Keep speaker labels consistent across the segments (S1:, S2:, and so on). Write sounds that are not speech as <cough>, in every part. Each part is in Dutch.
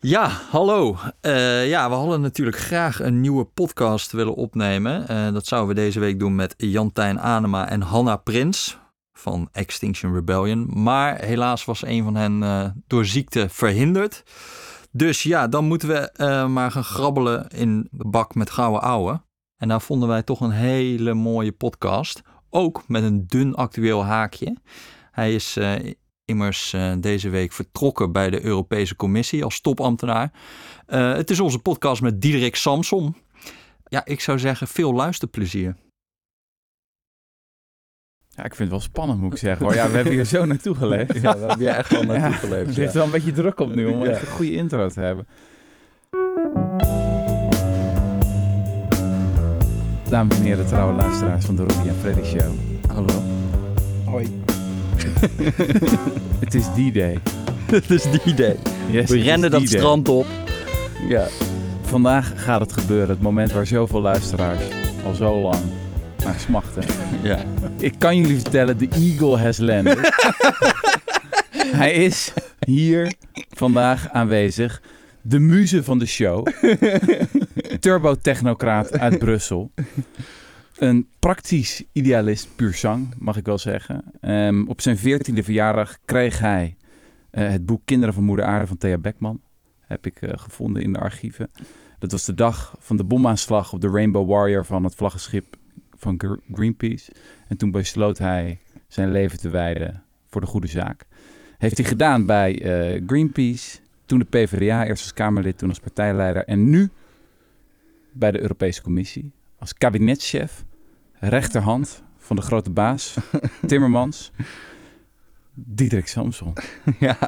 S1: Ja, hallo. Uh, ja, we hadden natuurlijk graag een nieuwe podcast willen opnemen. Uh, dat zouden we deze week doen met Jantijn Anema en Hanna Prins van Extinction Rebellion. Maar helaas was een van hen uh, door ziekte verhinderd. Dus ja, dan moeten we maar gaan grabbelen in de bak met gouden ouwe. En daar vonden wij toch een hele mooie podcast. Ook met een dun actueel haakje. Hij is immers uh, deze week vertrokken bij de Europese Commissie als topambtenaar. Uh, het is onze podcast met Diederik Samson. Ja, ik zou zeggen, veel luisterplezier.
S2: Ja, ik vind het wel spannend, moet ik zeggen. Hoor. Ja, we hebben hier zo naartoe geleefd.
S1: Ja, we hebben hier echt wel naartoe ja, geleefd.
S2: Het ligt wel een beetje druk op nu om ja. echt een goede intro te hebben. Dames en heren, trouwe luisteraars van de Robbie en Freddy Show.
S1: Hallo.
S3: Hoi. <laughs>
S2: Het is die day. <laughs>
S1: Het is die day. Yes, We rennen dat strand op.
S2: Ja. Vandaag gaat het gebeuren. Het moment waar zoveel luisteraars al zo lang naar smachten. <laughs>
S1: Ja.
S2: Ik kan jullie vertellen, de Eagle has landed. Hij is hier vandaag aanwezig. De muze van de show. Turbo-technocraat uit Brussel. Een praktisch idealist puur zang, mag ik wel zeggen. Um, op zijn veertiende verjaardag kreeg hij uh, het boek Kinderen van Moeder Aarde van Thea Beckman. Heb ik uh, gevonden in de archieven. Dat was de dag van de bomaanslag op de Rainbow Warrior van het vlaggenschip van Greenpeace. En toen besloot hij zijn leven te wijden voor de goede zaak. Heeft hij gedaan bij uh, Greenpeace, toen de PvdA, eerst als Kamerlid, toen als partijleider en nu bij de Europese Commissie als kabinetchef rechterhand van de grote baas, <laughs> Timmermans, Diederik Samson. <laughs>
S1: Ja,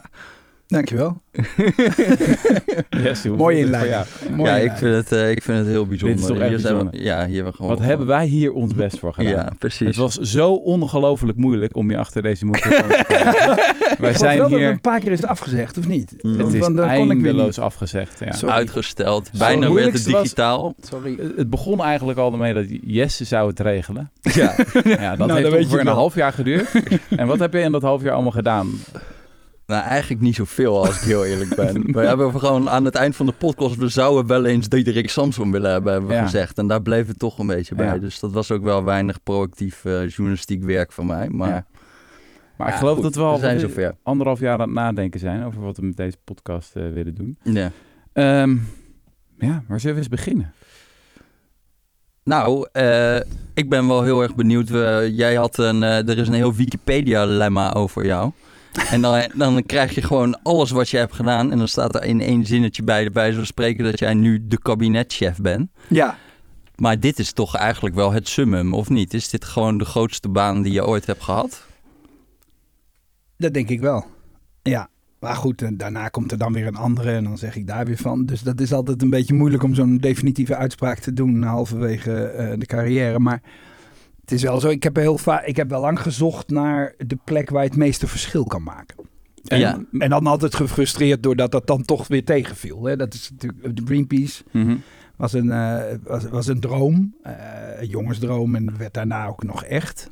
S3: Dankjewel. <laughs>
S2: yes,
S3: Mooi inleiding.
S1: Ja, ik, vind het, uh, ik vind het heel bijzonder.
S2: Dit is toch
S1: hier
S2: bijzonder.
S1: We, ja, hier we gewoon
S2: Wat hebben wij hier ons best voor gedaan?
S1: Ja, precies.
S2: Het was zo ongelooflijk moeilijk om je achter deze microfoon te komen. Wij zijn
S3: wel
S2: hier...
S3: Dat een paar keer is het afgezegd, of niet?
S2: Mm. Het is eindeloos afgezegd. Ja.
S1: Sorry. Uitgesteld. Bijna werd het digitaal.
S2: Was, Sorry. Het begon eigenlijk al ermee dat Jesse zou het regelen.
S1: Ja, <laughs>
S2: ja dat <laughs> nou, heeft ongeveer een half jaar geduurd. <laughs> en wat heb je in dat half jaar allemaal gedaan?
S1: Nou, eigenlijk niet zoveel als ik heel eerlijk ben. we hebben gewoon aan het eind van de podcast, we zouden wel eens Diederik Samson willen hebben, hebben we gezegd. En daar bleef het toch een beetje bij. Dus dat was ook wel weinig proactief uh, journalistiek werk van mij. Maar, ja.
S2: Maar ik geloof
S1: goed,
S2: dat we al
S1: zijn zover.
S2: anderhalf jaar aan het nadenken zijn over wat we met deze podcast uh, willen doen.
S1: Ja.
S2: Um, ja, waar zullen we eens beginnen?
S1: Nou, uh, ik ben wel heel erg benieuwd. We, jij had een, er is een heel Wikipedia-lemma over jou. En dan, dan krijg je gewoon alles wat je hebt gedaan. En dan staat er in één zinnetje bij, bij zo spreken dat jij nu de kabinetchef bent.
S3: Ja.
S1: Maar dit is toch eigenlijk wel het summum, of niet? Is dit gewoon de grootste baan die je ooit hebt gehad?
S3: Dat denk ik wel. Ja. Maar goed, en daarna komt er dan weer een andere en dan zeg ik daar weer van. Dus dat is altijd een beetje moeilijk om zo'n definitieve uitspraak te doen halverwege uh, de carrière. Maar het is wel zo, ik heb, heel vaak, ik heb wel lang gezocht naar de plek waar je het meeste verschil kan maken. En,
S1: ja.
S3: en dan altijd gefrustreerd doordat dat dan toch weer tegenviel. Hè? Dat is natuurlijk de Greenpeace.
S2: Mm -hmm.
S3: was, een, uh, was, was een droom, uh, een jongensdroom en werd daarna ook nog echt.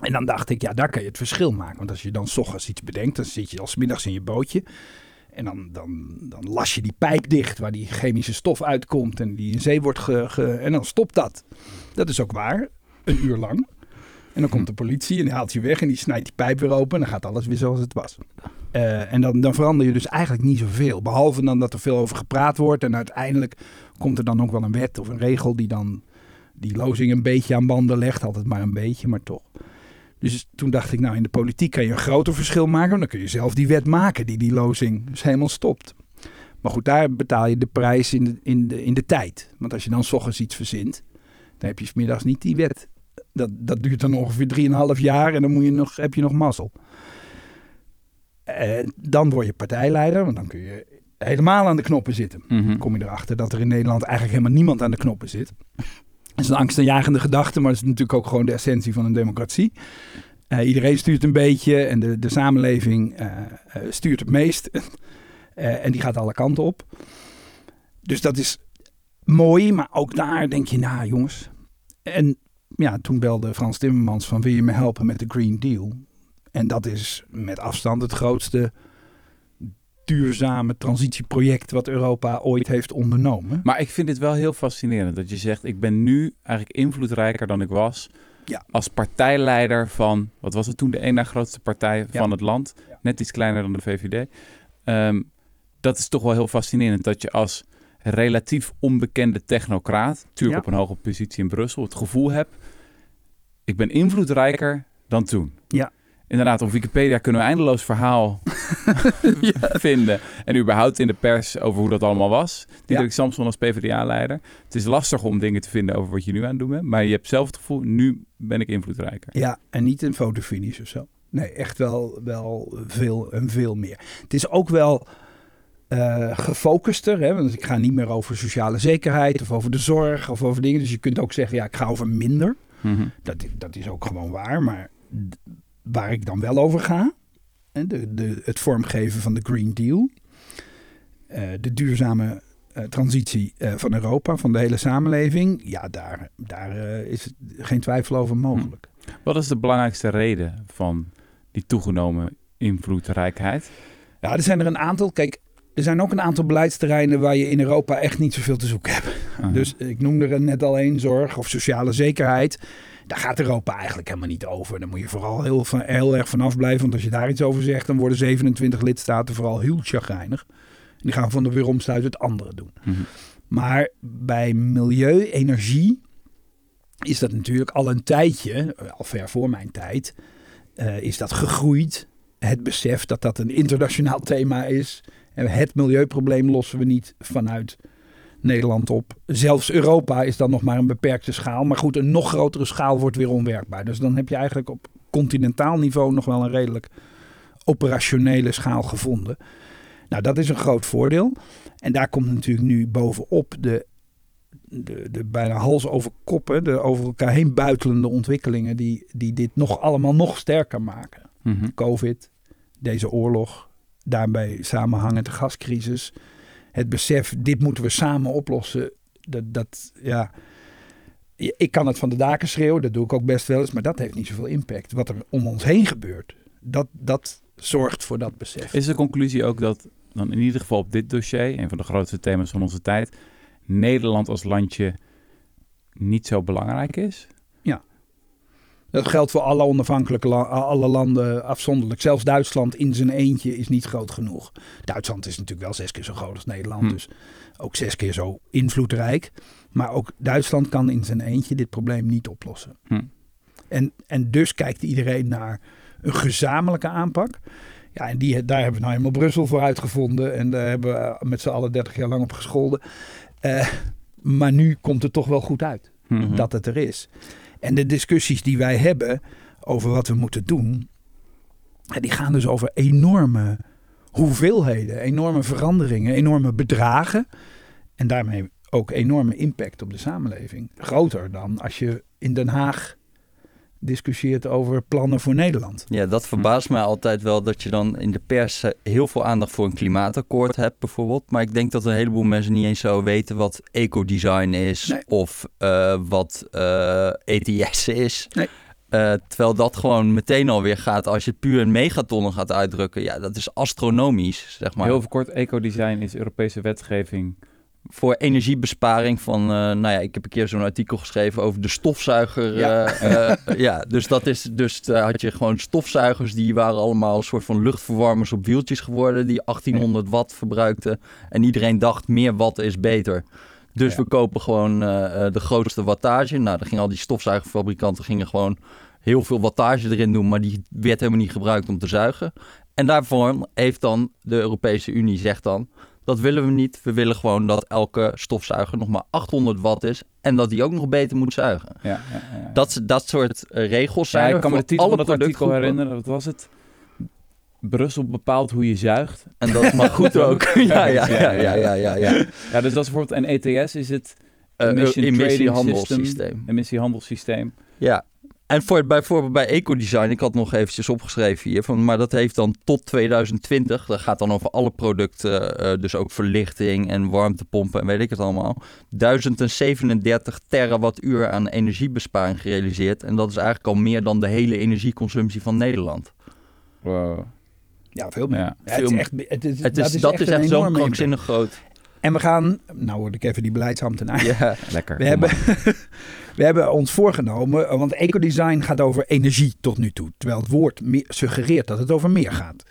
S3: En dan dacht ik, ja, daar kan je het verschil maken. Want als je dan s ochtends iets bedenkt, dan zit je als middags in je bootje. En dan, dan, dan las je die pijp dicht waar die chemische stof uitkomt en die in zee wordt ge, en dan stopt dat. Dat is ook waar een uur lang. En dan komt de politie en die haalt je weg en die snijdt die pijp weer open. En dan gaat alles weer zoals het was. Uh, en dan, dan verander je dus eigenlijk niet zoveel. Behalve dan dat er veel over gepraat wordt. En uiteindelijk komt er dan ook wel een wet of een regel die dan die lozing een beetje aan banden legt. Altijd maar een beetje, maar toch. Dus toen dacht ik, nou in de politiek kan je een groter verschil maken. Dan kun je zelf die wet maken die die lozing dus helemaal stopt. Maar goed, daar betaal je de prijs in de, in de, in de tijd. Want als je dan s ochtends iets verzint, dan heb je smiddags niet die wet dat, dat duurt dan ongeveer 3,5 jaar en dan moet je nog, heb je nog mazzel. En dan word je partijleider, want dan kun je helemaal aan de knoppen zitten.
S2: Mm -hmm.
S3: Kom je erachter dat er in Nederland eigenlijk helemaal niemand aan de knoppen zit. Dat is een angstaanjagende gedachte, maar dat is natuurlijk ook gewoon de essentie van een democratie. Uh, iedereen stuurt een beetje en de, de samenleving uh, uh, stuurt het meest. <laughs> en die gaat alle kanten op. Dus dat is mooi, maar ook daar denk je, nou jongens. En ja, toen belde Frans Timmermans van wil je me helpen met de Green Deal? En dat is met afstand het grootste duurzame transitieproject wat Europa ooit heeft ondernomen.
S2: Maar ik vind het wel heel fascinerend dat je zegt: ik ben nu eigenlijk invloedrijker dan ik was.
S3: Ja.
S2: Als partijleider van, wat was het toen, de één na grootste partij
S3: Ja.
S2: van het land.
S3: Ja.
S2: Net iets kleiner dan de VVD. Ehm, dat is toch wel heel fascinerend dat je als relatief onbekende technocraat, natuurlijk op een hoge positie in Brussel, het gevoel hebt: ik ben invloedrijker dan toen.
S3: Ja.
S2: Inderdaad, op Wikipedia kunnen we eindeloos verhaal <laughs> vinden. En überhaupt in de pers over hoe dat allemaal was. Diederik Samson als PvdA-leider. Het is lastig om dingen te vinden over wat je nu aan het doen bent. Maar je hebt zelf het gevoel, nu ben ik invloedrijker.
S3: Ja, en niet een fotofinish of zo. Nee, echt wel, wel veel en veel meer. Het is ook wel eh, gefocuster. Hè? Want ik ga niet meer over sociale zekerheid of over de zorg of over dingen. Dus je kunt ook zeggen, ja, ik ga over minder.
S2: Mhm.
S3: Dat, dat is ook gewoon waar. Maar waar ik dan wel over ga, de, de, het vormgeven van de Green Deal, eh, de duurzame eh, transitie eh, van Europa, van de hele samenleving, ja, daar, daar is geen twijfel over mogelijk.
S2: Wat is de belangrijkste reden van die toegenomen invloedrijkheid?
S3: Ja, er zijn er een aantal. Kijk, er zijn ook een aantal beleidsterreinen waar je in Europa echt niet zoveel te zoeken hebt. Dus ik noemde er net al één, zorg of sociale zekerheid. Daar gaat Europa eigenlijk helemaal niet over. Daar moet je vooral heel, erg vanaf blijven. Want als je daar iets over zegt, dan worden 27 lidstaten vooral heel chagrijnig. En die gaan van de weeromstuit het andere doen.
S2: Mhm.
S3: Maar bij milieu, energie is dat natuurlijk al een tijdje, al ver voor mijn tijd, eh, is dat gegroeid. Het besef dat dat een internationaal thema is. En het milieuprobleem lossen we niet vanuit Nederland op. Zelfs Europa is dan nog maar een beperkte schaal. Maar goed, een nog grotere schaal wordt weer onwerkbaar. Dus dan heb je eigenlijk op continentaal niveau nog wel een redelijk operationele schaal gevonden. Nou, dat is een groot voordeel. En daar komt natuurlijk nu bovenop de, de, de bijna hals over koppen, de over elkaar heen buitelende ontwikkelingen die, die dit nog allemaal nog sterker maken.
S2: Mhm.
S3: Covid, deze oorlog, daarbij samenhangend de gascrisis. Het besef, dit moeten we samen oplossen. Dat, dat, ja, ik kan het van de daken schreeuwen, dat doe ik ook best wel eens, maar dat heeft niet zoveel impact. Wat er om ons heen gebeurt, dat, dat zorgt voor dat besef.
S2: Is de conclusie ook dat dan in ieder geval op dit dossier, een van de grootste thema's van onze tijd, Nederland als landje niet zo belangrijk is?
S3: Dat geldt voor alle onafhankelijke la- alle landen afzonderlijk. Zelfs Duitsland in zijn eentje is niet groot genoeg. Duitsland is natuurlijk wel zes keer zo groot als Nederland.
S2: Hm.
S3: Dus ook zes keer zo invloedrijk. Maar ook Duitsland kan in zijn eentje dit probleem niet oplossen.
S2: Hm.
S3: En, en dus kijkt iedereen naar een gezamenlijke aanpak. Ja, en die, daar hebben we nou helemaal Brussel voor uitgevonden. En daar hebben we met z'n allen 30 jaar lang op gescholden. Eh, maar nu komt het toch wel goed uit
S2: Mhm.
S3: dat het er is. En de discussies die wij hebben over wat we moeten doen, die gaan dus over enorme hoeveelheden, enorme veranderingen, enorme bedragen. En daarmee ook enorme impact op de samenleving. Groter dan als je in Den Haag discussieert over plannen voor Nederland.
S1: Ja, dat verbaast mij altijd wel dat je dan in de pers eh, heel veel aandacht voor een klimaatakkoord hebt bijvoorbeeld. Maar ik denk dat een heleboel mensen niet eens zo weten wat ecodesign is
S3: Nee.
S1: of eh, wat eh, ETS is.
S3: Nee.
S1: Eh, terwijl dat gewoon meteen alweer gaat als je het puur in megatonnen gaat uitdrukken. Ja, dat is astronomisch, zeg maar.
S2: Heel kort, ecodesign is Europese wetgeving.
S1: Voor energiebesparing van, eh, nou ja, ik heb een keer zo'n artikel geschreven over de stofzuiger.
S3: Ja.
S1: eh, eh, <laughs> ja, dus dat is, dus had je gewoon stofzuigers, die waren allemaal een soort van luchtverwarmers op wieltjes geworden, die 1800 watt verbruikten. En iedereen dacht, meer watt is beter. Dus
S3: Ja.
S1: we kopen gewoon de grootste wattage. Nou, dan gingen al die stofzuigerfabrikanten gingen gewoon heel veel wattage erin doen, maar die werd helemaal niet gebruikt om te zuigen. En daarvoor heeft dan de Europese Unie zegt dan, dat willen we niet. We willen gewoon dat elke stofzuiger nog maar 800 watt is en dat die ook nog beter moet zuigen.
S2: Ja, ja, ja.
S1: Dat, dat soort eh, regels
S2: Ja,
S1: zijn
S2: ik kan me de titel van dat artikel herinneren. Wat was het? Brussel bepaalt hoe je zuigt.
S1: En dat <laughs> mag goed ook. <laughs> ja, ja, ja, ja, ja, ja, ja.
S2: Dus dat is bijvoorbeeld... En ETS is het
S1: Eh,
S2: Emission Trading
S1: emissiehandelssysteem.
S2: emissiehandelssysteem.
S1: Ja. En voor, bijvoorbeeld bij ecodesign, ik had nog eventjes opgeschreven hier, van, maar dat heeft dan tot 2020, dat gaat dan over alle producten, eh, dus ook verlichting en warmtepompen en weet ik het allemaal, 1037 terawattuur aan energiebesparing gerealiseerd. En dat is eigenlijk al meer dan de hele energieconsumptie van Nederland.
S2: Wow.
S3: Ja, veel meer.
S2: Ja.
S3: Ja, het is echt, het is,
S1: Het is,
S3: dat
S1: dat
S3: is
S1: is
S3: echt,
S1: zo'n krankzinnig groot.
S3: En we gaan, nou word ik even die beleidsambtenaar.
S1: Ja.
S2: Lekker.
S3: We hebben,
S2: maar. <laughs>
S3: we hebben ons voorgenomen, want ecodesign gaat over energie tot nu toe. Terwijl het woord suggereert dat het over meer gaat.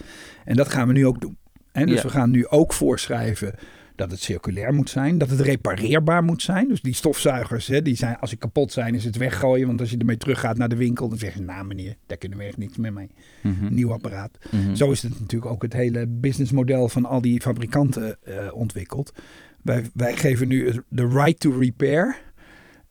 S3: En dat gaan we nu ook doen. En dus
S1: Ja.
S3: we gaan nu ook voorschrijven dat het circulair moet zijn, dat het repareerbaar moet zijn. Dus die stofzuigers, hè, die zijn, als ze kapot zijn, is het weggooien. Want als je ermee teruggaat naar de winkel, dan zeggen ze, nou meneer, daar kunnen we echt niks meer mee.
S2: Mhm.
S3: Nieuw apparaat.
S1: Mhm.
S3: Zo is het natuurlijk ook het hele businessmodel van al die fabrikanten eh, ontwikkeld. Wij, wij geven nu de right to repair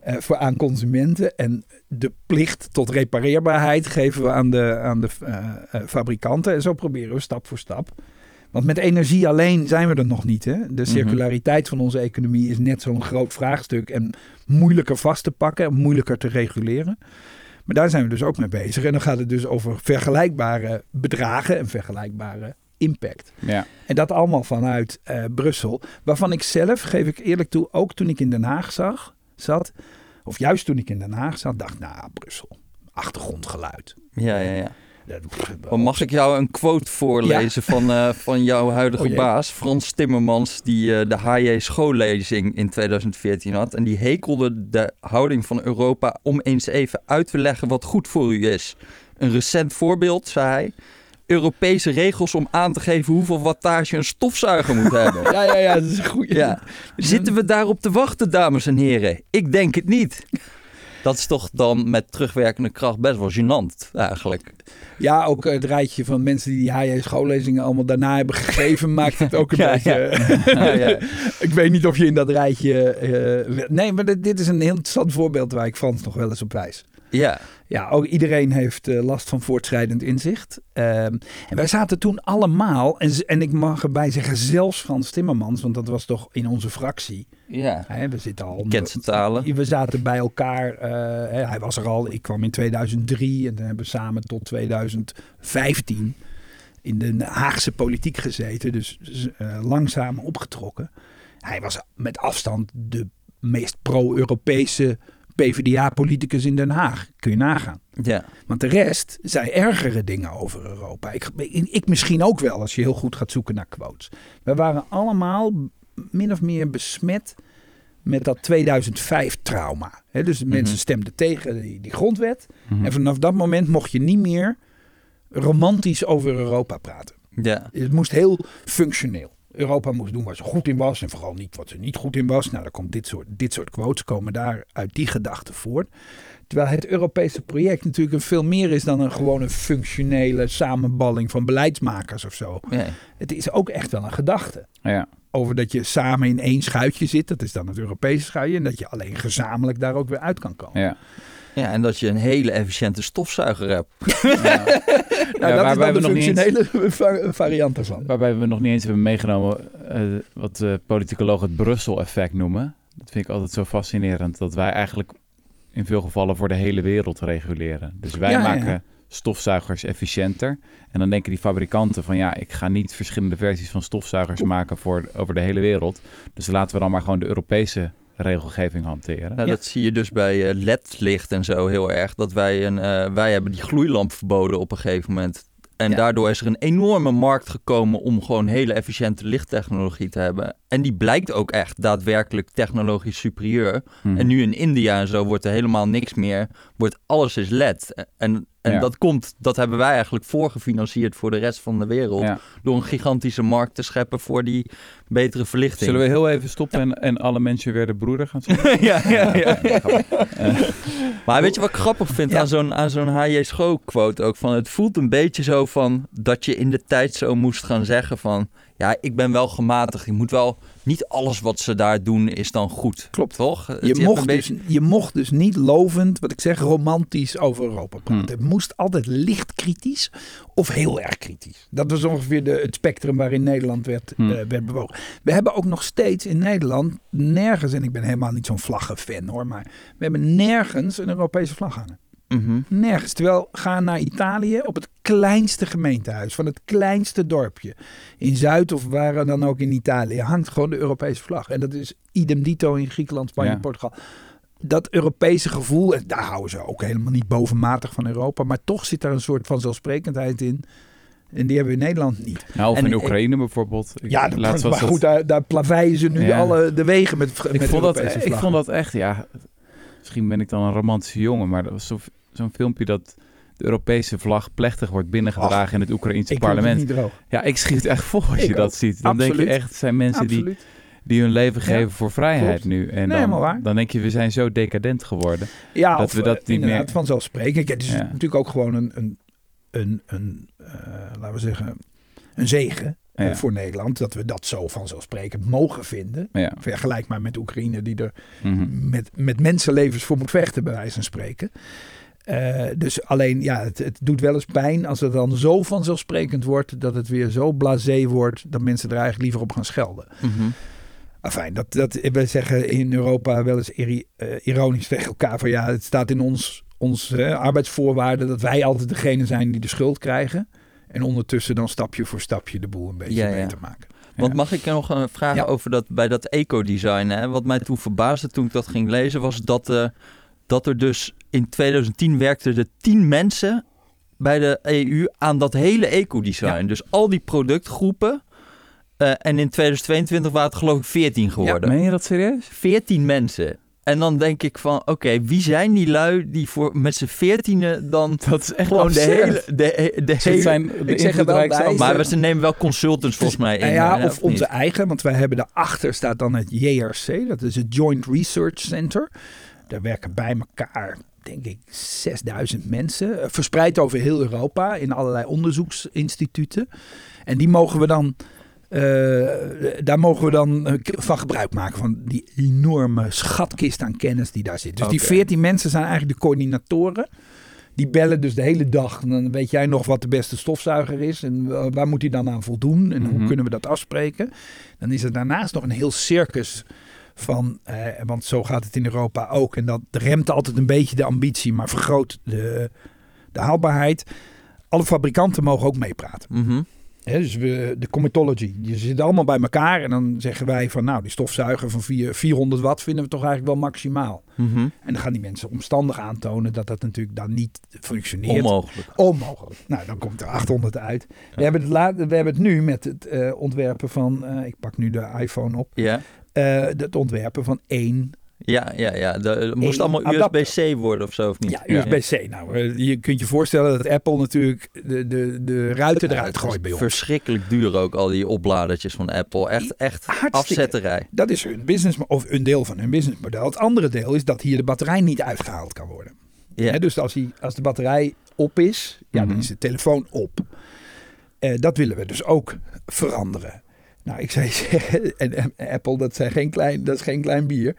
S3: eh, voor aan consumenten. En de plicht tot repareerbaarheid geven we aan de, aan de eh, eh, fabrikanten. En zo proberen we stap voor stap. Want met energie alleen zijn we er nog niet. Hè? De circulariteit van onze economie is net zo'n groot vraagstuk. En moeilijker vast te pakken en moeilijker te reguleren. Maar daar zijn we dus ook mee bezig. En dan gaat het dus over vergelijkbare bedragen en vergelijkbare impact.
S2: Ja.
S3: En dat allemaal vanuit Brussel. Waarvan ik zelf, geef ik eerlijk toe, ook toen ik in Den Haag zag, zat, of juist toen ik in Den Haag zat, dacht, nou, Brussel, achtergrondgeluid.
S1: Ja, ja, ja. Maar mag ik jou een quote voorlezen van, eh, van jouw huidige
S3: Oh
S1: baas, Frans Timmermans, die eh, de HJ schoollezing in 2014 had. En die hekelde de houding van Europa om eens even uit te leggen wat goed voor u is. Een recent voorbeeld, zei hij. Europese regels om aan te geven hoeveel wattage een stofzuiger moet hebben. <laughs>
S3: Ja, ja, ja, dat is een goede.
S1: Ja. Zitten we daarop te wachten, dames en heren? Ik denk het niet. Dat is toch dan met terugwerkende kracht best wel gênant, eigenlijk.
S3: Ja, ook het rijtje van mensen die die HJ schoollezingen allemaal daarna hebben gegeven, <laughs> maakt het ook een
S1: Ja,
S3: beetje... <laughs>
S1: Ja, ja.
S3: ik weet niet of je in dat rijtje... eh, nee, maar dit, dit is een heel interessant voorbeeld waar ik Frans nog wel eens op wijs.
S1: ja.
S3: Ja, ook iedereen heeft eh, last van voortschrijdend inzicht. Ehm, en wij zaten toen allemaal, en, en ik mag erbij zeggen, zelfs Frans Timmermans, want dat was toch in onze fractie.
S1: ja.
S3: Hè, we zitten al.
S1: Kent.
S3: We zaten bij elkaar. eh, hè, hij was er al. Ik kwam in 2003 en dan hebben we samen tot 2015 in de Haagse politiek gezeten. Dus eh, langzaam opgetrokken. Hij was met afstand de meest pro-Europese PvdA-politicus in Den Haag. Kun je nagaan.
S1: Ja.
S3: Want de rest zei ergere dingen over Europa. Ik, ik misschien ook wel, als je heel goed gaat zoeken naar quotes. We waren allemaal min of meer besmet met dat 2005-trauma. dus de mensen stemden tegen die, die grondwet.
S2: Mhm.
S3: En vanaf dat moment mocht je niet meer romantisch over Europa praten.
S1: Ja.
S3: Het moest heel functioneel. Europa moest doen waar ze goed in was en vooral niet wat ze niet goed in was. Nou, dan komt dit soort, dit soort quotes komen daar uit die gedachte voort. Terwijl het Europese project natuurlijk een veel meer is dan een gewone functionele samenballing van beleidsmakers of zo. Het is ook echt wel een gedachte.
S2: Ja.
S3: Over dat je samen in één schuitje zit, dat is dan het Europese schuitje. En dat je alleen gezamenlijk daar ook weer uit kan komen.
S2: Ja.
S1: Ja, en dat je een hele efficiënte stofzuiger hebt. <laughs>
S3: Nou,
S2: Ja,
S3: dat
S2: waarbij
S3: is dan
S2: we
S3: de
S2: nog niet eens-
S3: functionele <laughs> va- variant ervan.
S2: Waarbij we nog niet eens hebben meegenomen eh, wat de politicologen het Brussel-effect noemen. Dat vind ik altijd zo fascinerend. Dat wij eigenlijk in veel gevallen voor de hele wereld reguleren. Dus wij
S3: Ja,
S2: maken stofzuigers efficiënter. En dan denken die fabrikanten van ja, ik ga niet verschillende versies van stofzuigers maken voor over de hele wereld. Dus laten we dan maar gewoon de Europese regelgeving hanteren.
S1: Nou,
S3: Ja.
S1: Dat zie je dus bij eh, LED-licht en zo heel erg. Dat wij, een, eh, wij hebben die gloeilamp verboden op een gegeven moment. En
S3: Ja.
S1: daardoor is er een enorme markt gekomen om gewoon hele efficiënte lichttechnologie te hebben. En die blijkt ook echt daadwerkelijk technologisch superieur.
S2: Mhm.
S1: En nu in India en zo wordt er helemaal niks meer. Wordt alles is LED. En, en
S2: Ja.
S1: dat komt, dat hebben wij eigenlijk voorgefinancierd voor de rest van de wereld.
S2: Ja.
S1: Door een gigantische markt te scheppen voor die betere verlichting.
S2: Zullen we heel even stoppen en, en alle mensen weer de broeder gaan <laughs> zeggen?
S1: ja, ja, ja. <laughs>
S2: Eh,
S1: Maar weet je wat ik grappig vind aan zo'n, aan zo'n H.J. Schoo quote ook? Van, het voelt een beetje zo van dat je in de tijd zo moest gaan zeggen van... Ja, ik ben wel gematigd. Je moet wel... Niet alles wat ze daar doen is dan goed.
S3: Klopt.
S1: Toch? Het-
S3: Je mocht, dus, je mocht dus niet lovend, wat ik zeg, romantisch over Europa praten.
S2: Hmm.
S3: Het moest altijd licht kritisch of heel erg kritisch. Dat was ongeveer de, het spectrum waarin Nederland werd,
S2: Hmm.
S3: eh, werd bewogen. We hebben ook nog steeds in Nederland nergens, en ik ben helemaal niet zo'n vlaggenfan hoor, maar we hebben nergens een Europese vlag hangen.
S1: Mhm.
S3: Nergens. Terwijl ga naar Italië op het kleinste gemeentehuis van het kleinste dorpje. In Zuid of waar dan ook in Italië hangt gewoon de Europese vlag. En dat is idem dito in Griekenland, Spanje,
S2: Ja.
S3: Portugal. Dat Europese gevoel, en daar houden ze ook helemaal niet bovenmatig van Europa. Maar toch zit daar een soort van zelfsprekendheid in. En die hebben we in Nederland niet.
S2: Nou, of
S1: En
S2: in
S1: ik-
S2: Oekraïne bijvoorbeeld. Ik-
S3: Ja, dat,
S2: laatst
S3: maar
S2: was dat-
S3: goed, daar, daar plaveien ze nu
S2: Ja.
S3: alle de wegen met,
S2: ik,
S3: met
S2: vond dat,
S3: Europese
S2: ik
S3: vlaggen.
S2: vond dat echt, ja... Misschien ben ik dan een romantische jongen, maar dat was zo- zo'n filmpje dat de Europese vlag plechtig wordt binnengedragen in het Oekraïense
S3: vind het
S2: parlement.
S3: niet droog.
S2: Ja, ik schiet echt vol als
S3: Ik
S2: je dat ziet. Dan denk je echt, het zijn mensen die,
S3: Absoluut.
S2: die hun leven
S3: Ja,
S2: geven voor vrijheid
S3: klopt.
S2: nu. En
S3: Nee,
S2: dan,
S3: helemaal waar.
S2: dan denk je, we zijn zo decadent geworden.
S3: Ja,
S2: dat
S3: of,
S2: we dat
S3: eh,
S2: niet meer-
S3: vanzelfsprekend. Het is
S2: Ja.
S3: natuurlijk ook gewoon een, een, een, een eh, laten we zeggen, een zegen voor Nederland. Dat we dat zo vanzelfsprekend mogen vinden. Vergelijk maar met Oekraïne die er
S2: Mhm.
S3: met, met mensenlevens voor moet vechten, bij wijze van spreken. Eh, dus alleen, ja, het, het doet wel eens pijn als het dan zo vanzelfsprekend wordt dat het weer zo blasé wordt dat mensen er eigenlijk liever op gaan schelden.
S1: Mhm.
S3: Enfin, dat, dat, we zeggen in Europa wel eens iri- eh, ironisch tegen elkaar van ja, het staat in ons, ons arbeidsvoorwaarden dat wij altijd degene zijn die de schuld krijgen. En ondertussen dan stapje voor stapje de boel een beetje
S1: Ja, ja.
S3: beter maken.
S1: Want mag ik nog een vraag over dat bij dat ecodesign? Hè? Wat mij toen verbaasde toen ik dat ging lezen, was dat, eh, dat er dus in 2010 werkten er 10 mensen bij de EU aan dat hele ecodesign.
S3: Ja.
S1: Dus al die productgroepen. Eh, en in 2022 waren het geloof ik 14 geworden.
S2: Meen je dat serieus?
S1: 14 mensen. En dan denk ik van, oké, wie zijn die lui die voor met z'n veertienen dan <laughs>
S2: Dat is echt
S1: gewoon de hele... De, de
S2: Het
S1: hele
S2: zijn de
S3: Ik zeg er wel bij,
S1: maar ze nemen wel consultants volgens mij in.
S3: ja,
S1: hè,
S3: of
S1: niet?
S3: onze eigen, want wij hebben daarachter staat dan het JRC, dat is het Joint Research Center. Daar werken bij elkaar, denk ik, 6000 mensen, eh, verspreid over heel Europa in allerlei onderzoeksinstituten. En die mogen we dan, eh, daar mogen we dan eh, van gebruik maken, van die enorme schatkist aan kennis die daar zit. Dus die
S1: Oké.
S3: 14 mensen zijn eigenlijk de coördinatoren. Die bellen dus de hele dag. En dan weet jij nog wat de beste stofzuiger is. En wa- waar moet hij dan aan voldoen? En hoe
S2: Mhm.
S3: kunnen we dat afspreken? Dan is er daarnaast nog een heel circus van... Eh, want zo gaat het in Europa ook. En dat remt altijd een beetje de ambitie. Maar vergroot de, de haalbaarheid. Alle fabrikanten mogen ook meepraten.
S1: Mhm.
S3: Dus we, de comitology. Je zit allemaal bij elkaar. En dan zeggen wij van... Nou, die stofzuiger van vier- 400 watt vinden we toch eigenlijk wel maximaal.
S1: Mhm.
S3: En dan gaan die mensen omstandig aantonen dat dat natuurlijk dan niet functioneert.
S1: Onmogelijk.
S3: Onmogelijk. Nou, dan komt er 800 uit. We, hebben het we hebben het nu met het eh, ontwerpen van, eh, ik pak nu de iPhone op,
S1: Ja,
S3: eh, het ontwerpen van één
S1: ja, ja. ja. Het moest allemaal. USB-C worden of zo, of niet?
S3: ja, USB-C. Nou, eh, je kunt je voorstellen dat Apple natuurlijk de, de, de ruiten eruit gooit bij ons.
S1: Verschrikkelijk duur ook, al die opladertjes van Apple. Echt, echt
S3: Hartstikke.
S1: afzetterij.
S3: Dat is hun business, of een deel van hun businessmodel. Het andere deel is dat hier de batterij niet uitgehaald kan worden.
S1: Ja.
S3: Dus als, die, als de batterij op is, ja, dan
S2: Mhm.
S3: is de telefoon op. Eh, dat willen we dus ook veranderen. Nou, ik zou je zeggen, en, en Apple, dat, zijn geen klein, dat is geen klein bier.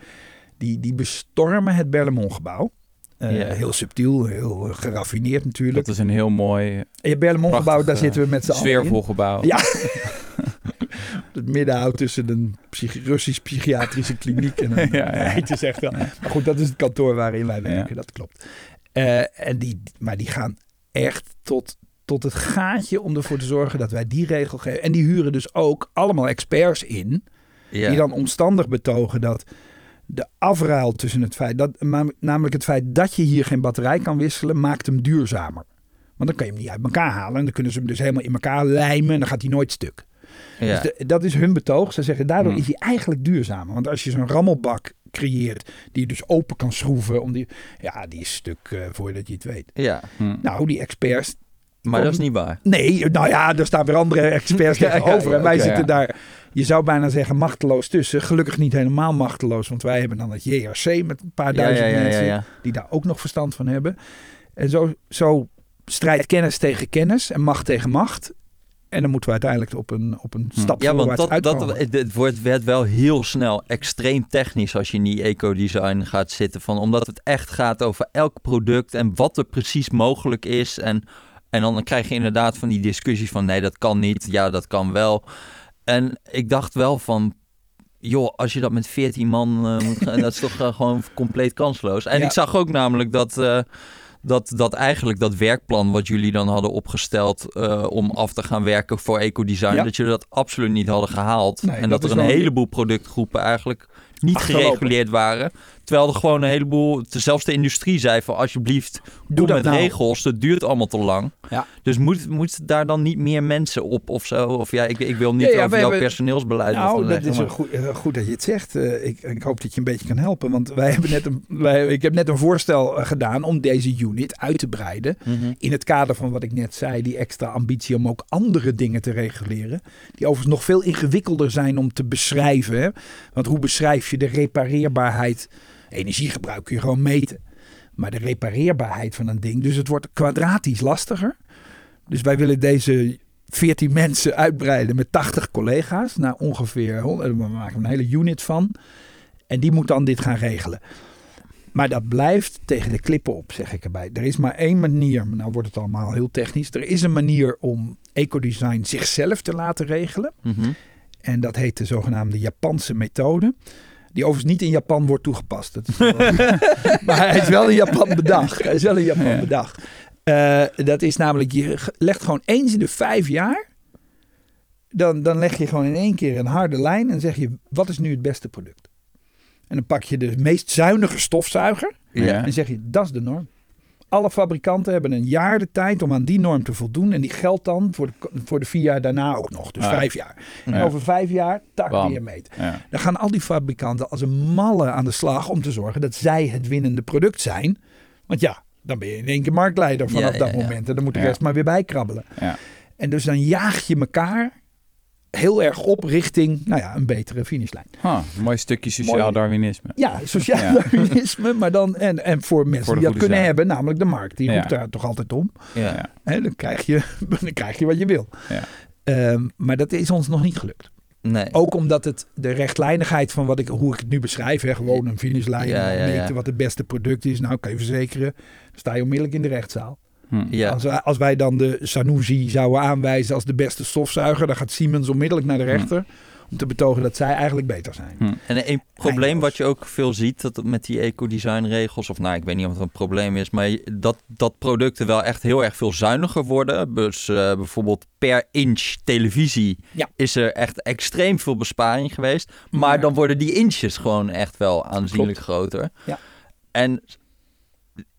S3: Die, die bestormen het Berlemont-gebouw. Eh,
S1: Ja.
S3: Heel subtiel, heel eh, geraffineerd natuurlijk.
S2: Dat is een heel mooi,
S3: En je Berlemont-gebouw, daar zitten we met z'n allen in.
S2: sfeervol gebouw.
S3: Ja. <laughs> het middenhout tussen een psychi- Russisch psychiatrische kliniek en een... <laughs>
S2: Ja, ja.
S3: Het is echt wel... Maar goed, dat is het kantoor waarin wij werken,
S2: Ja.
S3: dat klopt. Eh, en die, maar die gaan echt tot, tot het gaatje om ervoor te zorgen dat wij die regel geven. En die huren dus ook allemaal experts in...
S1: Ja.
S3: die dan omstandig betogen dat de afruil tussen het feit... Dat, namelijk het feit dat je hier geen batterij kan wisselen... maakt hem duurzamer. Want dan kan je hem niet uit elkaar halen. En dan kunnen ze hem dus helemaal in elkaar lijmen... en dan gaat hij nooit stuk.
S1: Ja.
S3: Dus de- dat is hun betoog. Ze zeggen daardoor
S2: Hmm.
S3: is hij eigenlijk duurzamer. Want als je zo'n rammelbak creëert die je dus open kan schroeven, om die, ja, die is stuk eh, voordat je het weet.
S1: ja,
S2: Hm.
S3: Nou, die experts.
S1: Maar dat is niet waar.
S3: Nee, nou ja, er staan weer andere experts <laughs>
S2: Ja,
S3: tegenover.
S2: ja,
S3: en wij zitten daar, je zou bijna zeggen, machteloos tussen. Gelukkig niet helemaal machteloos, want wij hebben dan het JRC met een paar duizend mensen die daar ook nog verstand van hebben. En zo, zo strijdt kennis tegen kennis en macht tegen macht. En dan moeten we uiteindelijk op een, op een
S2: Hm.
S3: stap
S1: Ja, want dat, dat,
S3: uitkomen.
S1: het, het wordt, werd wel heel snel extreem technisch als je in die eco-design gaat zitten. Van, omdat het echt gaat over elk product en wat er precies mogelijk is. En, en dan krijg je inderdaad van die discussies van nee, dat kan niet. Ja, dat kan wel. En ik dacht wel van, joh, als je dat met 14 man eh, moet gaan, dat is toch eh, gewoon compleet kansloos. En
S3: Ja.
S1: ik zag ook namelijk dat... eh, dat, dat eigenlijk dat werkplan wat jullie dan hadden opgesteld om af te gaan werken voor ecodesign,
S3: Ja.
S1: dat jullie dat absoluut niet hadden gehaald.
S3: Nee,
S1: en
S3: dat
S1: er een
S3: wel-
S1: heleboel productgroepen eigenlijk niet gereguleerd waren. Terwijl er gewoon een heleboel, zelfs de industrie zei van alsjeblieft, doe
S3: dat
S1: met
S3: nou.
S1: regels. Dat duurt allemaal te lang.
S3: Ja.
S1: Dus moet, moet daar dan niet meer mensen op of zo? Of ja, ik, ik wil niet
S3: Ja, ja,
S1: over jouw
S3: hebben-
S1: personeelsbeleid
S3: Nou, dat is
S1: maar-
S3: goed, eh, goed dat je het zegt. Eh, ik, ik hoop dat je een beetje kan helpen. Want wij hebben net een, wij, ik heb net een voorstel eh, gedaan om deze unit uit te breiden.
S1: Mhm.
S3: In het kader van wat ik net zei, die extra ambitie om ook andere dingen te reguleren. Die overigens nog veel ingewikkelder zijn om te beschrijven. Hè? Want hoe beschrijf je de repareerbaarheid? Energiegebruik kun je gewoon meten. Maar de repareerbaarheid van een ding. Dus het wordt kwadratisch lastiger. Dus wij willen deze 14 mensen uitbreiden met 80 collega's. Naar ongeveer 100. We maken een hele unit van. En die moet dan dit gaan regelen. Maar dat blijft tegen de klippen op, zeg ik erbij. Er is maar één manier, nou wordt het allemaal heel technisch. Er is een manier om ecodesign zichzelf te laten regelen.
S1: Mhm.
S3: En dat heet de zogenaamde Japanse methode. Die overigens niet in Japan wordt toegepast. Dat is wel- <laughs> maar hij is wel in Japan bedacht. Hij is wel in Japan
S2: Ja.
S3: bedacht. Eh, dat is namelijk, je legt gewoon eens in de vijf jaar. Dan, dan leg je gewoon in één keer een harde lijn en zeg je, wat is nu het beste product? En dan pak je de meest zuinige stofzuiger
S2: Ja.
S3: en zeg je, dat is de norm. Alle fabrikanten hebben een jaar de tijd om aan die norm te voldoen. En die geldt dan voor de, voor de vier jaar daarna ook nog. Dus
S2: Ah.
S3: vijf jaar. En
S2: Ja.
S3: over vijf jaar, tak weer.
S2: Ja.
S3: Dan gaan al die fabrikanten als een malle aan de slag om te zorgen dat zij het winnende product zijn. Want ja, dan ben je in één keer marktleider vanaf dat moment. En dan moet de rest maar weer bijkrabbelen.
S2: Ja.
S3: En dus dan jaag je elkaar heel erg op richting nou ja, een betere finishlijn.
S2: Ah, een mooi stukje sociaal
S3: Mooi.
S2: Darwinisme.
S3: Ja, sociaal
S2: Ja.
S3: Darwinisme, maar dan en, en voor mensen
S2: Voor
S3: die dat kunnen
S2: zaak.
S3: hebben, namelijk de markt. Die
S2: Ja.
S3: roept daar toch altijd om.
S1: Ja.
S3: Dan, krijg je, <laughs> dan krijg je wat je wil.
S2: Ja.
S3: Ehm, maar dat is ons nog niet gelukt.
S1: Nee.
S3: Ook omdat het de rechtlijnigheid van wat ik, hoe ik het nu beschrijf, hè, gewoon een finishlijn,
S1: Ja, ja,
S3: meten
S1: ja.
S3: wat het beste product is. Nou, kan je verzekeren, sta je onmiddellijk in de rechtszaal.
S2: Hm.
S1: Ja.
S3: Als, wij- als wij dan de Sanusi zouden aanwijzen als de beste stofzuiger, dan gaat Siemens onmiddellijk naar de rechter om te betogen dat zij eigenlijk beter zijn.
S2: Hm.
S1: En een probleem wat je ook veel ziet dat met die eco-design regels, of nou, ik weet niet of het een probleem is, maar dat, dat producten wel echt heel erg veel zuiniger worden. Dus eh, bijvoorbeeld per inch televisie
S3: Ja.
S1: is er echt extreem veel besparing geweest. Maar
S3: Maar-
S1: dan worden die inches gewoon echt wel aanzienlijk groter.
S3: Ja.
S1: En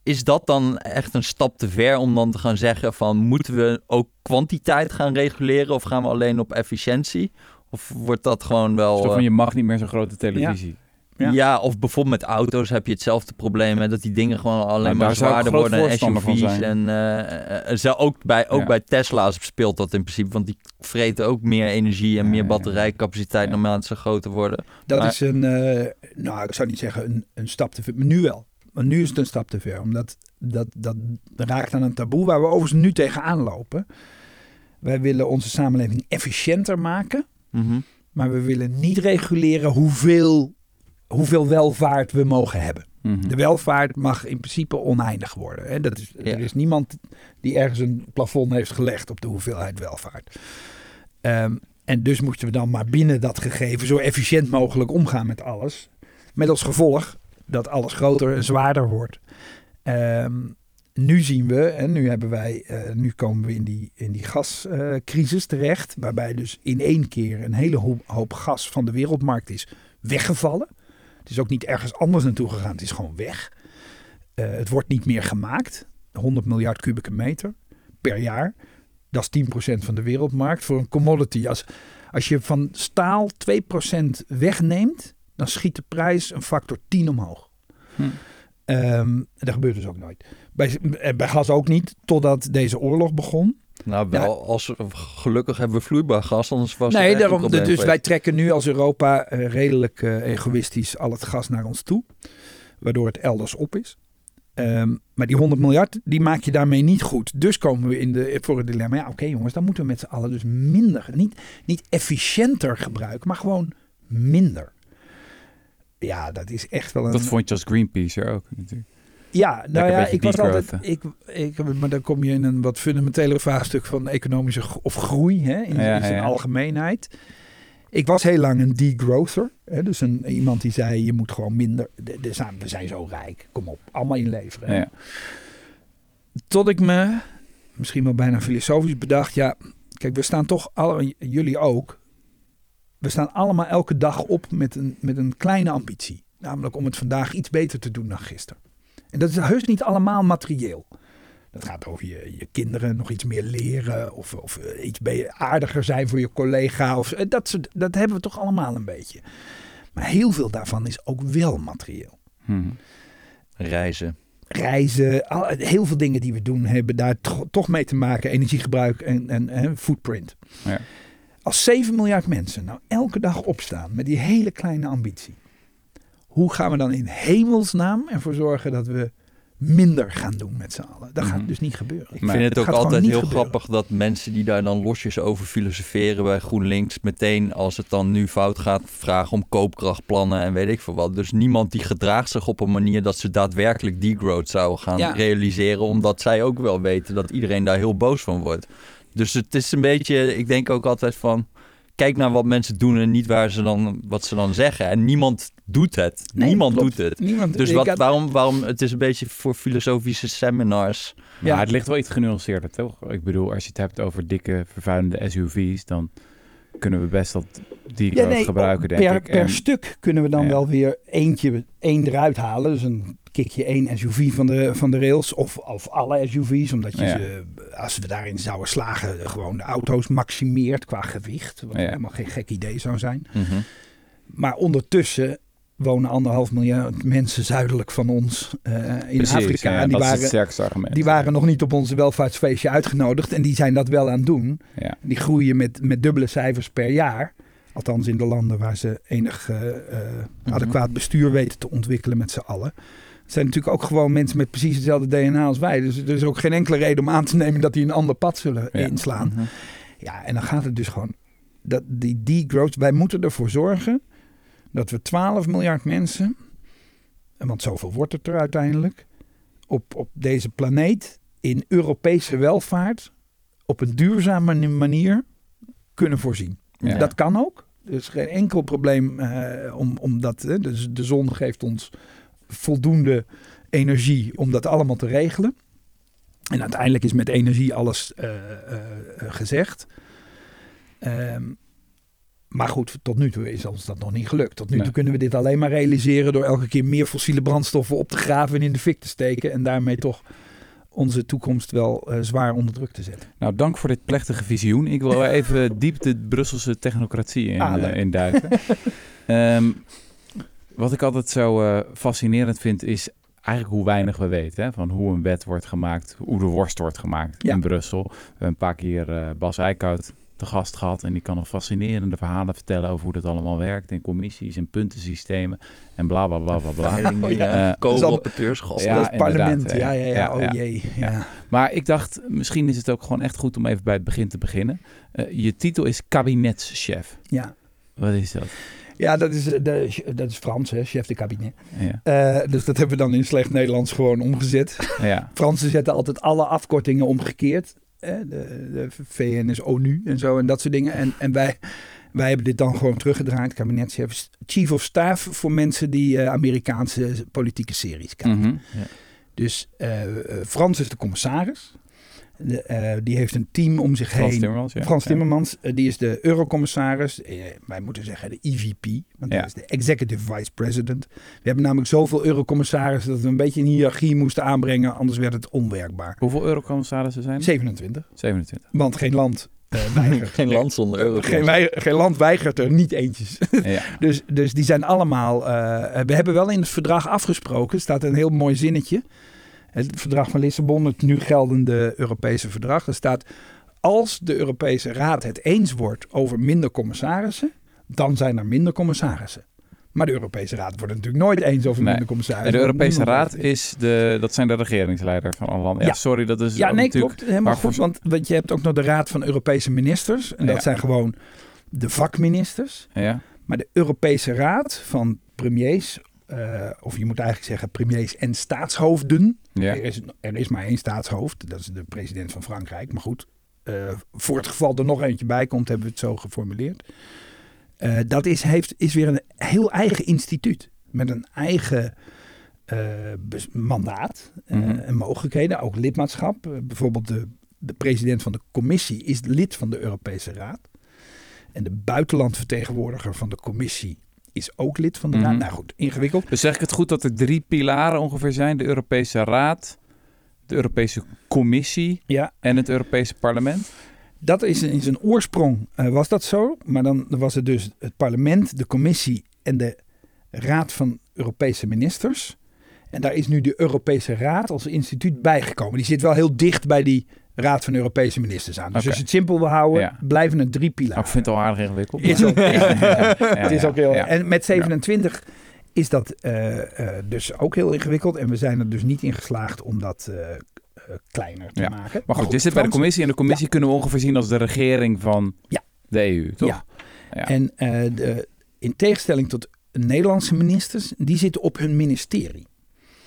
S1: is dat dan echt een stap te ver om dan te gaan zeggen van moeten we ook kwantiteit gaan reguleren of gaan we alleen op efficiëntie? Of wordt dat gewoon wel...
S2: Zo
S1: eh,
S2: van, je mag niet meer zo'n grote televisie.
S3: Ja.
S1: ja. of bijvoorbeeld met auto's heb je hetzelfde probleem. Hè, dat die dingen gewoon alleen
S2: Nou,
S1: maar
S2: daar zou ik
S1: zwaarder
S2: groot
S1: worden. En
S2: van
S1: SUV's.
S2: zijn.
S1: En zo ook, bij, ook
S2: Ja.
S1: bij Tesla's speelt dat in principe. Want die vreten ook meer energie en
S2: Ja,
S1: meer batterijcapaciteit
S2: ja.
S1: naarmate ze groter worden.
S3: Dat
S1: Maar-
S3: is een, eh, nou ik zou niet zeggen een, een stap te ver, maar nu wel. Maar nu is het een stap te ver, omdat dat, dat raakt aan een taboe waar we overigens nu tegenaan lopen. Wij willen onze samenleving efficiënter maken,
S1: Mhm.
S3: maar we willen niet reguleren hoeveel, hoeveel welvaart we mogen hebben.
S2: Mhm.
S3: De welvaart mag in principe oneindig worden. Hè? Dat is,
S1: Ja.
S3: Er is niemand die ergens een plafond heeft gelegd op de hoeveelheid welvaart. Ehm, en dus moesten we dan maar binnen dat gegeven zo efficiënt mogelijk omgaan met alles. Met als gevolg dat alles groter en zwaarder wordt. Ehm, nu zien we, en nu hebben wij, eh, nu komen we in die, in die gascrisis terecht, waarbij dus in één keer een hele hoop, hoop gas van de wereldmarkt is weggevallen. Het is ook niet ergens anders naartoe gegaan, het is gewoon weg. Eh, het wordt niet meer gemaakt. 100 miljard kubieke meter per jaar. Dat is 10% van de wereldmarkt voor een commodity. Als, als je van staal 2% wegneemt, dan schiet de prijs een factor 10 omhoog.
S2: Hm.
S3: Ehm, dat gebeurt dus ook nooit. Bij, eh, bij gas ook niet, totdat deze oorlog begon.
S1: Nou, wel, als, gelukkig hebben we vloeibaar gas, anders was het
S3: Nee,
S1: een
S3: daarom, dus
S1: geweest.
S3: wij trekken nu als Europa eh, redelijk eh, egoïstisch al het gas naar ons toe. Waardoor het elders op is. Ehm, maar die 100 miljard, die maak je daarmee niet goed. Dus komen we in de, voor het dilemma. Ja, oké jongens, dan moeten we met z'n allen dus minder. Niet, niet efficiënter gebruiken, maar gewoon minder. Ja, dat is echt wel een...
S2: Dat vond je als Greenpeace er ook natuurlijk.
S3: Ja, nou ja, ik was altijd. Ik, ik, maar dan kom je in een wat fundamenteler vraagstuk van economische of groei hè, in,
S2: Ja,
S3: in zijn
S2: ja.
S3: algemeenheid. Ik was heel lang een degrowther. Hè, dus een, iemand die zei: je moet gewoon minder. De, we zijn zo rijk, kom op, allemaal inleveren. hè.
S2: Ja.
S3: Tot ik me misschien wel bijna filosofisch bedacht: ja, kijk, we staan toch, alle, jullie ook. We staan allemaal elke dag op met een, met een kleine ambitie. Namelijk om het vandaag iets beter te doen dan gisteren. En dat is heus niet allemaal materieel. Dat gaat over je, je kinderen nog iets meer leren. Of, of eh, iets aardiger zijn voor je collega. Of, dat, soort- dat hebben we toch allemaal een beetje. Maar heel veel daarvan is ook wel materieel.
S2: Mhm.
S1: Reizen.
S3: Reizen, al- heel veel dingen die we doen hebben daar to- toch mee te maken. Energiegebruik en, en, en footprint.
S2: Ja.
S3: Als 7 miljard mensen nou elke dag opstaan met die hele kleine ambitie. Hoe gaan we dan in hemelsnaam ervoor zorgen dat we minder gaan doen met z'n allen? Dat gaat
S2: Mhm.
S3: dus niet gebeuren.
S1: Ik
S2: Maar
S1: vind het
S3: het
S1: ook altijd heel
S3: gebeuren.
S1: grappig dat mensen die daar dan losjes over filosoferen bij GroenLinks meteen als het dan nu fout gaat vragen om koopkrachtplannen en weet ik veel wat. Dus niemand die gedraagt zich op een manier dat ze daadwerkelijk degrowth zouden gaan
S3: Ja.
S1: realiseren, omdat zij ook wel weten dat iedereen daar heel boos van wordt. Dus het is een beetje, ik denk ook altijd van, kijk naar wat mensen doen en niet waar ze dan, wat ze dan zeggen. En niemand doet het.
S3: Nee,
S1: niemand
S3: klopt.
S1: doet het.
S3: Niemand,
S1: Dus wat,
S3: had-
S1: waarom, waarom, het is een beetje voor filosofische seminars.
S2: Maar
S3: Ja.
S2: het ligt wel iets genuanceerder, toch? Ik bedoel, als je het hebt over dikke, vervuilende SUV's, dan kunnen we best dat die
S3: Ja, nee,
S2: gebruiken, denk
S3: per,
S2: ik.
S3: per
S2: En-
S3: stuk kunnen we dan
S2: Ja.
S3: wel weer eentje, één eruit halen. Dus een kikje één SUV van de, van de rails. Of, of alle SUV's. Omdat je
S2: Ja.
S3: ze, als we daarin zouden slagen, gewoon de auto's maximeert qua gewicht. Wat helemaal geen gek idee zou zijn.
S1: Mhm.
S3: Maar ondertussen wonen anderhalf miljard mensen zuidelijk van ons eh, in
S2: Precies,
S3: Afrika.
S2: ja,
S3: en die waren,
S2: sterkste argument.
S3: die waren nog niet op onze welvaartsfeestje uitgenodigd. En die zijn dat wel aan het doen.
S2: Ja.
S3: Die groeien met, met dubbele cijfers per jaar. Althans in de landen waar ze enig eh, eh, adequaat bestuur weten te ontwikkelen met z'n allen. Het zijn natuurlijk ook gewoon mensen met precies hetzelfde DNA als wij. Dus er is ook geen enkele reden om aan te nemen dat die een ander pad zullen inslaan.
S1: Mhm.
S3: Ja, en dan gaat het dus gewoon. Dat die degrowth, wij moeten ervoor zorgen dat we 12 miljard mensen, en want zoveel wordt het er uiteindelijk, op, op deze planeet in Europese welvaart op een duurzame manier kunnen voorzien.
S2: Ja.
S3: Dat kan ook. Er is geen enkel probleem eh, om, om dat. Hè, dus de zon geeft ons voldoende energie om dat allemaal te regelen. En uiteindelijk is met energie alles eh, eh, gezegd. Ehm, maar goed, tot nu toe is ons dat nog niet gelukt. Tot nu
S2: Nee.
S3: toe kunnen we dit alleen maar realiseren door elke keer meer fossiele brandstoffen op te graven en in de fik te steken. En daarmee toch onze toekomst wel eh, zwaar onder druk te zetten.
S2: Nou, dank voor dit plechtige visioen. Ik wil <laughs> even diep de Brusselse technocratie in,
S3: Ah,
S2: eh. <laughs> Ehm, wat ik altijd zo eh, fascinerend vind, is eigenlijk hoe weinig we weten. Hè? Van hoe een wet wordt gemaakt, hoe de worst wordt gemaakt
S3: Ja.
S2: in Brussel. We hebben een paar keer Bas Eickhout te gast gehad. En die kan nog fascinerende verhalen vertellen over hoe dat allemaal werkt. In commissies en puntensystemen en bla bla bla bla bla. Ja.
S1: eh, co-operateurs,
S2: Ja,
S3: dat is het parlement.
S2: inderdaad,
S3: Ja, ja, ja.
S2: ja,
S3: Oh
S2: ja.
S3: jee.
S2: Ja.
S3: Ja.
S2: Maar ik dacht, misschien is het ook gewoon echt goed om even bij het begin te beginnen. Eh, je titel is kabinetschef.
S3: Ja.
S2: Wat is dat?
S3: Ja, dat is, de, dat is Frans, hè, chef de cabinet.
S2: Ja.
S3: Eh, dus dat hebben we dan in slecht Nederlands gewoon omgezet.
S2: ja.
S3: Fransen zetten altijd alle afkortingen omgekeerd. De, de VN is ONU en zo en dat soort dingen. En, en wij, wij hebben dit dan gewoon teruggedraaid. Kabinetchef, chief of staff voor mensen die eh, Amerikaanse politieke series kijken.
S2: Mhm.
S3: Dus eh, eh, Frans is de commissaris. De, eh, die heeft een team om zich
S2: Frans
S3: heen.
S2: Timmermans, ja.
S3: Frans. Timmermans, eh, die is de eurocommissaris. Eh, wij moeten zeggen de EVP, want
S2: Ja.
S3: dat is de Executive Vice President. We hebben namelijk zoveel eurocommissarissen dat we een beetje een hiërarchie moesten aanbrengen, anders werd het onwerkbaar.
S2: Hoeveel eurocommissarissen zijn er?
S3: 27,
S2: 27.
S3: want geen land <laughs> weigert.
S1: Geen land zonder euro.
S3: Geen, wij- geen land weigert er niet eentjes. <laughs>
S2: Ja.
S3: Dus, dus die zijn allemaal. we hebben wel in het verdrag afgesproken, staat een heel mooi zinnetje. Het verdrag van Lissabon, het nu geldende Europese verdrag. Er staat: Als de Europese Raad het eens wordt over minder commissarissen, dan zijn er minder commissarissen. Maar de Europese Raad wordt het natuurlijk nooit eens over
S2: Nee.
S3: minder commissarissen.
S2: En de Europese Raad is de, dat zijn de regeringsleiders van alle landen. Ja,
S3: Ja.
S2: sorry, dat is
S3: Ja, nee, klopt. Helemaal goed. Want, want je hebt ook nog de Raad van Europese Ministers. En dat
S2: Ja.
S3: zijn gewoon de vakministers.
S2: Ja,
S3: Maar de Europese Raad van premiers, eh, of je moet eigenlijk zeggen premiers en staatshoofden.
S2: ja.
S3: Er, is, er is maar één staatshoofd, dat is de president van Frankrijk. Maar goed, eh, voor het geval er nog eentje bij komt, hebben we het zo geformuleerd. Eh, dat is, heeft, is weer een heel eigen instituut. Met een eigen mandaat
S2: Mhm.
S3: en mogelijkheden, ook lidmaatschap. Bijvoorbeeld de, de president van de commissie is lid van de Europese Raad. En de buitenlandvertegenwoordiger van de commissie is ook lid van de
S2: Mhm.
S3: raad. Nou goed, ingewikkeld.
S2: Dus zeg ik het goed dat er drie pilaren ongeveer zijn? De Europese Raad, de Europese Commissie
S3: Ja,
S2: en het Europese Parlement?
S3: dat is in zijn oorsprong eh, was dat zo. Maar dan was het dus het parlement, de commissie en de raad van Europese ministers. En daar is nu de Europese Raad als instituut bijgekomen. Die zit wel heel dicht bij die Raad van Europese Ministers aan. Dus als je het simpel wil houden,
S2: Ja.
S3: blijven het drie
S2: Nou,
S3: pilaren.
S2: ik vind het al aardig ingewikkeld.
S3: Is ook, <laughs> het is ook heel. En met 27 is dat eh, eh, dus ook heel ingewikkeld. En we zijn er dus niet in geslaagd om dat eh, kleiner te
S2: Ja.
S3: maken.
S2: Maar goed, dit zit bij de commissie. En de commissie kunnen we ongeveer zien als de regering van
S3: Ja.
S2: de EU, toch?
S3: Ja.
S2: Ja.
S3: En de, in tegenstelling tot Nederlandse ministers, die zitten op hun ministerie.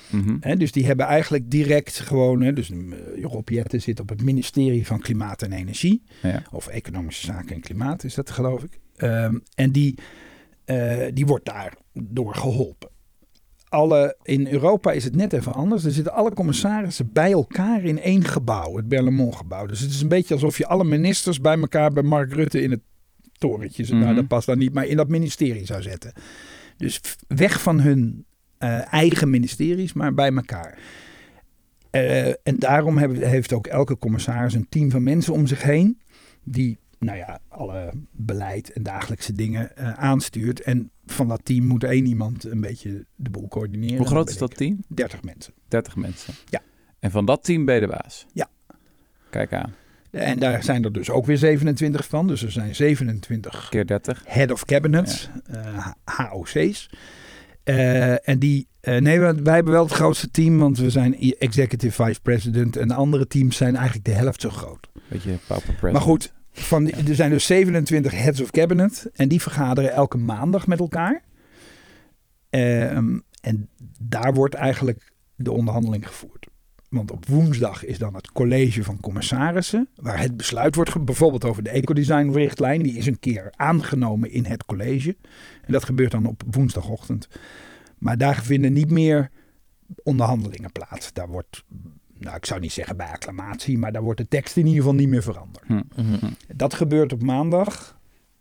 S2: Mhm.
S3: Hè, dus die hebben eigenlijk direct gewoon, hè, dus uh, Rob Jetten zit op het ministerie van Klimaat en Energie.
S2: Ja.
S3: Of Economische Zaken en Klimaat is dat geloof ik. Ehm, en die, eh, die wordt daardoor geholpen. Alle, in Europa is het net even anders. Er zitten alle commissarissen bij elkaar in één gebouw, het Berlemont gebouw. Dus het is een beetje alsof je alle ministers bij elkaar bij Mark Rutte in het torentje, nou,
S2: Mhm.
S3: dat past dan niet, maar in dat ministerie zou zetten. Dus weg van hun eh, eigen ministeries, maar bij elkaar. Eh, en daarom heeft ook elke commissaris een team van mensen om zich heen. Die, nou ja, alle beleid en dagelijkse dingen eh, aanstuurt. En van dat team moet één iemand een beetje de boel coördineren.
S2: Hoe groot is dat team?
S3: 30 mensen.
S2: 30 mensen.
S3: Ja.
S2: En van dat team ben je de baas?
S3: Ja.
S2: Kijk aan.
S3: En daar zijn er dus ook weer 27 van. Dus er zijn 27
S2: Keer 30.
S3: head of cabinets, HOC's. Eh, en die, eh, nee, wij, wij hebben wel het grootste team, want we zijn executive vice president. En de andere teams zijn eigenlijk de helft zo groot.
S2: Beetje pauper president.
S3: Maar goed, van die, er zijn dus 27 heads of cabinet. En die vergaderen elke maandag met elkaar. Ehm, en daar wordt eigenlijk de onderhandeling gevoerd. Want op woensdag is dan het college van commissarissen. Waar het besluit wordt, bijvoorbeeld over de ecodesign-richtlijn. Die is een keer aangenomen in het college. En dat gebeurt dan op woensdagochtend. Maar daar vinden niet meer onderhandelingen plaats. Daar wordt, nou ik zou niet zeggen bij acclamatie. Maar daar wordt de tekst in ieder geval niet meer veranderd.
S2: Hm.
S1: Mhm.
S3: Dat gebeurt op maandag.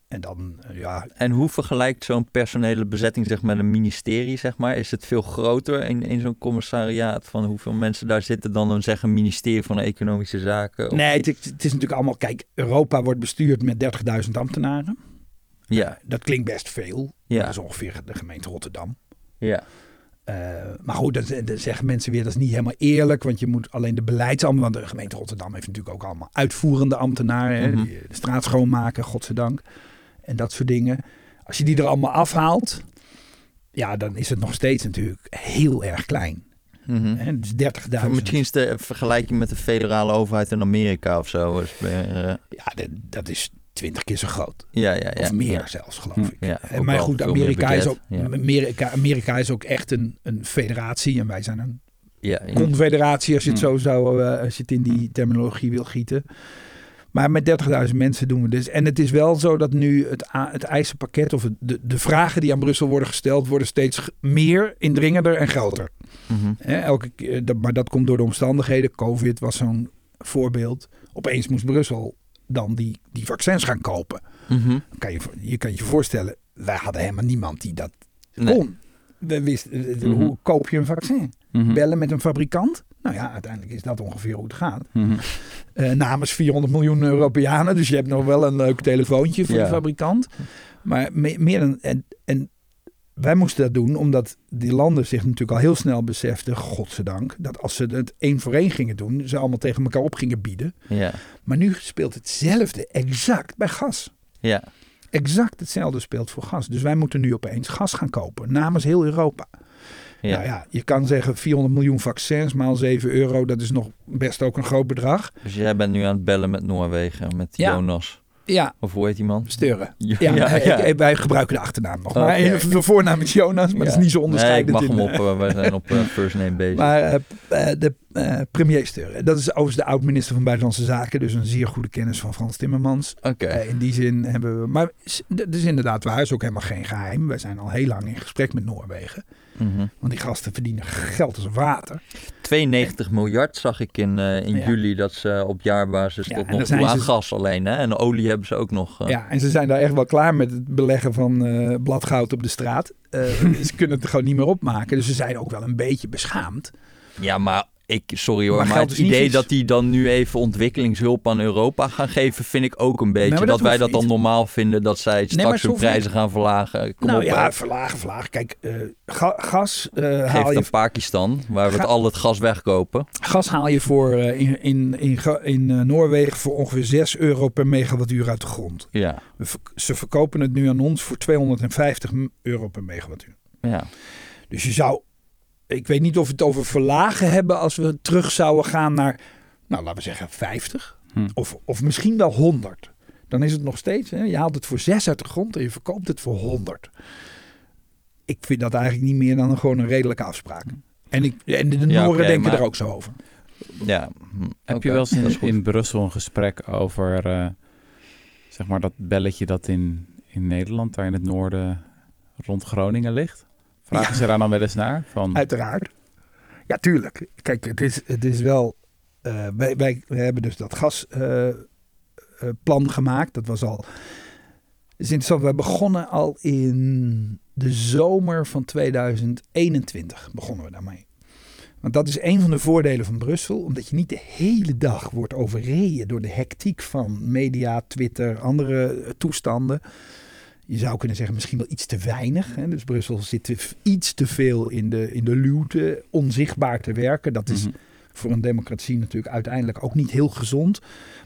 S3: En dan, eh, ja,
S1: En hoe vergelijkt zo'n personele bezetting zich met een ministerie, zeg maar? Is het veel groter in, in zo'n commissariaat van hoeveel mensen daar zitten dan een zeggen ministerie van Economische Zaken? Of-
S3: nee, het, het is natuurlijk allemaal, kijk, Europa wordt bestuurd met 30.000 ambtenaren.
S1: Ja,
S3: Dat klinkt best veel.
S1: Ja.
S3: Dat is ongeveer de gemeente Rotterdam.
S1: ja.
S3: Eh, maar goed, dat, dat zeggen mensen weer, dat is niet helemaal eerlijk, want je moet alleen de beleidsambtenaren, want de gemeente Rotterdam heeft natuurlijk ook allemaal uitvoerende ambtenaren,
S1: Mhm.
S3: die de straat schoonmaken, godzijdank, en dat soort dingen. Als je die er allemaal afhaalt, ja, dan is het nog steeds natuurlijk heel erg klein. Hè? Dus 30.000.
S1: Misschien is de vergelijking met de federale overheid in Amerika of zo. eh,
S3: Ja, dat, dat is twintig keer zo groot.
S1: ja, ja, ja.
S3: Of meer
S1: Ja.
S3: zelfs, geloof
S2: Hm,
S3: ik.
S1: Ja,
S3: Eh,
S1: ook
S3: maar goed, Amerika is, ook,
S1: Ja.
S3: Amerika, Amerika is ook echt een, een federatie en wij zijn een confederatie, als je het
S2: Hm.
S3: zo zou, eh, als je het in die terminologie wil gieten. Maar met 30.000 mensen doen we dus. En het is wel zo dat nu het, het eisenpakket of de, de vragen die aan Brussel worden gesteld, worden steeds meer, indringender en groter.
S1: Mhm.
S3: Hè, elke, keer- dat, maar dat komt door de omstandigheden. Covid was zo'n voorbeeld. Opeens moest Brussel dan die, die vaccins gaan kopen.
S1: Mhm.
S3: Kan je, je kan je voorstellen, wij hadden helemaal niemand die dat
S1: Nee.
S3: kon. We wisten, eh,
S2: Mhm.
S3: hoe koop je een vaccin?
S2: Mhm.
S3: Bellen met een fabrikant? Nou ja, uiteindelijk is dat ongeveer hoe het gaat.
S2: Mhm.
S3: Eh, namens 400 miljoen Europeanen. Dus je hebt nog wel een leuk telefoontje voor
S1: Ja.
S3: de fabrikant. Maar me- meer dan... En, en wij moesten dat doen omdat die landen zich natuurlijk al heel snel beseften, godzijdank, dat als ze het één voor één gingen doen, ze allemaal tegen elkaar op gingen bieden.
S1: Ja,
S3: Maar nu speelt hetzelfde exact bij gas.
S1: ja.
S3: Exact hetzelfde speelt voor gas. Dus wij moeten nu opeens gas gaan kopen namens heel Europa.
S1: Ja.
S3: Nou ja, je kan zeggen 400 miljoen vaccins maal 7 euro, dat is nog best ook een groot bedrag.
S1: Dus jij bent nu aan het bellen met Noorwegen, met
S3: Ja.
S1: Jonas.
S3: Ja,
S1: Of hoe heet die man?
S3: Steuren.
S1: Ja,
S3: Ja,
S1: ja,
S3: ik- wij gebruiken de achternaam nog. Maar de voornaam is Jonas, maar dat is niet zo
S1: Nee, ik
S3: onderscheidend.
S1: mag hem op.
S3: eh,
S1: wij zijn op eh, first name <laughs> bezig.
S3: Maar eh, de, eh premier. Dat is overigens de oud-minister van Buitenlandse Zaken. Dus een zeer goede kennis van Frans Timmermans.
S1: Oké.
S3: Eh, in die zin hebben we... Maar dat is inderdaad waar. is ook helemaal geen geheim. Wij zijn al heel lang in gesprek met Noorwegen.
S1: Mhm.
S3: Want die gasten verdienen geld als water.
S1: 92 miljard zag ik in, eh, in
S3: Ja.
S1: juli dat ze op jaarbasis
S3: Ja,
S1: tot nog toe aan gas alleen. Hè? En olie hebben ze ook nog.
S3: Ja, en ze zijn daar echt wel klaar met het beleggen van bladgoud op de straat. <laughs> Ze kunnen het gewoon niet meer opmaken. Dus ze zijn ook wel een beetje beschaamd.
S1: Ja, maar ik, sorry hoor,
S3: Maar
S1: het idee dat die dan nu even ontwikkelingshulp aan Europa gaan geven, vind ik ook een beetje.
S3: Nee,
S1: dat,
S3: dat
S1: wij dat dan
S3: niet.
S1: normaal vinden, dat zij straks hun prijzen gaan verlagen. Kom
S3: nou
S1: op,
S3: ja, verlagen, verlagen. Kijk, eh, ga- gas,
S1: Geef
S3: haal je,
S1: aan Pakistan, waar we het al het gas wegkopen.
S3: gas haal je voor, eh, in, in, in, in Noorwegen voor ongeveer 6 euro per megawattuur uit de grond.
S1: Ja,
S3: We ze verkopen het nu aan ons voor 250 euro per megawattuur.
S1: ja.
S3: Dus je zou, ik weet niet of we het over verlagen hebben als we terug zouden gaan naar, nou laten we zeggen 50
S2: Hm.
S3: of, of misschien wel 100. Dan is het nog steeds, hè, je haalt het voor 6 uit de grond en je verkoopt het voor 100. Ik vind dat eigenlijk niet meer dan een, gewoon een redelijke afspraak. En, ik, en de, de
S1: Ja,
S3: Noren
S1: oké,
S3: denken
S1: maar-
S3: er ook zo over.
S1: ja. hm,
S2: Heb je wel eens in Brussel een gesprek over eh, zeg maar dat belletje dat in, in Nederland, daar in het noorden rond Groningen ligt? Vragen
S3: Ja.
S2: ze daar dan wel eens naar? Van,
S3: Uiteraard. Ja, tuurlijk. Kijk, het is, het is wel. eh, wij, wij, wij hebben dus dat gasplan gemaakt. Dat was al. Het is interessant. We begonnen al in de zomer van 2021. Begonnen we daarmee. Want dat is een van de voordelen van Brussel. Omdat je niet de hele dag wordt overreden door de hectiek van media, Twitter, andere eh, toestanden. Je zou kunnen zeggen misschien wel iets te weinig. Hè? Dus Brussel zit iets te veel in de, in de luwte, onzichtbaar te werken. Dat is
S2: Mhm.
S3: voor een democratie natuurlijk uiteindelijk ook niet heel gezond.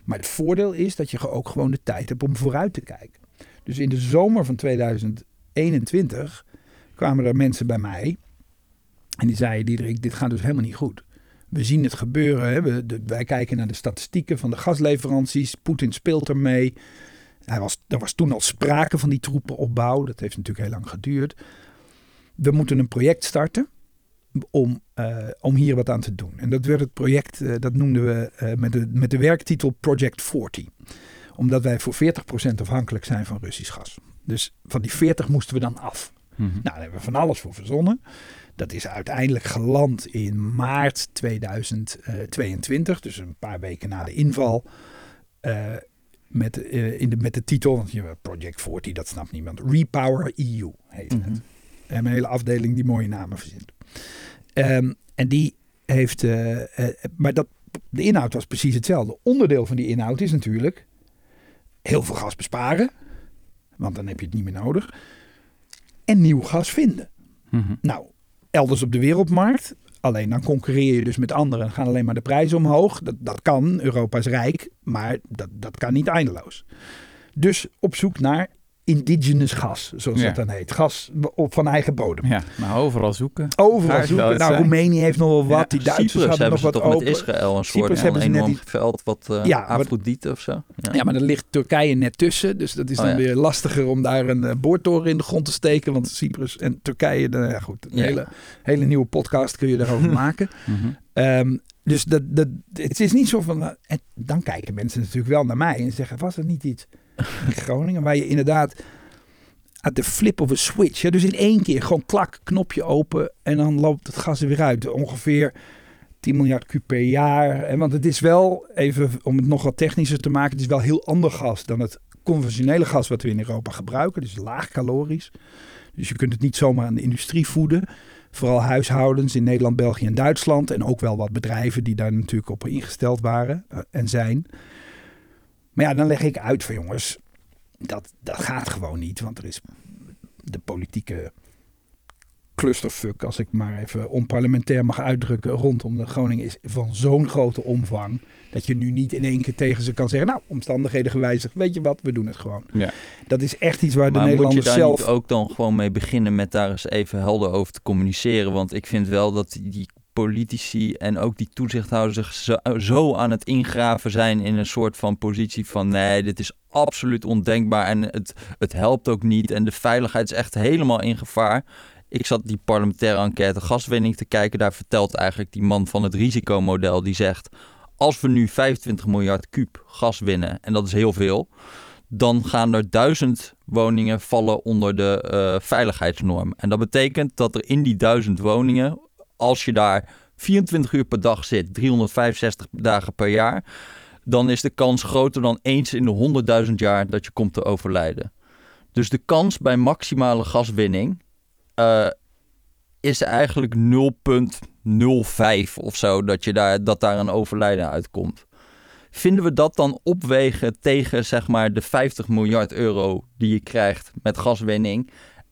S3: Maar het voordeel is dat je ook gewoon de tijd hebt om vooruit te kijken. Dus in de zomer van 2021 kwamen er mensen bij mij. En die zeiden, Diederik, dit gaat dus helemaal niet goed. We zien het gebeuren. Hè? We, de- wij kijken naar de statistieken van de gasleveranties. Poetin speelt ermee. Hij was, er was toen al sprake van die troepenopbouw. Dat heeft natuurlijk heel lang geduurd. We moeten een project starten om, eh, om hier wat aan te doen. En dat werd het project, eh, dat noemden we eh, met, de, met de werktitel Project 40. Omdat wij voor 40% afhankelijk zijn van Russisch gas. Dus van die 40 moesten we dan af.
S2: Mhm.
S3: Nou, daar hebben we van alles voor verzonnen. Dat is uiteindelijk geland in maart 2022, dus een paar weken na de inval. Met, eh, in de, met de titel, want je Project 40, dat snapt niemand. Repower EU heet het.
S1: Mhm.
S3: Een hele afdeling die mooie namen verzint. Ehm, en die heeft, eh, eh, maar dat, de inhoud was precies hetzelfde. Onderdeel van die inhoud is natuurlijk heel veel gas besparen, want dan heb je het niet meer nodig. En nieuw gas vinden.
S2: Mhm.
S3: Nou, elders op de wereldmarkt. Alleen dan concurreer je dus met anderen. Gaan alleen maar de prijzen omhoog. Dat, dat kan. Europa is rijk. Maar dat, dat kan niet eindeloos. Dus op zoek naar indigenous gas. Zoals
S2: Ja.
S3: dat dan heet. Gas op van eigen bodem.
S2: Ja, nou overal zoeken.
S3: Overal zoeken. Nou,
S2: zijn.
S3: Roemenië heeft nog wel wat.
S2: Ja,
S3: die Duitsers
S1: Cyprus
S3: hadden
S1: hebben
S3: nog
S1: ze
S3: wat
S1: toch
S3: open.
S1: met Israël een soort
S3: Cyprus hebben ze net
S1: enorm
S3: die-
S1: veld wat eh
S3: Ja,
S1: Afrodite of zo. Ja.
S3: Ja, maar dan ligt Turkije net tussen. Dus dat is
S1: Oh,
S3: dan
S1: ja.
S3: weer lastiger om daar een eh, boortoren in de grond te steken. Want Cyprus en Turkije, nou ja goed. Een
S1: Ja.
S3: hele, hele nieuwe podcast kun je daarover <laughs> maken.
S2: Mhm.
S3: Ehm, dus dat, dat, het is niet zo van. eh, en dan kijken mensen natuurlijk wel naar mij en zeggen: was er niet iets Groningen waar je inderdaad at de flip of a switch, hè, dus in één keer gewoon klak, knopje open en dan loopt het gas er weer uit. Ongeveer 10 miljard kuub per jaar. En want het is wel, even om het nog wat technischer te maken, het is wel heel ander gas dan het conventionele gas wat we in Europa gebruiken. Dus laag calorisch. Dus je kunt het niet zomaar aan de industrie voeden. Vooral huishoudens in Nederland, België en Duitsland. En ook wel wat bedrijven die daar natuurlijk op ingesteld waren eh, en zijn. Maar ja, dan leg ik uit van jongens, dat, dat gaat gewoon niet. Want er is de politieke clusterfuck, als ik maar even onparlementair mag uitdrukken, rondom de Groningen is van zo'n grote omvang. Dat je nu niet in één keer tegen ze kan zeggen, nou, omstandigheden gewijzigd, weet je wat, we doen het gewoon.
S2: Ja.
S3: Dat is echt iets waar de
S1: Maar moet je
S3: Nederlanders
S1: daar
S3: zelf...
S1: ook dan gewoon mee beginnen met daar eens even helder over te communiceren? Want ik vind wel dat die politici en ook die toezichthouders zich zo, aan het ingraven zijn in een soort van positie van nee, dit is absoluut ondenkbaar en het, het helpt ook niet en de veiligheid is echt helemaal in gevaar. Ik zat die parlementaire enquête gaswinning te kijken. Daar vertelt eigenlijk die man van het risicomodel, die zegt... als we nu 25 miljard kuub gas winnen, en dat is heel veel... dan gaan er duizend woningen vallen onder de eh, veiligheidsnorm. En dat betekent dat er in die duizend woningen, als je daar 24 uur per dag zit, 365 dagen per jaar, dan is de kans groter dan eens in de 100.000 jaar dat je komt te overlijden. Dus de kans bij maximale gaswinning uh, is eigenlijk 0,05 of zo dat, je daar, dat daar een overlijden uitkomt. Vinden we dat dan opwegen tegen zeg maar de 50 miljard euro die je krijgt met gaswinning?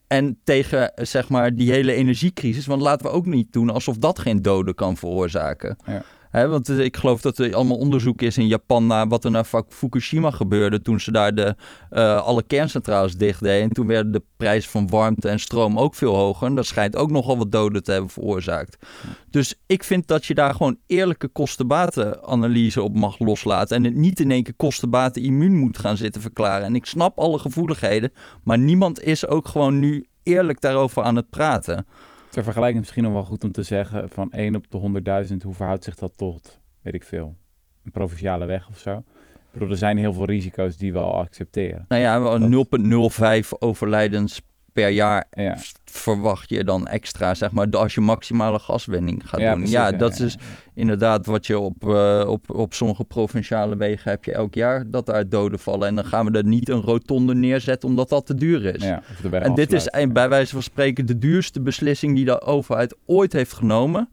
S1: En tegen zeg maar die hele energiecrisis. Want laten we ook niet doen alsof dat geen doden kan veroorzaken. Ja want ik geloof dat er allemaal onderzoek is in Japan naar wat er naar Fukushima gebeurde toen ze daar de, uh, alle kerncentrales dicht deden. En toen werden de prijzen van warmte en stroom ook veel hoger. En dat schijnt ook nogal wat doden te hebben veroorzaakt. Dus ik vind dat je daar gewoon eerlijke kostenbatenanalyse op mag loslaten. En het niet in één keer kostenbaten immuun moet gaan zitten verklaren. En ik snap alle gevoeligheden, maar niemand is ook gewoon nu eerlijk daarover aan het praten.
S2: Ter vergelijking misschien nog wel goed om te zeggen van 1 op de 100.000, hoe verhoudt zich dat tot, weet ik veel, een provinciale weg of zo? Ik bedoel, er zijn heel veel risico's die we al accepteren.
S1: Nou ja, 0,05 overlijdens per jaar ja. verwacht je dan extra, zeg maar, als je maximale gaswinning gaat doen. ja, dat is inderdaad wat je op, uh, op, op sommige provinciale wegen heb je elk jaar dat daar doden vallen. En dan gaan we er niet een rotonde neerzetten omdat dat te duur is. en dit is bij wijze van spreken de duurste beslissing die de overheid ooit heeft genomen.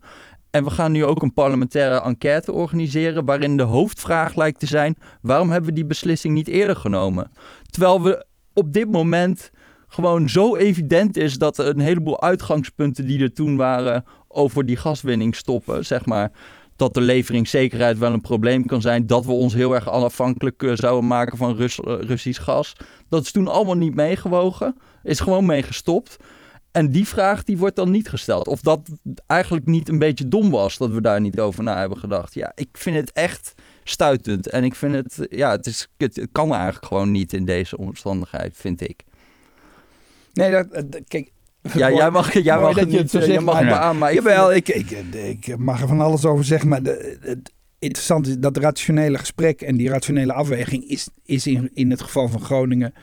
S1: En we gaan nu ook een parlementaire enquête organiseren waarin de hoofdvraag lijkt te zijn: waarom hebben we die beslissing niet eerder genomen? Terwijl we op dit moment gewoon zo evident is dat een heleboel uitgangspunten die er toen waren over die gaswinning stoppen, zeg maar. Dat de leveringszekerheid wel een probleem kan zijn. Dat we ons heel erg afhankelijk eh, zouden maken van eh, Russisch gas. Dat is toen allemaal niet meegewogen. Is gewoon mee gestopt. En die vraag die wordt dan niet gesteld. Of dat eigenlijk niet een beetje dom was dat we daar niet over na hebben gedacht. Ja, ik vind het echt stuitend. En ik vind het, ja, het, is, het kan eigenlijk gewoon niet in deze omstandigheid, vind ik.
S3: Nee, dat, kijk,
S1: ja, <laughs> jij mag, jij mag dat je het zo eh, mag maar, aan, maar
S3: ik jawel, ik, ik, ik, mag er van alles over zeggen, maar de, het interessante is dat rationele gesprek en die rationele afweging is, is in, in het geval van Groningen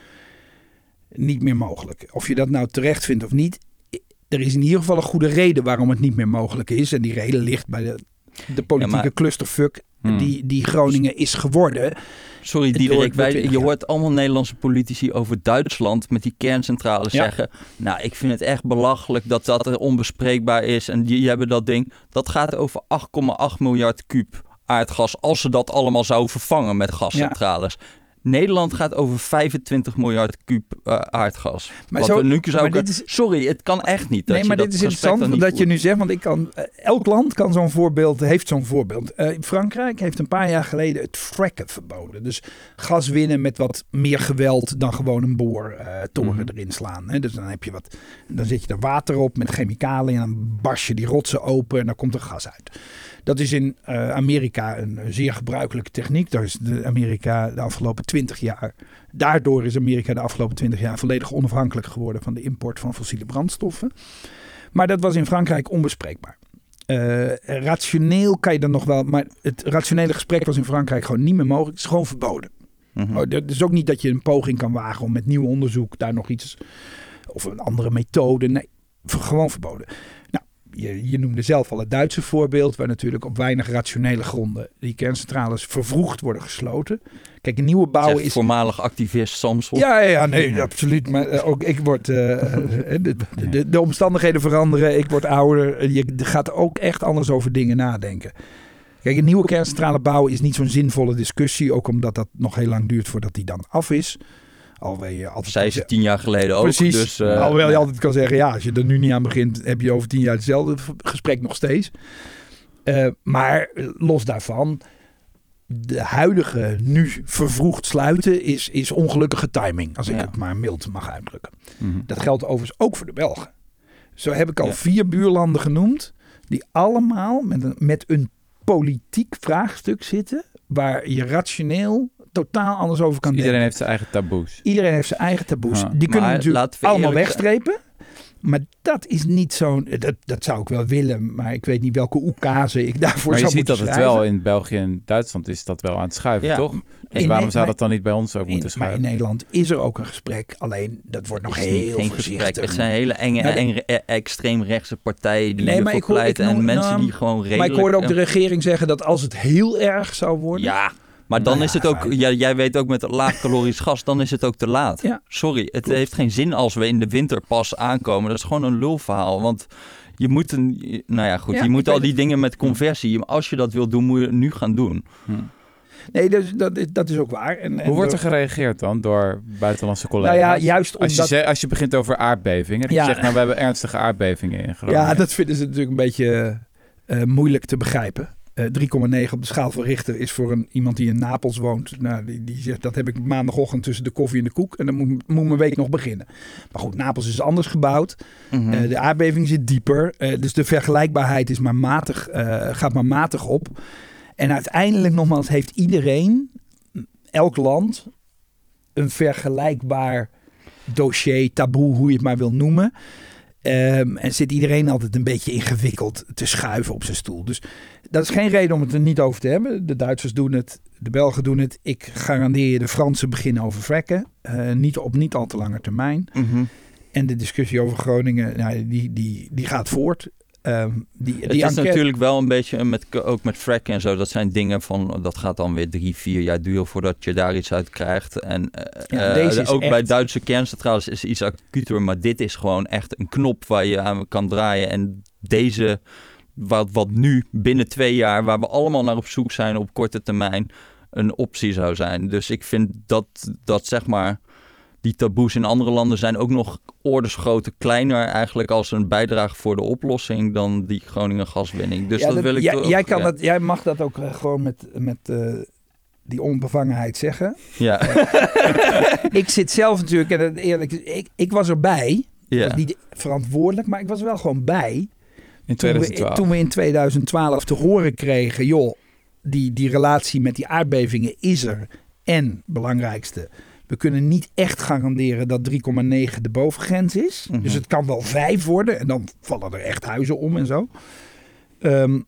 S3: niet meer mogelijk. Of je dat nou terecht vindt of niet, er is in ieder geval een goede reden waarom het niet meer mogelijk is. En die reden ligt bij de, de politieke clusterfuck hmm. die, die Groningen is geworden.
S1: Sorry Diederik, wij, je hoort allemaal Nederlandse politici over Duitsland met die kerncentrales zeggen... Nou, ik vind het echt belachelijk dat dat onbespreekbaar is en die hebben dat ding. Dat gaat over 8,8 miljard kuub aardgas als ze dat allemaal zouden vervangen met gascentrales. Nederland gaat over 25 miljard kuub uh, aardgas. Maar zo, nu maar dit is, sorry, het kan echt niet.
S3: nee, maar dit is interessant dat je nu zegt, want ik kan, uh, elk land kan zo'n voorbeeld, heeft zo'n voorbeeld. Uh, Frankrijk heeft een paar jaar geleden het fracken verboden. Dus gas winnen met wat meer geweld dan gewoon een boortoren mm erin slaan. Hè. Dus dan heb je wat, dan zet je er water op met chemicaliën en dan bars je die rotsen open en dan komt er gas uit. Dat is in uh, Amerika een, zeer gebruikelijke techniek. Daar is de Amerika de afgelopen 20 jaar. Daardoor is Amerika de afgelopen 20 jaar volledig onafhankelijk geworden van de import van fossiele brandstoffen. Maar dat was in Frankrijk onbespreekbaar. Uh, rationeel kan je dan nog wel, maar het rationele gesprek was in Frankrijk gewoon niet meer mogelijk. Het is gewoon verboden. Mm -hmm. Het is ook niet dat je een poging kan wagen om met nieuw onderzoek daar nog iets of een andere methode. Nee, gewoon verboden je, je, noemde zelf al het Duitse voorbeeld, waar natuurlijk op weinig rationele gronden die kerncentrales vervroegd worden gesloten. Kijk, een nieuwe bouw is.
S1: Voormalig activist Samson.
S3: Ja, ja, nee, absoluut. Maar uh, ook ik word. Uh, de, de, de, omstandigheden veranderen. Ik word ouder. Je gaat ook echt anders over dingen nadenken. Kijk, een nieuwe kerncentrale bouwen is niet zo'n zinvolle discussie. Ook omdat dat nog heel lang duurt voordat die dan af is.
S1: Alhoewel je altijd Zij ze tien jaar geleden ook.
S3: Precies.
S1: Dus,
S3: uh, Alhoewel je altijd kan zeggen, ja, als je er nu niet aan begint, heb je over tien jaar hetzelfde gesprek nog steeds. Uh, maar los daarvan, de huidige nu vervroegd sluiten is, is ongelukkige timing. Als ik het maar mild mag uitdrukken. Mm -hmm. Dat geldt overigens ook voor de Belgen. Zo heb ik al ja. vier buurlanden genoemd. Die allemaal met een, met een politiek vraagstuk zitten. Waar je rationeel totaal anders over kan
S2: Iedereen
S3: denken.
S2: heeft zijn eigen taboes.
S3: Iedereen heeft zijn eigen taboes. Die kunnen natuurlijk allemaal wegstrepen. Maar dat is niet zo'n... Dat, dat zou ik wel willen, maar ik weet niet welke oekase ik daarvoor
S2: Maar je ziet dat het wel in België en Duitsland is dat wel aan het schuiven,
S1: Ja.
S2: toch? Dus
S3: In
S2: waarom
S3: Ne-
S2: zou dat dan niet bij ons ook
S3: In,
S2: moeten
S3: maar in
S2: schuiven?
S3: Nederland is er ook een gesprek. Alleen dat wordt nog heel
S1: geen
S3: voorzichtig.
S1: gesprek. Het zijn hele enge
S3: Nou, de-
S1: en e- extreemrechtse partijen die
S3: Nee, maar
S1: ervoor
S3: ik hoor- ik
S1: pleiten.
S3: noem-
S1: en mensen
S3: nou,
S1: die gewoon redelijk...
S3: Maar ik hoorde ook de
S1: eh,
S3: regering zeggen dat als het heel erg zou worden...
S1: Ja, maar dan
S3: Nou
S1: is het ook... Ja, jij weet ook met het laagcalorisch gas, dan is het ook te laat.
S3: Ja.
S1: Sorry, het
S3: Klopt.
S1: heeft geen zin als we in de winter pas aankomen. Dat is gewoon een lulverhaal, want... Je moet een, nou ja, goed.
S3: Ja,
S1: je moet al die dingen met conversie. Als je dat wil doen, moet je het nu gaan doen.
S3: Nee, dus, dat, is- dat is ook waar. En, en
S2: Hoe wordt er
S3: door-
S2: geregeerd dan door buitenlandse collega's?
S3: Nou ja, juist
S2: als, je
S3: omdat...
S2: zegt, als je begint over aardbevingen, dat
S3: Ja.
S2: je zegt, nou, we hebben ernstige aardbevingen in <laughs> Groningen.
S3: Ja, dat vinden ze natuurlijk een beetje eh, moeilijk te begrijpen. Eh 3,9 op de schaal van Richter is voor een, iemand die in Napels woont. Nou, die, die zegt dat heb ik maandagochtend tussen de koffie en de koek. En dan moet, moet mijn week nog beginnen. Maar goed, Napels is anders gebouwd.
S1: Mhm.
S3: Eh, de aardbeving zit dieper. Eh, dus de vergelijkbaarheid is maar matig, eh, gaat maar matig op. En uiteindelijk nogmaals heeft iedereen, elk land, een vergelijkbaar dossier, taboe, hoe je het maar wil noemen. Ehm, en zit iedereen altijd een beetje ingewikkeld te schuiven op zijn stoel. Dus dat is geen reden om het er niet over te hebben. De Duitsers doen het, de Belgen doen het. Ik garandeer je, de Fransen beginnen over fracken. Eh, niet op niet al te lange termijn.
S1: Mhm.
S3: En de discussie over Groningen, nou, die, die, die gaat voort. Ehm, die,
S1: Het
S3: die
S1: is
S3: enquête-
S1: natuurlijk wel een beetje, met, ook met fracken en zo, dat zijn dingen van, dat gaat dan weer drie, vier jaar duren voordat je daar iets uit krijgt. En
S3: Ja,
S1: eh,
S3: deze is
S1: ook
S3: echt-
S1: bij Duitse kerncentrales is iets acuter, maar dit is gewoon echt een knop waar je aan kan draaien. En deze, wat, wat nu binnen twee jaar, waar we allemaal naar op zoek zijn op korte termijn, een optie zou zijn. Dus ik vind dat, dat zeg maar, die taboes in andere landen zijn ook nog orders groter, kleiner eigenlijk als een bijdrage voor de oplossing dan die Groningen gaswinning. Dus
S3: Ja,
S1: dat,
S3: dat-
S1: wil ik
S3: jij, jij, kan
S1: ja.
S3: dat, jij mag dat ook eh, gewoon met, met eh, die onbevangenheid zeggen.
S1: Ja, <laughs>
S3: ik zit zelf natuurlijk, en eerlijk, ik, ik was erbij.
S1: Ja.
S3: was niet verantwoordelijk, maar ik was wel gewoon bij.
S2: In
S3: Toen we,
S2: 2012.
S3: toen we in 2012 te horen kregen, joh, die, die relatie met die aardbevingen is er. En, belangrijkste, we kunnen niet echt garanderen dat 3,9 de bovengrens is.
S1: Mhm.
S3: Dus het kan wel 5 worden en dan vallen er echt huizen om en zo. Ehm,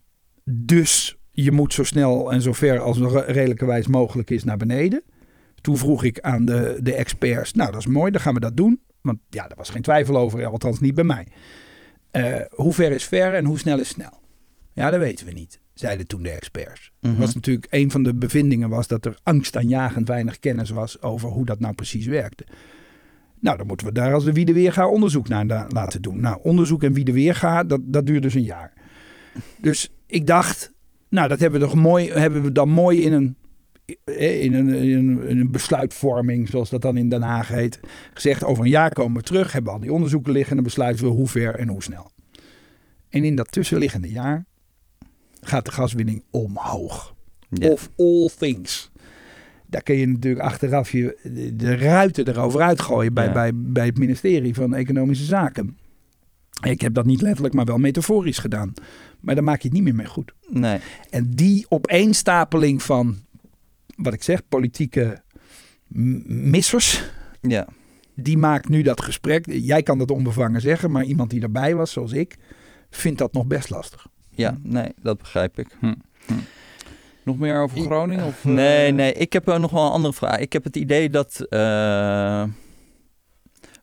S3: dus je moet zo snel en zo ver als redelijkerwijs mogelijk is naar beneden. Toen vroeg ik aan de, de experts, nou dat is mooi, dan gaan we dat doen. Want ja, daar was geen twijfel over, althans niet bij mij. Eh, hoe ver is ver en hoe snel is snel? Ja, dat weten we niet, zeiden toen de experts.
S1: Mhm.
S3: Was natuurlijk een van de bevindingen was dat er angstaanjagend weinig kennis was over hoe dat nou precies werkte. Nou, dan moeten we daar als de Wie de Weerga onderzoek naar laten doen. Nou, onderzoek en Wie de Weerga, dat, dat duurt dus een jaar. Dus ik dacht, nou, dat hebben we, toch mooi, hebben we dan mooi in een, in, een, in, een, in een besluitvorming, zoals dat dan in Den Haag heet, gezegd. Over een jaar komen we terug, hebben we al die onderzoeken liggen en dan besluiten we hoe ver en hoe snel. En in dat tussenliggende jaar gaat de gaswinning omhoog.
S1: Ja.
S3: Of all things. Daar kun je natuurlijk achteraf je, de, ruiten erover uitgooien bij,
S1: Ja.
S3: bij, bij het ministerie van Economische Zaken. Ik heb dat niet letterlijk, maar wel metaforisch gedaan. Maar daar maak je het niet meer mee goed.
S1: Nee.
S3: En die opeenstapeling van, wat ik zeg, politieke missers,
S1: Ja.
S3: die maakt nu dat gesprek. Jij kan dat onbevangen zeggen, maar iemand die erbij was, zoals ik, vindt dat nog best lastig.
S1: ja, nee, dat begrijp ik.
S2: Nog meer over Groningen? Of, eh,
S1: Nee, nee, ik heb er nog wel een andere vraag. Ik heb het idee dat eh,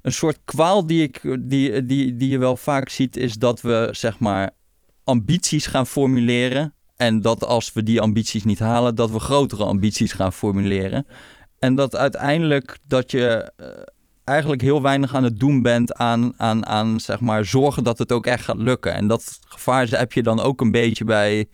S1: een soort kwaal die, ik, die, die, die je wel vaak ziet, is dat we zeg maar ambities gaan formuleren. En dat als we die ambities niet halen, dat we grotere ambities gaan formuleren. En dat uiteindelijk dat je eh, eigenlijk heel weinig aan het doen bent aan, aan, aan zeg maar zorgen dat het ook echt gaat lukken. En dat gevaar heb je dan ook een beetje bij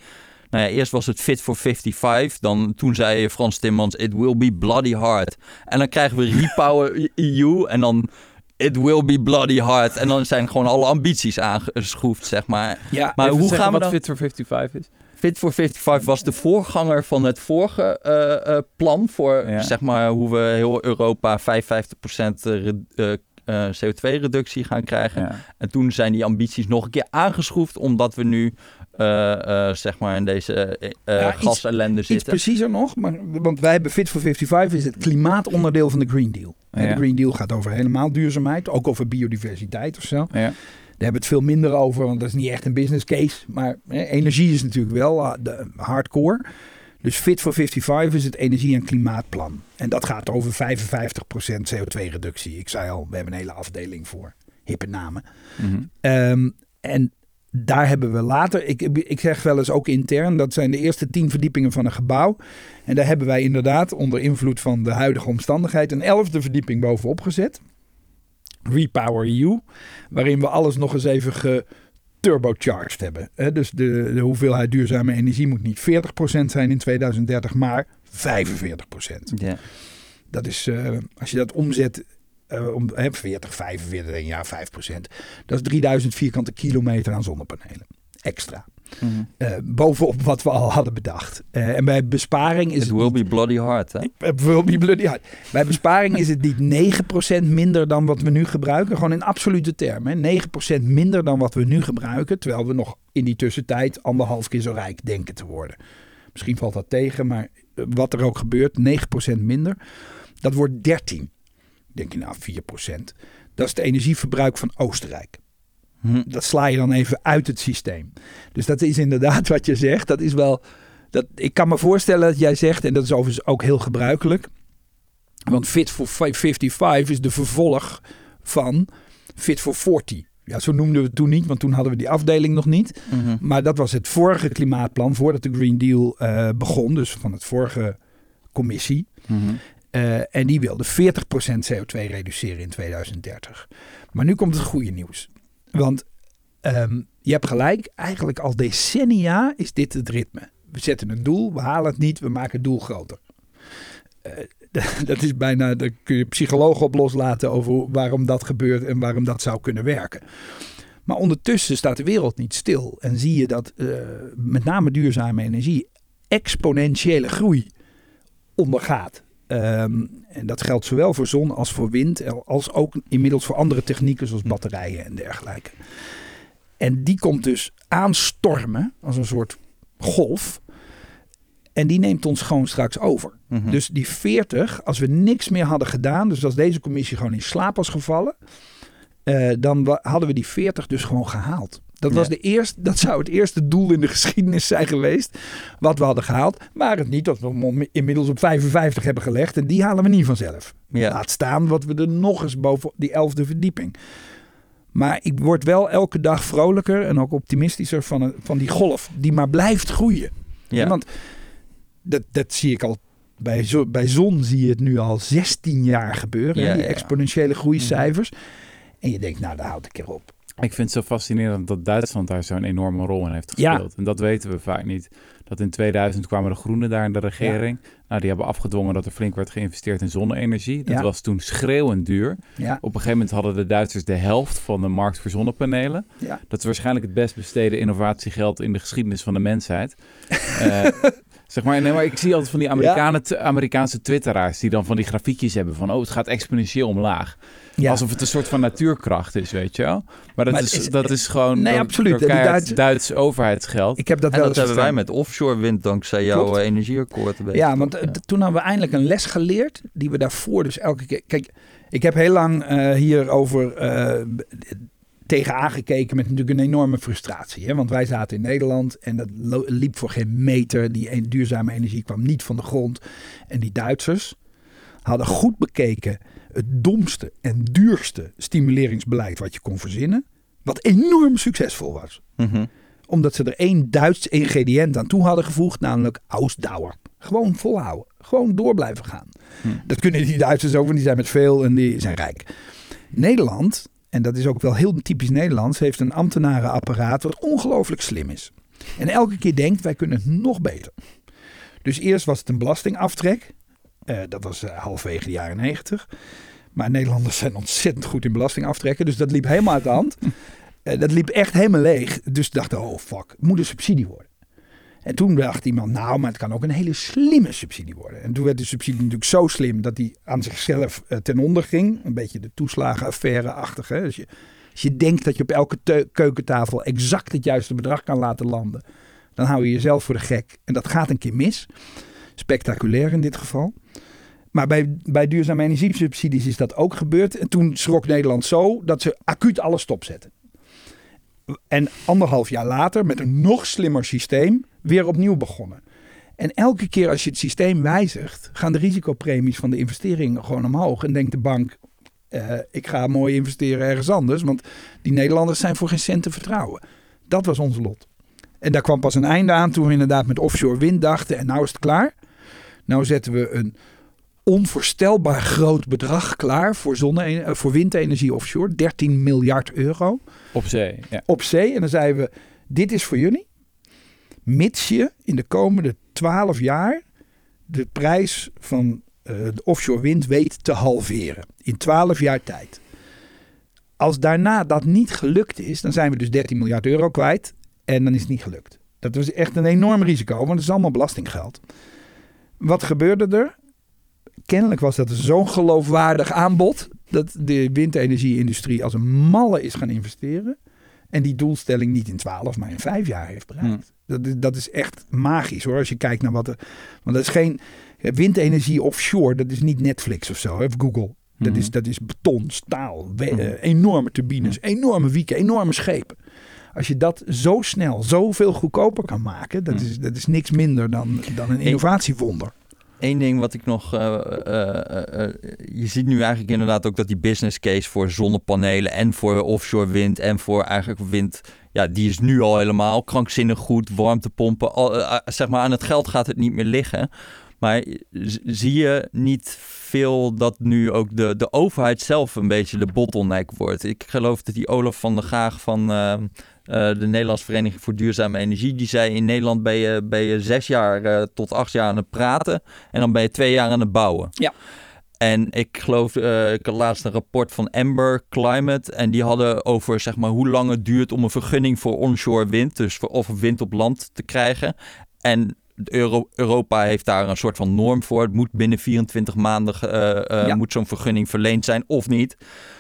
S1: nou ja, eerst was het Fit for 55. Dan, toen zei Frans Timmans, it will be bloody hard. En dan krijgen we Repower EU en dan it will be bloody hard. En dan zijn gewoon alle ambities aangeschroefd, zeg maar.
S3: Ja,
S1: Maar hoe gaan we
S2: wat
S1: dan...
S2: Fit for 55 is?
S1: Fit for 55 was de voorganger van het vorige eh, eh, plan voor
S2: Ja.
S1: zeg maar hoe we heel Europa 55% re- eh, eh, CO2-reductie gaan krijgen.
S2: Ja.
S1: En toen zijn die ambities nog een keer aangeschroefd, omdat we nu zeg maar in deze
S3: Ja, iets-
S1: gasellende
S3: Iets
S1: zitten.
S3: preciezer nog, maar, want wij hebben Fit for 55 is het klimaatonderdeel van de Green Deal. En. De Green Deal gaat over helemaal duurzaamheid, ook over biodiversiteit of zo.
S2: Ja.
S3: Daar hebben we het veel minder over, want dat is niet echt een business case. Maar hè, energie is natuurlijk wel uh, de hardcore. Dus Fit for 55 is het energie- en klimaatplan. En dat gaat over 55% CO2-reductie. Ik zei al, we hebben een hele afdeling voor. Hippe namen.
S2: Mhm.
S3: Ehm, en daar hebben we later, ik, ik zeg wel eens ook intern, dat zijn de eerste tien verdiepingen van een gebouw. En daar hebben wij inderdaad onder invloed van de huidige omstandigheid een elfde verdieping bovenop gezet. Repower EU, waarin we alles nog eens even geturbocharged hebben. Dus de, de hoeveelheid duurzame energie moet niet 40% zijn in 2030, maar 45%.
S1: Ja.
S3: Dat is, eh, als je dat omzet, eh, om, hè, 40, 45, en ja, 5% Dat is 3000 vierkante kilometer aan zonnepanelen. Extra.
S2: Mhm.
S3: Eh, bovenop wat we al hadden bedacht. Eh, en bij besparing is
S1: It
S3: het
S1: will
S3: niet-
S1: be bloody hard, hè?
S3: eh, will be bloody hard. Bij besparing is het niet 9% minder dan wat we nu gebruiken. Gewoon in absolute termen. 9% minder dan wat we nu gebruiken. Terwijl we nog in die tussentijd anderhalf keer zo rijk denken te worden. Misschien valt dat tegen, maar eh, wat er ook gebeurt, 9% minder. Dat wordt 13. Denk je nou 4%. Dat is het energieverbruik van Oostenrijk.
S1: Hm.
S3: Dat sla je dan even uit het systeem. Dus dat is inderdaad wat je zegt. Dat is wel. Dat, ik kan me voorstellen dat jij zegt, en dat is overigens ook heel gebruikelijk. Want Fit for 55 is de vervolg van Fit for 40. Ja, zo noemden we het toen niet, want toen hadden we die afdeling nog niet.
S1: Mhm.
S3: Maar dat was het vorige klimaatplan voordat de Green Deal eh, begon. Dus van het vorige commissie.
S2: Mhm.
S3: Eh, en die wilde 40% CO2 reduceren in 2030. Maar nu komt het goede nieuws. Want ehm, je hebt gelijk, eigenlijk al decennia is dit het ritme. We zetten een doel, we halen het niet, we maken het doel groter. Eh, <laughs> dat is bijna, daar kun je psychologen op loslaten over waarom dat gebeurt en waarom dat zou kunnen werken. Maar ondertussen staat de wereld niet stil en zie je dat eh, met name duurzame energie exponentiële groei ondergaat. Ehm, en dat geldt zowel voor zon als voor wind, als ook inmiddels voor andere technieken zoals batterijen en dergelijke. En die komt dus aanstormen als een soort golf. En die neemt ons gewoon straks over.
S1: Mhm.
S3: Dus die 40, als we niks meer hadden gedaan, dus als deze commissie gewoon in slaap was gevallen, eh, dan hadden we die 40 dus gewoon gehaald. Dat, was
S1: Ja.
S3: de eerste, dat zou het eerste doel in de geschiedenis zijn geweest. Wat we hadden gehaald. Maar het niet dat we hem inmiddels op 55 hebben gelegd. En die halen we niet vanzelf.
S1: ja.
S3: Laat staan wat we er nog eens boven die elfde verdieping. Maar ik word wel elke dag vrolijker en ook optimistischer van, een- van die golf. Die maar blijft groeien.
S1: Ja.
S3: Want dat, dat zie ik al. Bij, zo, bij zon zie je het nu al 16 jaar gebeuren.
S1: Ja,
S3: die
S1: ja,
S3: exponentiële groeicijfers. En je denkt, nou, daar houd ik erop.
S2: Ik vind het zo fascinerend dat Duitsland daar zo'n enorme rol in heeft
S3: Ja.
S2: gespeeld. En dat weten we vaak niet. Dat in 2000 kwamen de Groenen daar in de regering. Nou, die hebben afgedwongen dat er flink werd geïnvesteerd in zonne-energie. Dat
S3: Ja.
S2: was toen schreeuwend duur.
S3: Ja,
S2: Op een gegeven moment hadden de Duitsers de helft van de markt voor zonnepanelen. Dat is waarschijnlijk het best besteden innovatiegeld in de geschiedenis van de mensheid. <laughs> Eh, zeg maar, nee, maar ik zie altijd van die Amerikanen, Amerikaanse twitteraars die dan van die grafiekjes hebben van oh, het gaat exponentieel omlaag.
S3: Ja.
S2: Alsof het een soort van natuurkracht is, weet je wel. Maar dat,
S3: Maar
S2: is,
S3: is-
S2: dat is gewoon
S3: Nee,
S2: door,
S3: absoluut.
S2: door Duits overheidsgeld.
S3: ik heb dat
S1: En
S3: wel
S1: dat hebben wij met offshore wind dankzij jouw
S3: Klopt.
S1: eh, energieakkoord.
S3: Ja, want eh, toen hadden we eindelijk een les geleerd die we daarvoor dus elke keer... Kijk, ik heb heel lang eh, hierover eh, b- tegen aangekeken met natuurlijk een enorme frustratie. Hè? Want wij zaten in Nederland en dat liep voor geen meter. Die en- duurzame energie kwam niet van de grond. En die Duitsers hadden goed bekeken het domste en duurste stimuleringsbeleid wat je kon verzinnen. Wat enorm succesvol was
S1: Mhm.
S3: omdat ze er één Duits ingrediënt aan toe hadden gevoegd, namelijk Ausdauer. Gewoon volhouden. Gewoon door blijven gaan.
S2: Hm.
S3: Dat kunnen die Duitsers ook, want die zijn met veel en die zijn rijk. Nederland, en dat is ook wel heel typisch Nederlands, heeft een ambtenarenapparaat wat ongelooflijk slim is. En elke keer denkt, wij kunnen het nog beter. Dus eerst was het een belastingaftrek. Eh, dat was eh, halfwege de jaren negentig. Maar Nederlanders zijn ontzettend goed in belastingaftrekken. Dus dat liep helemaal uit de hand. Eh, dat liep echt helemaal leeg. Dus dachten, oh fuck, het moet een subsidie worden. En toen dacht iemand, nou, maar het kan ook een hele slimme subsidie worden. En toen werd de subsidie natuurlijk zo slim dat die aan zichzelf eh, ten onder ging. Een beetje de toeslagenaffaire-achtig. hè. Als je, als je denkt dat je op elke keukentafel exact het juiste bedrag kan laten landen, dan hou je jezelf voor de gek. En dat gaat een keer mis. Spectaculair in dit geval. Maar bij, bij duurzame energiesubsidies is dat ook gebeurd. En toen schrok Nederland zo dat ze acuut alles stopzetten. En anderhalf jaar later, met een nog slimmer systeem, weer opnieuw begonnen. En elke keer als je het systeem wijzigt, gaan de risicopremies van de investeringen gewoon omhoog. En denkt de bank, eh, ik ga mooi investeren ergens anders, want die Nederlanders zijn voor geen cent te vertrouwen. Dat was ons lot. En daar kwam pas een einde aan toen we inderdaad met offshore wind dachten en nou is het klaar. Nou zetten we een onvoorstelbaar groot bedrag klaar voor, zonne, eh, voor windenergie offshore. 13 miljard euro
S2: Op zee, ja.
S3: op zee. En dan zeiden we, dit is voor jullie. Mits je in de komende 12 jaar de prijs van eh, de offshore wind weet te halveren. In 12 jaar tijd. Als daarna dat niet gelukt is, dan zijn we dus 13 miljard euro kwijt. En dan is het niet gelukt. Dat was echt een enorm risico, want het is allemaal belastinggeld. Wat gebeurde er? Kennelijk was dat zo'n geloofwaardig aanbod dat de windenergie-industrie als een malle is gaan investeren. En die doelstelling niet in 12, maar in 5 jaar heeft bereikt. Dat, is, dat is echt magisch hoor. Als je kijkt naar wat er. Want dat is geen. Windenergie offshore, dat is niet Netflix of zo, of Google. Dat, is, dat is beton, staal,
S2: Mhm.
S3: eh, enorme turbines, enorme wieken, enorme schepen. Als je dat zo snel, zoveel goedkoper kan maken, dat is, dat is niks minder dan, dan een innovatiewonder.
S1: Eén ding wat ik nog. eh, je ziet nu eigenlijk inderdaad ook dat die business case voor zonnepanelen en voor offshore wind en voor eigenlijk wind. Ja, die is nu al helemaal krankzinnig goed. Warmtepompen. Zeg maar, aan het geld gaat het niet meer liggen. Maar zie je niet veel dat nu ook de, de overheid zelf een beetje de bottleneck wordt? Ik geloof dat die Olaf van der Gaag van eh, eh, de Nederlandse Vereniging voor Duurzame Energie, die zei in Nederland ben je, ben je zes jaar eh, tot acht jaar aan het praten en dan ben je twee jaar aan het bouwen.
S3: Ja.
S1: En ik geloof, eh, ik had laatst een rapport van Amber Climate. En die hadden over zeg maar, hoe lang het duurt om een vergunning voor onshore wind, dus voor of wind op land te krijgen. En Euro- Europa heeft daar een soort van norm voor. Het moet binnen 24 maanden eh, eh,
S3: Ja.
S1: moet zo'n vergunning verleend zijn of niet.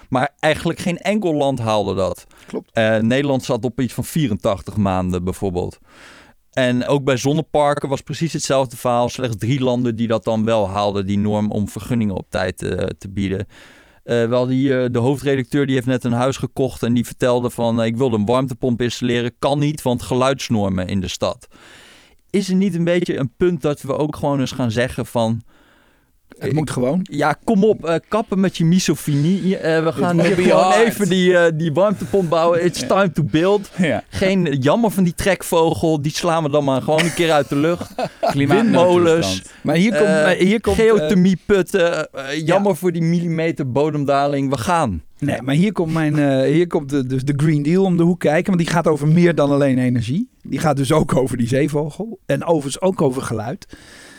S1: Maar eigenlijk geen enkel land haalde dat.
S3: Klopt.
S1: Eh, Nederland zat op iets van 84 maanden bijvoorbeeld. En ook bij zonneparken was precies hetzelfde verhaal. Slechts drie landen die dat dan wel haalden, die norm om vergunningen op tijd te bieden. Wel die, de hoofdredacteur die heeft net een huis gekocht en die vertelde van ik wilde een warmtepomp installeren. Kan niet, want geluidsnormen in de stad. Is er niet een beetje een punt dat we ook gewoon eens gaan zeggen van...
S3: Het moet gewoon.
S1: Ja, kom op, eh, kappen met je misofinie. Eh, we gaan hier gewoon
S2: hard.
S1: even die, eh, die warmtepomp bouwen. It's time to build.
S2: ja.
S1: Geen jammer van die trekvogel. Die slaan we dan maar gewoon een keer uit de lucht. <laughs>
S3: Windmolens. Maar hier komt,
S1: Eh,
S3: hier komt eh,
S1: Geothermieputten. eh, jammer voor die millimeter bodemdaling. We gaan.
S3: Nee, maar hier komt, mijn, eh, hier komt de, dus de Green Deal om de hoek kijken. Want die gaat over meer dan alleen energie. Die gaat dus ook over die zeevogel. En overigens ook over geluid.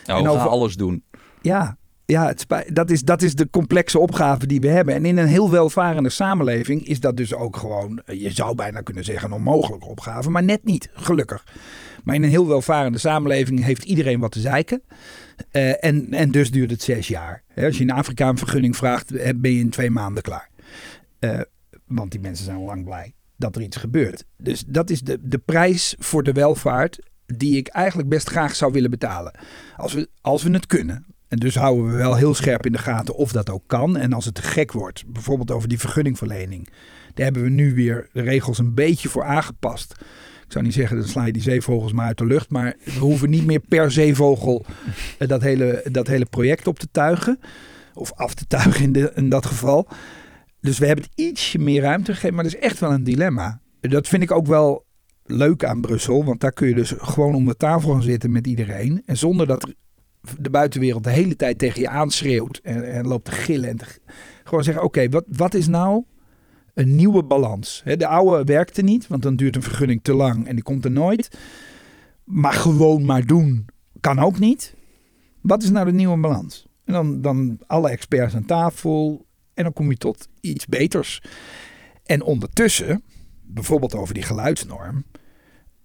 S1: Nou,
S3: En
S1: we gaan
S3: over-
S1: alles doen.
S3: Ja, ja het dat, is, dat is de complexe opgave die we hebben. En in een heel welvarende samenleving is dat dus ook gewoon, eh, je zou bijna kunnen zeggen, een onmogelijke opgave. Maar net niet, gelukkig. Maar in een heel welvarende samenleving heeft iedereen wat te zeiken. Eh, en, en dus duurt het zes jaar. Als je in Afrika een vergunning vraagt, ben je in twee maanden klaar. Eh, want die mensen zijn lang blij dat er iets gebeurt. Dus dat is de, de prijs voor de welvaart die ik eigenlijk best graag zou willen betalen. Als we, als we het kunnen. En dus houden we wel heel scherp in de gaten of dat ook kan. En als het te gek wordt, bijvoorbeeld over die vergunningverlening. Daar hebben we nu weer de regels een beetje voor aangepast. Ik zou niet zeggen, dan sla je die zeevogels maar uit de lucht. Maar we hoeven niet meer per zeevogel eh, dat hele, dat hele project op te tuigen. Of af te tuigen in, in dat geval. Dus we hebben het ietsje meer ruimte gegeven. Maar dat is echt wel een dilemma. Dat vind ik ook wel leuk aan Brussel. Want daar kun je dus gewoon om de tafel gaan zitten met iedereen. En zonder dat de buitenwereld de hele tijd tegen je aanschreeuwt. En, en loopt te gillen. En te, gewoon zeggen, oké, wat, wat is nou een nieuwe balans? De oude werkte niet. Want dan duurt een vergunning te lang. En die komt er nooit. Maar gewoon maar doen kan ook niet. Wat is nou de nieuwe balans? En dan, dan alle experts aan tafel. En dan kom je tot iets beters. En ondertussen, bijvoorbeeld over die geluidsnorm,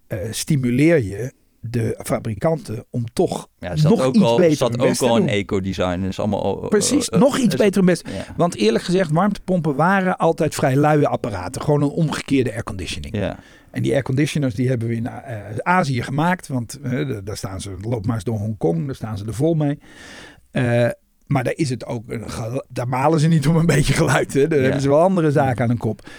S3: eh, stimuleer je de fabrikanten om toch
S1: Ja, zat
S3: nog
S1: ook
S3: iets
S1: al,
S3: beter
S1: zat ook al een eco-design. is allemaal, eh,
S3: Precies,
S1: eh,
S3: nog iets beter best.
S1: Ja.
S3: Want eerlijk gezegd, warmtepompen waren altijd vrij luie apparaten. Gewoon een omgekeerde airconditioning.
S1: ja.
S3: En die airconditioners die hebben we in Azië gemaakt. Want daar staan ze, loop maar eens door Hongkong, daar staan ze er vol mee. Maar daar is het ook, daar malen ze niet om een beetje geluid. Hè. Daar hebben ze wel andere zaken aan hun kop.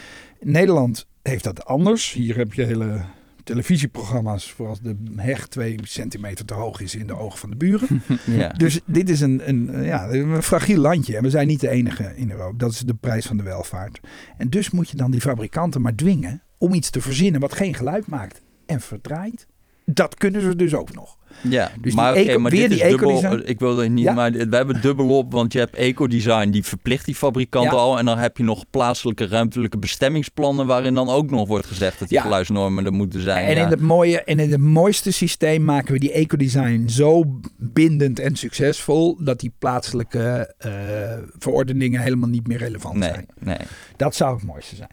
S3: Nederland heeft dat anders. Hier heb je hele televisieprogramma's voor als de heg twee centimeter te hoog is in de ogen van de buren. <laughs>
S1: Ja.
S3: Dus dit is een, een, ja, een fragiel landje. En we zijn niet de enige in Europa. Dat is de prijs van de welvaart. En dus moet je dan die fabrikanten maar dwingen om iets te verzinnen wat geen geluid maakt en verdraait. Dat kunnen ze dus ook nog.
S1: Ja,
S3: Dus
S1: maar,
S3: die weer
S1: dit
S3: die ecodesign.
S1: Ik wil er niet,
S3: Ja.
S1: maar we hebben dubbel op, want je hebt ecodesign die verplicht die fabrikanten
S3: Ja.
S1: al, en dan heb je nog plaatselijke ruimtelijke bestemmingsplannen waarin dan ook nog wordt gezegd dat die
S3: Ja.
S1: geluidsnormen er moeten zijn.
S3: En in het mooie en in het mooiste systeem maken we die ecodesign zo bindend en succesvol dat die plaatselijke eh, verordeningen helemaal niet meer relevant
S1: nee,
S3: zijn.
S1: nee.
S3: Dat zou het mooiste zijn.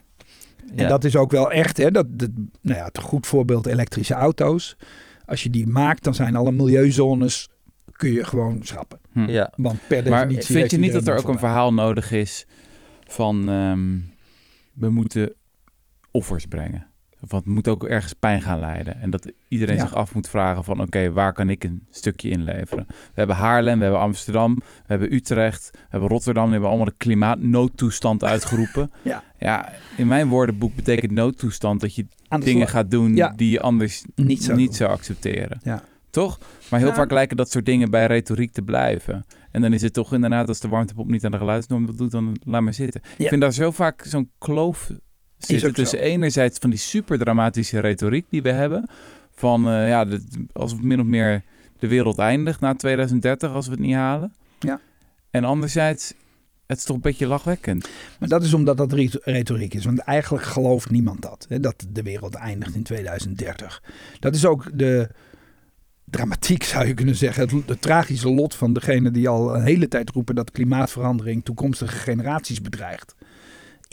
S3: En dat is ook wel echt, hè, dat, dat, nou ja, het goed voorbeeld elektrische auto's. Als je die maakt, dan zijn alle milieuzones, kun je gewoon schrappen.
S2: Hm.
S1: ja.
S3: Want per
S2: Maar
S3: definitie
S2: vind je niet dat er ook een verhaal nodig is van ehm, we moeten offers brengen? Of het moet ook ergens pijn gaan leiden. En dat iedereen
S3: Ja.
S2: zich af moet vragen van oké, waar kan ik een stukje inleveren? We hebben Haarlem, we hebben Amsterdam, we hebben Utrecht, we hebben Rotterdam. Die hebben allemaal de klimaatnoodtoestand <laughs> uitgeroepen.
S3: Ja.
S2: ja, in mijn woordenboek betekent noodtoestand dat je dingen gaat doen
S3: Ja.
S2: die je anders
S3: Niet zo
S2: niet zou accepteren.
S3: Ja.
S2: Toch? Maar heel vaak lijken dat soort dingen bij retoriek te blijven. En dan is het toch inderdaad, als de warmtepomp niet aan de geluidsnorm doet, dan laat maar zitten. Ik vind daar zo vaak zo'n kloof zitten
S3: zo.
S2: tussen enerzijds van die super dramatische retoriek die we hebben. Van eh, ja, de, als min of meer de wereld eindigt na 2030 als we het niet halen.
S3: Ja.
S2: En anderzijds, het is toch een beetje lachwekkend.
S3: Maar dat is omdat dat re- retoriek is. Want eigenlijk gelooft niemand dat. Hè, dat de wereld eindigt in 2030. Dat is ook de dramatiek, zou je kunnen zeggen. Het, het tragische lot van degene die al een hele tijd roepen dat klimaatverandering toekomstige generaties bedreigt.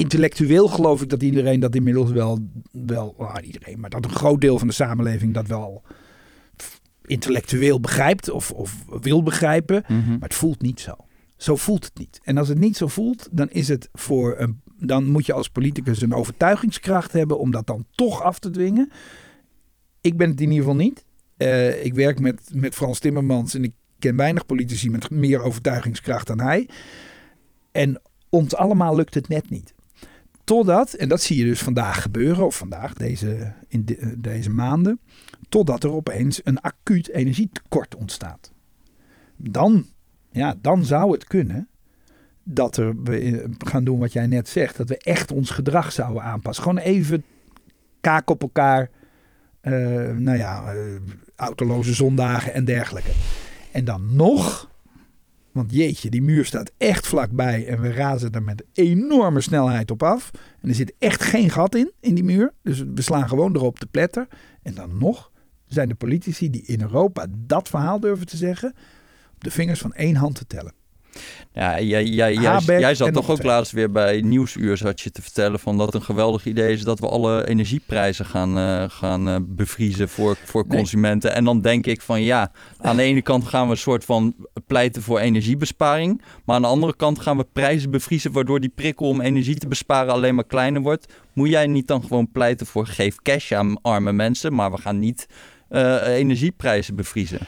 S3: Intellectueel geloof ik dat iedereen dat inmiddels wel, wel nou, iedereen, maar dat een groot deel van de samenleving dat wel intellectueel begrijpt of, of wil begrijpen. Maar het voelt niet zo. Zo voelt het niet. En als het niet zo voelt, dan is het voor een. Dan moet je als politicus een overtuigingskracht hebben om dat dan toch af te dwingen. Ik ben het in ieder geval niet. Eh, ik werk met, met Frans Timmermans en ik ken weinig politici met meer overtuigingskracht dan hij. En ons allemaal lukt het net niet. Totdat, en dat zie je dus vandaag gebeuren, of vandaag, deze, in eh, deze maanden, totdat er opeens een acuut energietekort ontstaat. Dan, ja, dan zou het kunnen dat we eh, gaan doen wat jij net zegt, dat we echt ons gedrag zouden aanpassen. Gewoon even kaak op elkaar, eh, nou ja, autoloze zondagen en dergelijke. En dan nog, want jeetje, die muur staat echt vlakbij en we razen er met enorme snelheid op af. En er zit echt geen gat in, in die muur. Dus we slaan gewoon erop te pletter. En dan nog zijn de politici die in Europa dat verhaal durven te zeggen, op de vingers van één hand te tellen.
S1: Ja, jij, jij, jij, zat toch ook laatst weer bij Nieuwsuur zat je te vertellen van dat een geweldig idee is dat we alle energieprijzen gaan, eh, gaan eh, bevriezen voor, voor
S3: Nee.
S1: consumenten. En dan denk ik van ja, aan de ene kant gaan we een soort van pleiten voor energiebesparing. Maar aan de andere kant gaan we prijzen bevriezen waardoor die prikkel om energie te besparen alleen maar kleiner wordt. Moet jij niet dan gewoon pleiten voor geef cash aan arme mensen, maar we gaan niet eh, energieprijzen bevriezen?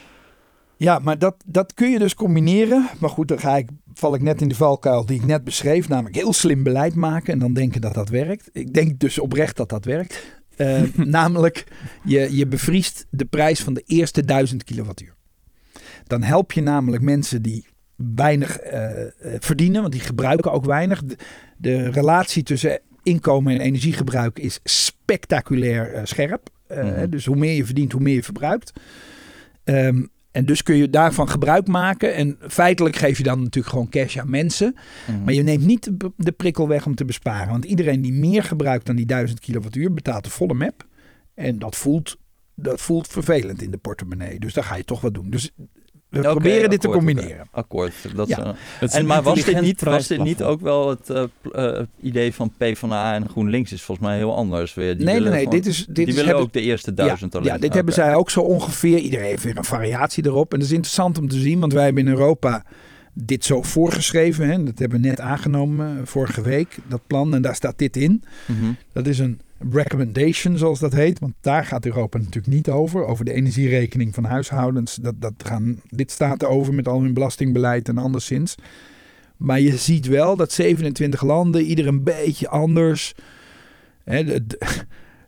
S3: Ja, maar dat, dat kun je dus combineren. Maar goed, dan ga ik, val ik net in de valkuil die ik net beschreef. Namelijk heel slim beleid maken en dan denken dat dat werkt. Ik denk dus oprecht dat dat werkt. Eh, <laughs> namelijk, je, je bevriest de prijs van de eerste 1000 kilowattuur. Dan help je namelijk mensen die weinig eh, eh, verdienen, want die gebruiken ook weinig. De, de relatie tussen inkomen en energiegebruik is spectaculair scherp.
S1: Mhm.
S3: Dus hoe meer je verdient, hoe meer je verbruikt. Ehm, en dus kun je daarvan gebruik maken. En feitelijk geef je dan natuurlijk gewoon cash aan mensen.
S1: Mhm.
S3: Maar je neemt niet de, de prikkel weg om te besparen. Want iedereen die meer gebruikt dan die 1000 kilowattuur betaalt de volle map. En dat voelt, dat voelt vervelend in de portemonnee. Dus daar ga je toch wat doen. Dus we proberen dit te combineren.
S1: Akkoord. Dat
S3: Ja.
S1: is, eh, En, maar was dit, niet, was dit niet ook wel het eh, pl- eh, idee van PvdA en GroenLinks? Is volgens mij heel anders. Weer. Die
S3: nee, nee,
S1: willen
S3: nee.
S1: gewoon-
S3: Dit is, dit
S1: die
S3: is,
S1: willen
S3: hebben-
S1: ook de eerste duizend
S3: ja,
S1: alleen.
S3: Ja, dit hebben zij ook zo ongeveer. Iedereen heeft weer een variatie erop. En dat is interessant om te zien, want wij hebben in Europa dit zo voorgeschreven. Hè. Dat hebben we net aangenomen vorige week, dat plan. En daar staat dit in.
S1: Mhm.
S3: Dat is een recommendation, zoals dat heet. Want daar gaat Europa natuurlijk niet over. Over de energierekening van huishoudens. Dat, dat gaan lidstaten over met al hun belastingbeleid en anderszins. Maar je ziet wel dat 27 landen, ieder een beetje anders. Hè, het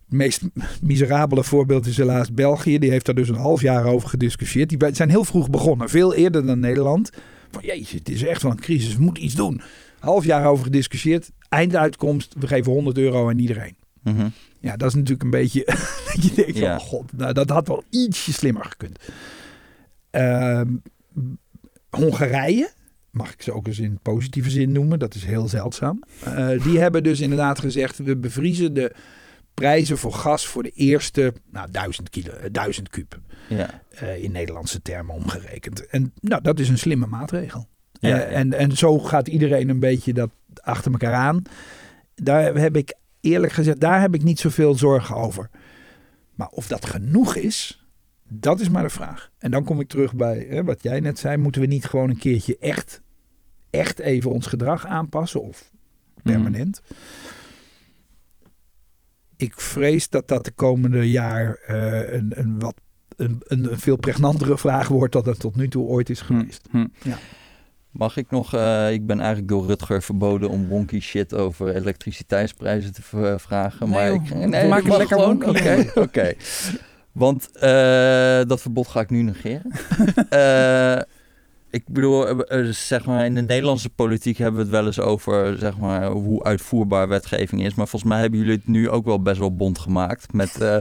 S3: meest miserabele voorbeeld is helaas België. Die heeft daar dus een half jaar over gediscussieerd. Die zijn heel vroeg begonnen, veel eerder dan Nederland. Van jeetje, het is echt wel een crisis, we moeten iets doen. Half jaar over gediscussieerd. Einduitkomst, we geven 100 euro aan iedereen.
S1: Mhm.
S3: Ja, dat is natuurlijk een beetje. <laughs> dat je denkt:
S1: Ja.
S3: oh god, nou, dat had wel ietsje slimmer gekund. Ehm, Hongarije, mag ik ze ook eens in positieve zin noemen, dat is heel zeldzaam. Eh, die hebben dus inderdaad gezegd: we bevriezen de prijzen voor gas voor de eerste nou, duizend kilo, eh, duizend kuub.
S1: Ja.
S3: eh, in Nederlandse termen omgerekend. En nou, dat is een slimme maatregel.
S1: Ja, ja.
S3: En, en zo gaat iedereen een beetje dat achter elkaar aan. Daar heb ik eerlijk gezegd, daar heb ik niet zoveel zorgen over. Maar of dat genoeg is, dat is maar de vraag. En dan kom ik terug bij hè, wat jij net zei. Moeten we niet gewoon een keertje echt, echt even ons gedrag aanpassen? Of permanent? Ik vrees dat dat de komende jaar eh, een, een wat een, een, veel pregnantere <laughs> vraag wordt dan het tot nu toe ooit is geweest.
S2: Hm.
S1: Mag ik nog, eh, ik ben eigenlijk door Rutger verboden om wonky shit over elektriciteitsprijzen te v- vragen.
S3: Nee,
S1: maar
S3: joh.
S1: ik,
S3: We
S1: nee,
S3: maken
S1: mag
S3: lekker
S1: gewoon.
S3: wonky.
S1: Oké, <laughs> oké. Want eh, dat verbod ga ik nu negeren. <laughs> Eh, ik bedoel, eh, eh, zeg maar, in de Nederlandse politiek hebben we het wel eens over zeg maar, hoe uitvoerbaar wetgeving is. Maar volgens mij hebben jullie het nu ook wel best wel bond gemaakt. Met eh,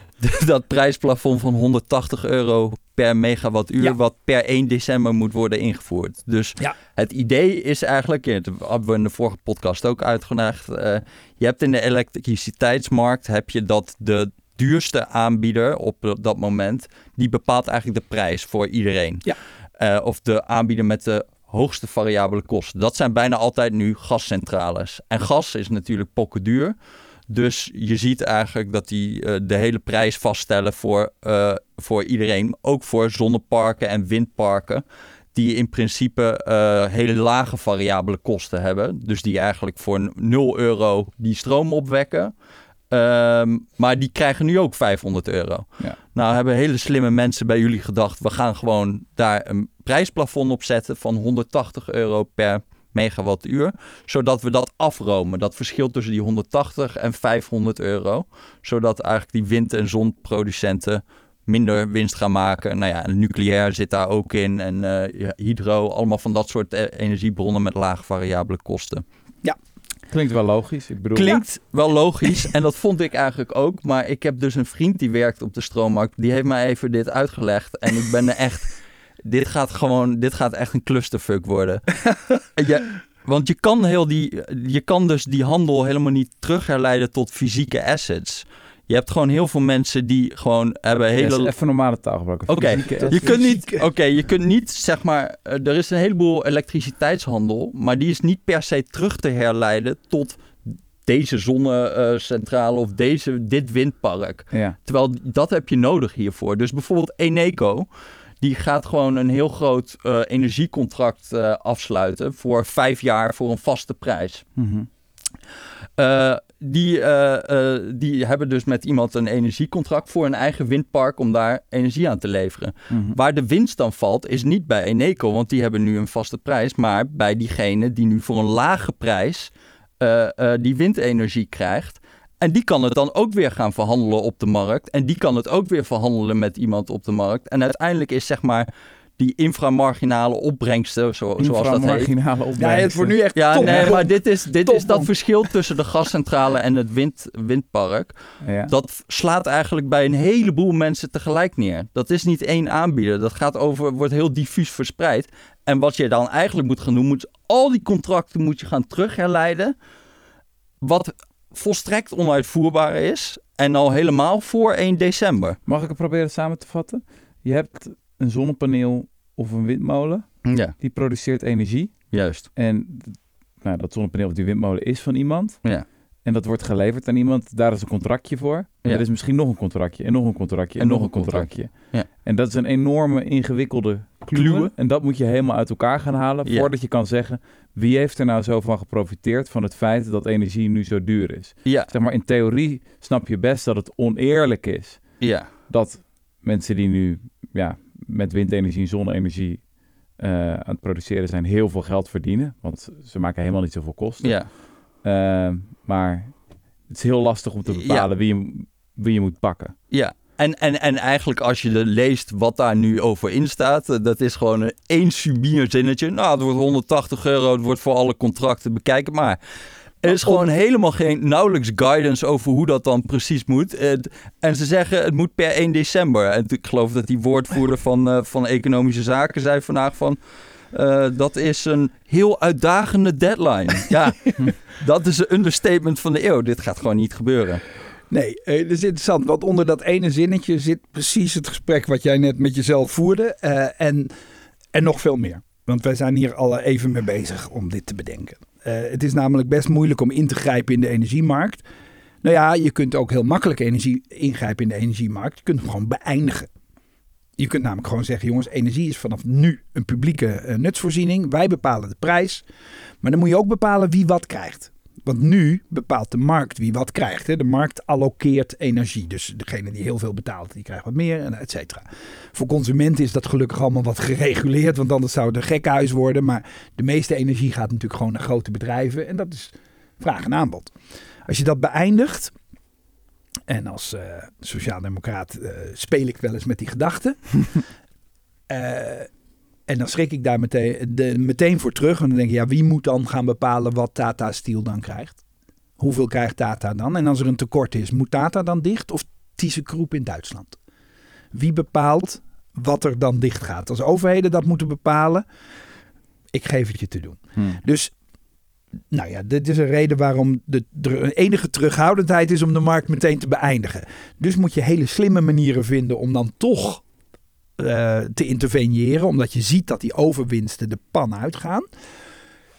S1: <laughs> dat prijsplafond van 180 euro per megawattuur,
S3: Ja.
S1: wat per 1 december moet worden ingevoerd. Dus
S3: Ja.
S1: het idee is eigenlijk, dat hebben we in de vorige podcast ook uitgelegd. eh, je hebt in de elektriciteitsmarkt heb je dat de duurste aanbieder op dat moment, die bepaalt eigenlijk de prijs voor iedereen.
S3: Ja.
S1: Eh, of de aanbieder met de hoogste variabele kosten. Dat zijn bijna altijd nu gascentrales. En gas is natuurlijk pokken duur. Dus je ziet eigenlijk dat die eh, de hele prijs vaststellen voor, eh, voor iedereen. Ook voor zonneparken en windparken. Die in principe eh, hele lage variabele kosten hebben. Dus die eigenlijk voor 0 euro die stroom opwekken. Ehm, maar die krijgen nu ook 500 euro.
S2: Ja.
S1: Nou hebben hele slimme mensen bij jullie gedacht... we gaan gewoon daar een prijsplafond op zetten van 180 euro per megawattuur. Zodat we dat afromen. Dat verschil tussen die 180 en 500 euro. Zodat eigenlijk die wind- en zonproducenten minder winst gaan maken. Nou ja, en nucleair zit daar ook in. En eh, ja, hydro, allemaal van dat soort eh, energiebronnen met lage variabele kosten.
S2: Klinkt wel logisch. Ik bedoel,
S1: Klinkt wel logisch en dat vond ik eigenlijk ook. Maar ik heb dus een vriend die werkt op de stroommarkt. Die heeft mij even dit uitgelegd. En ik ben er echt... Dit gaat gewoon... Dit gaat echt een clusterfuck worden. <laughs> Ja, want je kan, heel die, je kan dus die handel helemaal niet terugherleiden tot fysieke assets. Je hebt gewoon heel veel mensen die gewoon hebben
S2: hele... even normale taal gebruiken.
S1: Oké, Je kunt niet, oké, je kunt niet, zeg maar, eh, er is een heleboel elektriciteitshandel, maar die is niet per se terug te herleiden tot deze zonnecentrale of deze, dit windpark.
S2: Ja.
S1: Terwijl dat heb je nodig hiervoor. Dus bijvoorbeeld Eneco, die gaat gewoon een heel groot eh, energiecontract eh, afsluiten voor vijf jaar voor een vaste prijs.
S2: Mhm.
S1: Eh, die, die hebben dus met iemand een energiecontract voor een eigen windpark om daar energie aan te leveren.
S2: Mhm.
S1: Waar de winst dan valt, is niet bij Eneco, want die hebben nu een vaste prijs, maar bij diegene die nu voor een lage prijs die windenergie krijgt. En die kan het dan ook weer gaan verhandelen op de markt. En die kan het ook weer verhandelen met iemand op de markt. En uiteindelijk is zeg maar die inframarginale opbrengsten, zo, zoals dat heet.
S2: Inframarginale
S3: Ja, het wordt nu echt
S1: Ja,
S3: top.
S1: nee, maar dit is, dit
S3: Top,
S1: is dat verschil tussen de gascentrale en het wind, windpark.
S2: Ja.
S1: Dat slaat eigenlijk bij een heleboel mensen tegelijk neer. Dat is niet één aanbieder. Dat gaat over, wordt heel diffuus verspreid. En wat je dan eigenlijk moet gaan doen, moet al die contracten moet je gaan terugherleiden. Wat volstrekt onuitvoerbaar is. En al helemaal voor 1 december.
S2: Mag ik het proberen samen te vatten? Je hebt een zonnepaneel of een windmolen.
S1: Ja,
S2: Die produceert energie.
S1: juist.
S2: En nou, dat zonnepaneel of die windmolen is van iemand.
S1: Ja.
S2: En dat wordt geleverd aan iemand. Daar is een contractje voor.
S1: Ja.
S2: er is misschien nog een contractje. En nog een contractje. En, nog een contractje.
S1: Ja.
S2: En dat is een enorme ingewikkelde kluwe. En dat moet je helemaal uit elkaar gaan halen. Voordat je kan zeggen. Wie heeft er nou zo van geprofiteerd van het feit dat energie nu zo duur is?
S1: Ja,
S2: Zeg maar, in theorie snap je best dat het oneerlijk is.
S1: ja,
S2: Dat mensen die nu ja, met windenergie en zonne-energie eh, aan het produceren zijn, heel veel geld verdienen. Want ze maken helemaal niet zoveel kosten.
S1: ja.
S2: Eh, maar het is heel lastig om te
S1: Ja.
S2: bepalen wie, je, wie je moet pakken.
S1: Ja, en, en, en eigenlijk als je leest wat daar nu over in staat, eh, dat is gewoon een één subier zinnetje. Nou, het wordt 180 euro, het wordt voor alle contracten bekijken, maar er is gewoon helemaal geen nauwelijks guidance over hoe dat dan precies moet. Eh, En ze zeggen het moet per 1 december. En ik geloof dat die woordvoerder van, eh, van Economische Zaken zei vandaag van... dat is een heel uitdagende deadline. Ja, <laughs> dat is een understatement van de eeuw. Dit gaat gewoon niet gebeuren.
S3: Nee, eh, dat is interessant. Want onder dat ene zinnetje zit precies het gesprek wat jij net met jezelf voerde. eh, en, en nog veel meer. Want wij zijn hier al even mee bezig om dit te bedenken. Eh, het is namelijk best moeilijk om in te grijpen in de energiemarkt. Nou ja, je kunt ook heel makkelijk energie, ingrijpen in de energiemarkt. Je kunt hem gewoon beëindigen. Je kunt namelijk gewoon zeggen, jongens, energie is vanaf nu een publieke nutsvoorziening. Wij bepalen de prijs. Maar dan moet je ook bepalen wie wat krijgt. Want nu bepaalt de markt wie wat krijgt. Hè. De markt allokeert energie. Dus degene die heel veel betaalt, die krijgt wat meer, en et cetera. Voor consumenten is dat gelukkig allemaal wat gereguleerd. Want anders zou het een gekhuis worden. Maar de meeste energie gaat natuurlijk gewoon naar grote bedrijven. En dat is vraag en aanbod. Als je dat beëindigt... En als eh sociaaldemocraat eh, speel ik wel eens met die gedachte. <laughs> Eh, en dan schrik ik daar meteen, de, meteen voor terug. En dan denk ik, ja, wie moet dan gaan bepalen wat Tata Steel dan krijgt? Hoeveel krijgt Tata dan? En als er een tekort is, moet Tata dan dicht of ThyssenKrupp in Duitsland? Wie bepaalt wat er dan dicht gaat? Als overheden dat moeten bepalen, ik geef het je te doen. Dus, nou ja, dit is een reden waarom de, enige terughoudendheid is om de markt meteen te beëindigen. Dus moet je hele slimme manieren vinden om dan toch eh, te interveneren, omdat je ziet dat die overwinsten de pan uitgaan.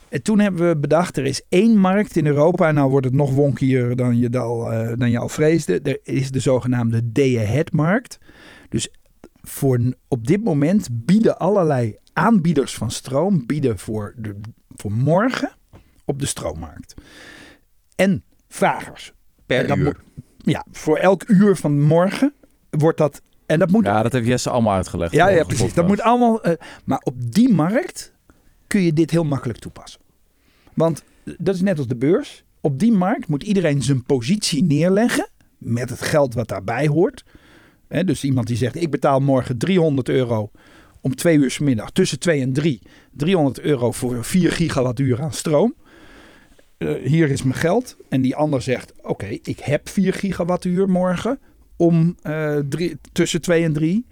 S3: En toen hebben we bedacht, er is één markt in Europa, en nou wordt het nog wonkier dan je, al, eh, dan je al vreesde. Er is de zogenaamde day-ahead-markt. Dus voor, op dit moment bieden allerlei aanbieders van stroom bieden voor, de, voor morgen op de stroommarkt. En vragers.
S1: Per
S3: En
S1: uur.
S3: moet- ja, voor elk uur van morgen wordt dat. En dat moet
S2: Ja, dat heeft Jesse allemaal uitgelegd.
S3: ja, ja, precies. Dat moet allemaal. eh, maar op die markt kun je dit heel makkelijk toepassen. Want eh, dat is net als de beurs. Op die markt moet iedereen zijn positie neerleggen. Met het geld wat daarbij hoort. Dus iemand die zegt: Ik betaal morgen 300 euro. Om twee uur 's middag, tussen 2 en 3. 300 euro voor 4 gigawattuur aan stroom. Eh, hier is mijn geld. En die ander zegt: Oké, ik heb 4 gigawattuur morgen. Om eh, drie, tussen 2 en 3.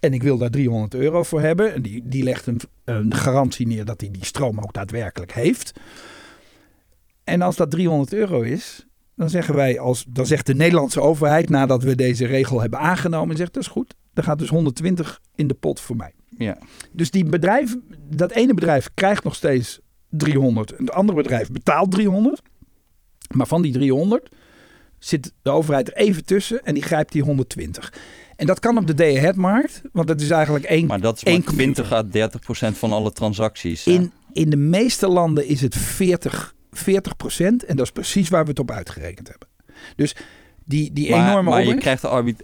S3: En ik wil daar 300 euro voor hebben. En die, die legt een, een garantie neer dat hij die stroom ook daadwerkelijk heeft. En als dat 300 euro is, dan zeggen wij als, dan zegt de Nederlandse overheid nadat we deze regel hebben aangenomen, zegt dat is goed. Dan gaat dus 120 in de pot voor mij.
S1: Ja.
S3: Dus die bedrijf, dat ene bedrijf krijgt nog steeds 300. En het andere bedrijf betaalt 300. Maar van die 300 zit de overheid er even tussen en die grijpt die 120. En dat kan op de day-ahead-markt, want dat is eigenlijk één
S1: Maar dat is maar 20 à 30 procent van alle transacties.
S3: In, in de meeste landen is het 40, 40 procent. En dat is precies waar we het op uitgerekend hebben. Dus die, die
S1: maar,
S3: enorme
S1: maar je krijgt de arbit-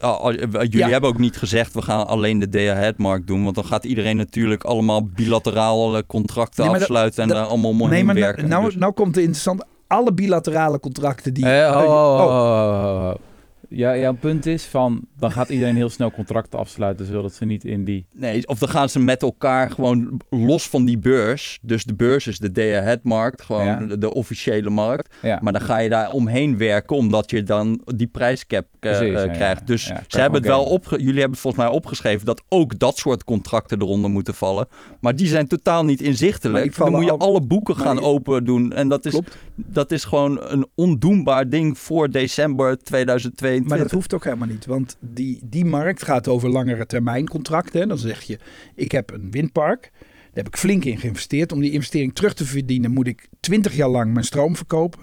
S1: Jullie
S3: Ja.
S1: hebben ook niet gezegd, we gaan alleen de day-ahead-markt doen. Want dan gaat iedereen natuurlijk allemaal bilaterale contracten
S3: Nee, maar dat-
S1: afsluiten en
S3: dat-
S1: daar allemaal omheen
S3: Nee, maar nou,
S1: werken.
S3: nou,
S1: Dus-
S3: nou komt het interessant. Alle bilaterale contracten die...
S2: Oh, oh,
S3: oh.
S2: Ja, jouw punt is van, dan gaat iedereen heel snel contracten afsluiten, zodat ze niet in die...
S1: Nee, of dan gaan ze met elkaar gewoon los van die beurs. Dus de beurs is de day-ahead-markt, gewoon
S2: Ja.
S1: de, de officiële markt.
S2: Ja.
S1: Maar dan ga je daar omheen werken, omdat je dan die prijscap eh,
S2: Precies,
S1: eh, krijgt.
S2: ja.
S1: Dus
S2: Ja,
S1: ze hebben het wel opge jullie hebben het volgens mij opgeschreven dat ook dat soort contracten eronder moeten vallen. Maar die zijn totaal niet inzichtelijk. Dan moet je
S3: al-
S1: alle boeken
S3: maar
S1: gaan
S3: je-
S1: open doen. En dat is,
S3: Klopt.
S1: dat is gewoon een ondoenbaar ding voor december 2022.
S3: Maar dat hoeft ook helemaal niet. Want die, die markt gaat over langere termijn contracten. Dan zeg je, ik heb een windpark. Daar heb ik flink in geïnvesteerd. Om die investering terug te verdienen moet ik 20 jaar lang mijn stroom verkopen.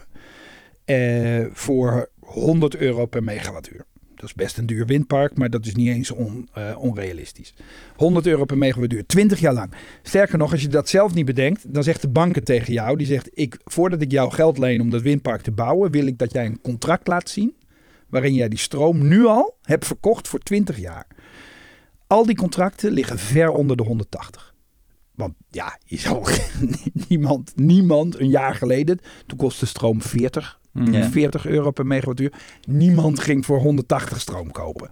S3: eh, voor 100 euro per megawattuur. Dat is best een duur windpark, maar dat is niet eens on, eh, onrealistisch. 100 euro per megawattuur, 20 jaar lang. Sterker nog, als je dat zelf niet bedenkt, dan zegt de banken tegen jou, die zegt, ik, voordat ik jou geld leen om dat windpark te bouwen, wil ik dat jij een contract laat zien, waarin jij die stroom nu al hebt verkocht voor 20 jaar. Al die contracten liggen ver onder de 180. Want ja, je zal <laughs> niemand, niemand een jaar geleden, toen kostte stroom 40
S2: Mhm.
S1: Ja.
S3: 40 euro per megawattuur. Niemand ging voor 180 stroom kopen.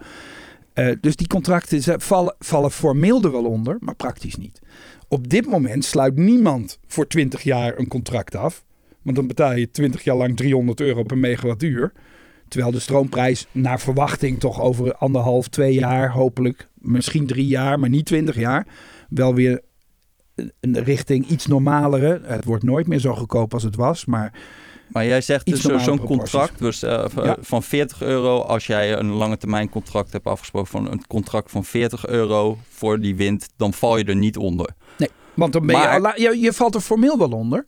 S3: Eh, dus die contracten ze vallen, vallen formeel er wel onder, maar praktisch niet. Op dit moment sluit niemand voor 20 jaar een contract af. Want dan betaal je 20 jaar lang 300 euro per megawattuur. Terwijl de stroomprijs naar verwachting toch over anderhalf, twee jaar, hopelijk, misschien drie jaar, maar niet 20 jaar, wel weer een richting iets normalere. Het wordt nooit meer zo goedkoop als het was, maar
S1: Maar jij zegt dus
S3: normale
S1: zo'n contract dus, eh,
S3: Ja.
S1: van 40 euro als jij een lange termijn contract hebt afgesproken van een contract van 40 euro voor die wind, dan val je er niet onder.
S3: Want dan ben je, al je, je valt er formeel wel onder.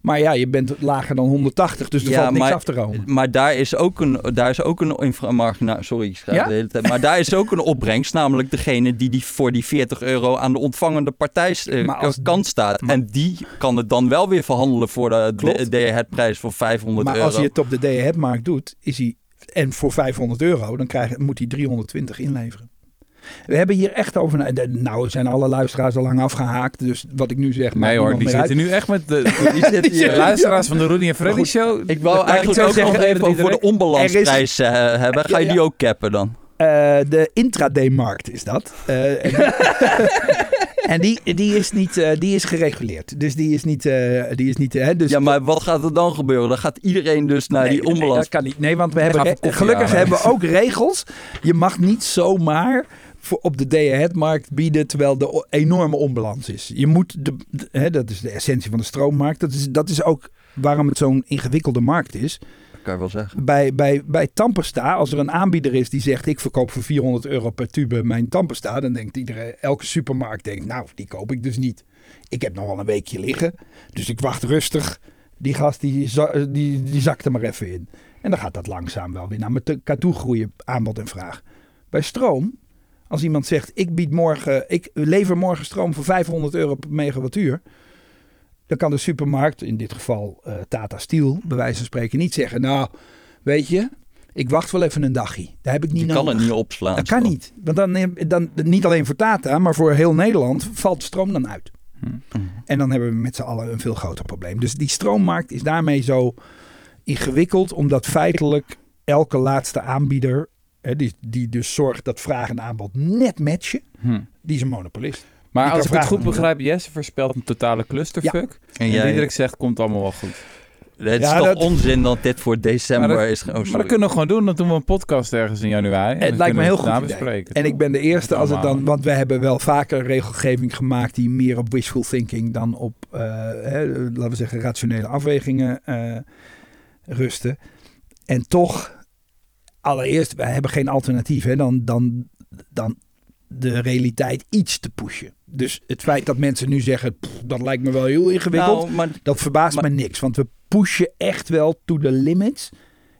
S3: Maar ja, je bent lager dan 180, dus er
S1: Ja,
S3: valt niks
S1: maar-
S3: af te romen.
S1: Maar daar is ook een, daar is ook een inframarginaal. Sorry, ik schrijf
S3: Ja?
S1: de hele tijd. Maar daar is ook een opbrengst, namelijk degene die, die voor die 40 euro aan de ontvangende partij
S3: Maar als-
S1: kant staat.
S3: maar-
S1: en die kan het dan wel weer verhandelen voor de, de, de prijs van 500
S3: Maar
S1: euro.
S3: als je het op de day-ahead-markt doet, is hij... En voor 500 euro, dan krijg, moet hij 320 inleveren. We hebben hier echt over... Nou, zijn alle luisteraars al lang afgehaakt. Dus wat ik nu zeg,
S2: Nee hoor, die zitten
S3: uit.
S2: nu echt met de, <laughs>
S1: Die hier-
S2: luisteraars van de Rudy en Freddy
S3: Goed.
S2: show.
S1: Ik wou eigenlijk ook nog
S2: zeggen,
S1: even voor de onbalansprijs eh, hebben. Ga je
S3: Ja,
S1: die ook cappen dan?
S3: Eh, de intraday-markt is dat. Eh, en <laughs> en die, die, is niet, die is gereguleerd. Dus die is niet... die is niet hè, dus
S1: Ja, maar wat gaat er dan gebeuren? Dan gaat iedereen dus naar
S3: Nee,
S1: die
S3: nee,
S1: onbalans.
S3: dat kan niet. Nee, want we hebben gelukkig hebben we ook regels. Je mag niet zomaar voor op de day-ahead-markt bieden terwijl de enorme onbalans is. Je moet de, de- hè, dat is de essentie van de stroommarkt. Dat is, dat is ook waarom het zo'n ingewikkelde markt is.
S1: Dat kan je wel zeggen.
S3: Bij, bij, bij Tampesta, als er een aanbieder is die zegt ik verkoop voor 400 euro per tube mijn Tampesta, dan denkt iedereen, elke supermarkt denkt, nou die koop ik dus niet. Ik heb nog wel een weekje liggen, dus ik wacht rustig. Die gast die, die, die zakt er maar even in. En dan gaat dat langzaam wel weer naar elkaar toe groeien, aanbod en vraag. Bij stroom, als iemand zegt ik bied morgen, ik lever morgen stroom voor 500 euro per megawattuur. Dan kan de supermarkt, in dit geval eh, Tata Steel, bij wijze van spreken niet zeggen. Nou, weet je, ik wacht wel even een dagje. Daar heb ik niet
S1: Je kan het niet opslaan.
S3: Dat kan niet. Want dan, dan, niet alleen voor Tata, maar voor heel Nederland valt stroom dan uit.
S1: Mhm.
S3: En dan hebben we met z'n allen een veel groter probleem. Dus die stroommarkt is daarmee zo ingewikkeld, omdat feitelijk elke laatste aanbieder, hè, die, die dus zorgt dat vraag en aanbod net matchen,
S2: Hm.
S3: die is een monopolist.
S2: Maar
S3: Die
S2: als ik het goed begrijp, Jesse voorspelt een totale clusterfuck.
S1: En
S2: En
S1: jij,
S2: zegt, komt allemaal wel goed.
S1: het is
S3: Ja,
S1: toch
S3: dat-
S1: onzin dat dit voor december
S2: Maar dat-
S1: is. Oh,
S2: Maar dat kunnen we gewoon doen. Dan doen we een podcast ergens in januari. En
S3: Het lijkt me heel goed
S2: bespreken.
S3: En ik ben de eerste als het dan, want we hebben wel vaker regelgeving gemaakt die meer op wishful thinking dan op, eh, hè, laten we zeggen, rationele afwegingen eh, rusten. En toch, allereerst, wij hebben geen alternatief hè, dan, dan, dan de realiteit iets te pushen. Dus het feit dat mensen nu zeggen, "Pff, dat lijkt me wel heel ingewikkeld,
S1: Nou, maar
S3: dat verbaast
S1: maar-
S3: me niks. Want we pushen echt wel to the limits.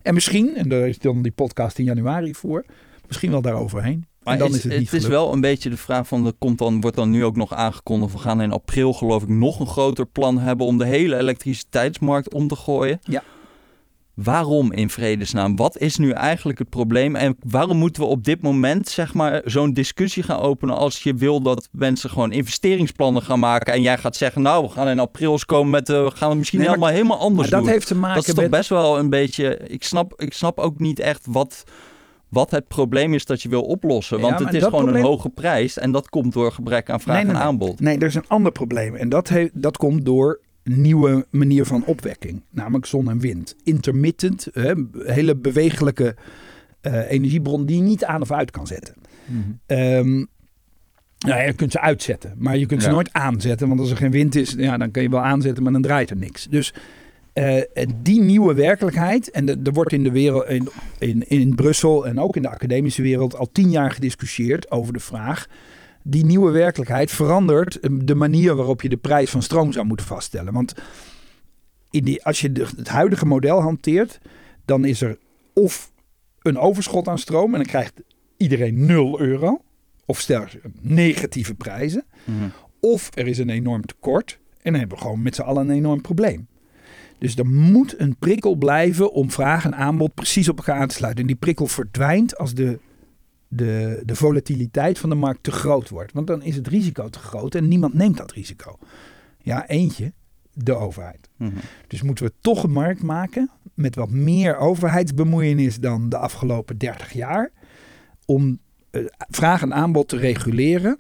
S3: En misschien, en daar is dan die podcast in januari voor, misschien wel daaroverheen.
S1: Maar
S3: dan
S1: is,
S3: is, het niet
S1: is
S3: gelukt.
S1: wel een beetje de vraag van, er komt dan, wordt dan nu ook nog aangekondigd, we gaan in april geloof ik nog een groter plan hebben om de hele elektriciteitsmarkt om te gooien.
S3: Ja.
S1: Waarom in vredesnaam? Wat is nu eigenlijk het probleem? En waarom moeten we op dit moment zeg maar zo'n discussie gaan openen als je wil dat mensen gewoon investeringsplannen gaan maken en jij gaat zeggen, nou we gaan in april komen met, eh, we gaan het misschien
S3: Nee, maar-
S1: helemaal helemaal anders
S3: Maar dat
S1: doen.
S3: heeft te maken
S1: Dat is toch
S3: met...
S1: best wel een beetje. Ik snap, ik snap ook niet echt wat, wat het probleem is dat je wil oplossen. Want het is
S3: dat
S1: gewoon
S3: probleem-
S1: een hoge prijs. En dat komt door gebrek aan vraag
S3: Nee, nee,
S1: en aanbod.
S3: Nee, er is een ander probleem. En dat, heeft, dat komt door nieuwe manier van opwekking. Namelijk zon en wind. Intermittent, hè, hele bewegelijke eh, energiebron die je niet aan of uit kan zetten.
S2: Mhm.
S3: Ehm, nou ja, je kunt ze uitzetten, maar je kunt ze
S2: Ja.
S3: nooit aanzetten. Want als er geen wind is, ja, dan kun je wel aanzetten, maar dan draait er niks. Dus eh, en die nieuwe werkelijkheid, en er wordt in de wereld, in, in, in Brussel en ook in de academische wereld al tien jaar gediscussieerd over de vraag. Die nieuwe werkelijkheid verandert eh, de manier waarop je de prijs van stroom zou moeten vaststellen. Want in die, als je de, het huidige model hanteert, dan is er of een overschot aan stroom en dan krijgt iedereen 0 euro. Of sterker, negatieve prijzen.
S2: Mhm.
S3: Of er is een enorm tekort en dan hebben we gewoon met z'n allen een enorm probleem. Dus er moet een prikkel blijven om vraag en aanbod precies op elkaar aan te sluiten. En die prikkel verdwijnt als de, de, de volatiliteit van de markt te groot wordt. Want dan is het risico te groot en niemand neemt dat risico. Ja, eentje, de overheid.
S2: Mhm.
S3: Dus moeten we toch een markt maken met wat meer overheidsbemoeienis dan de afgelopen 30 jaar. Om eh, vraag en aanbod te reguleren.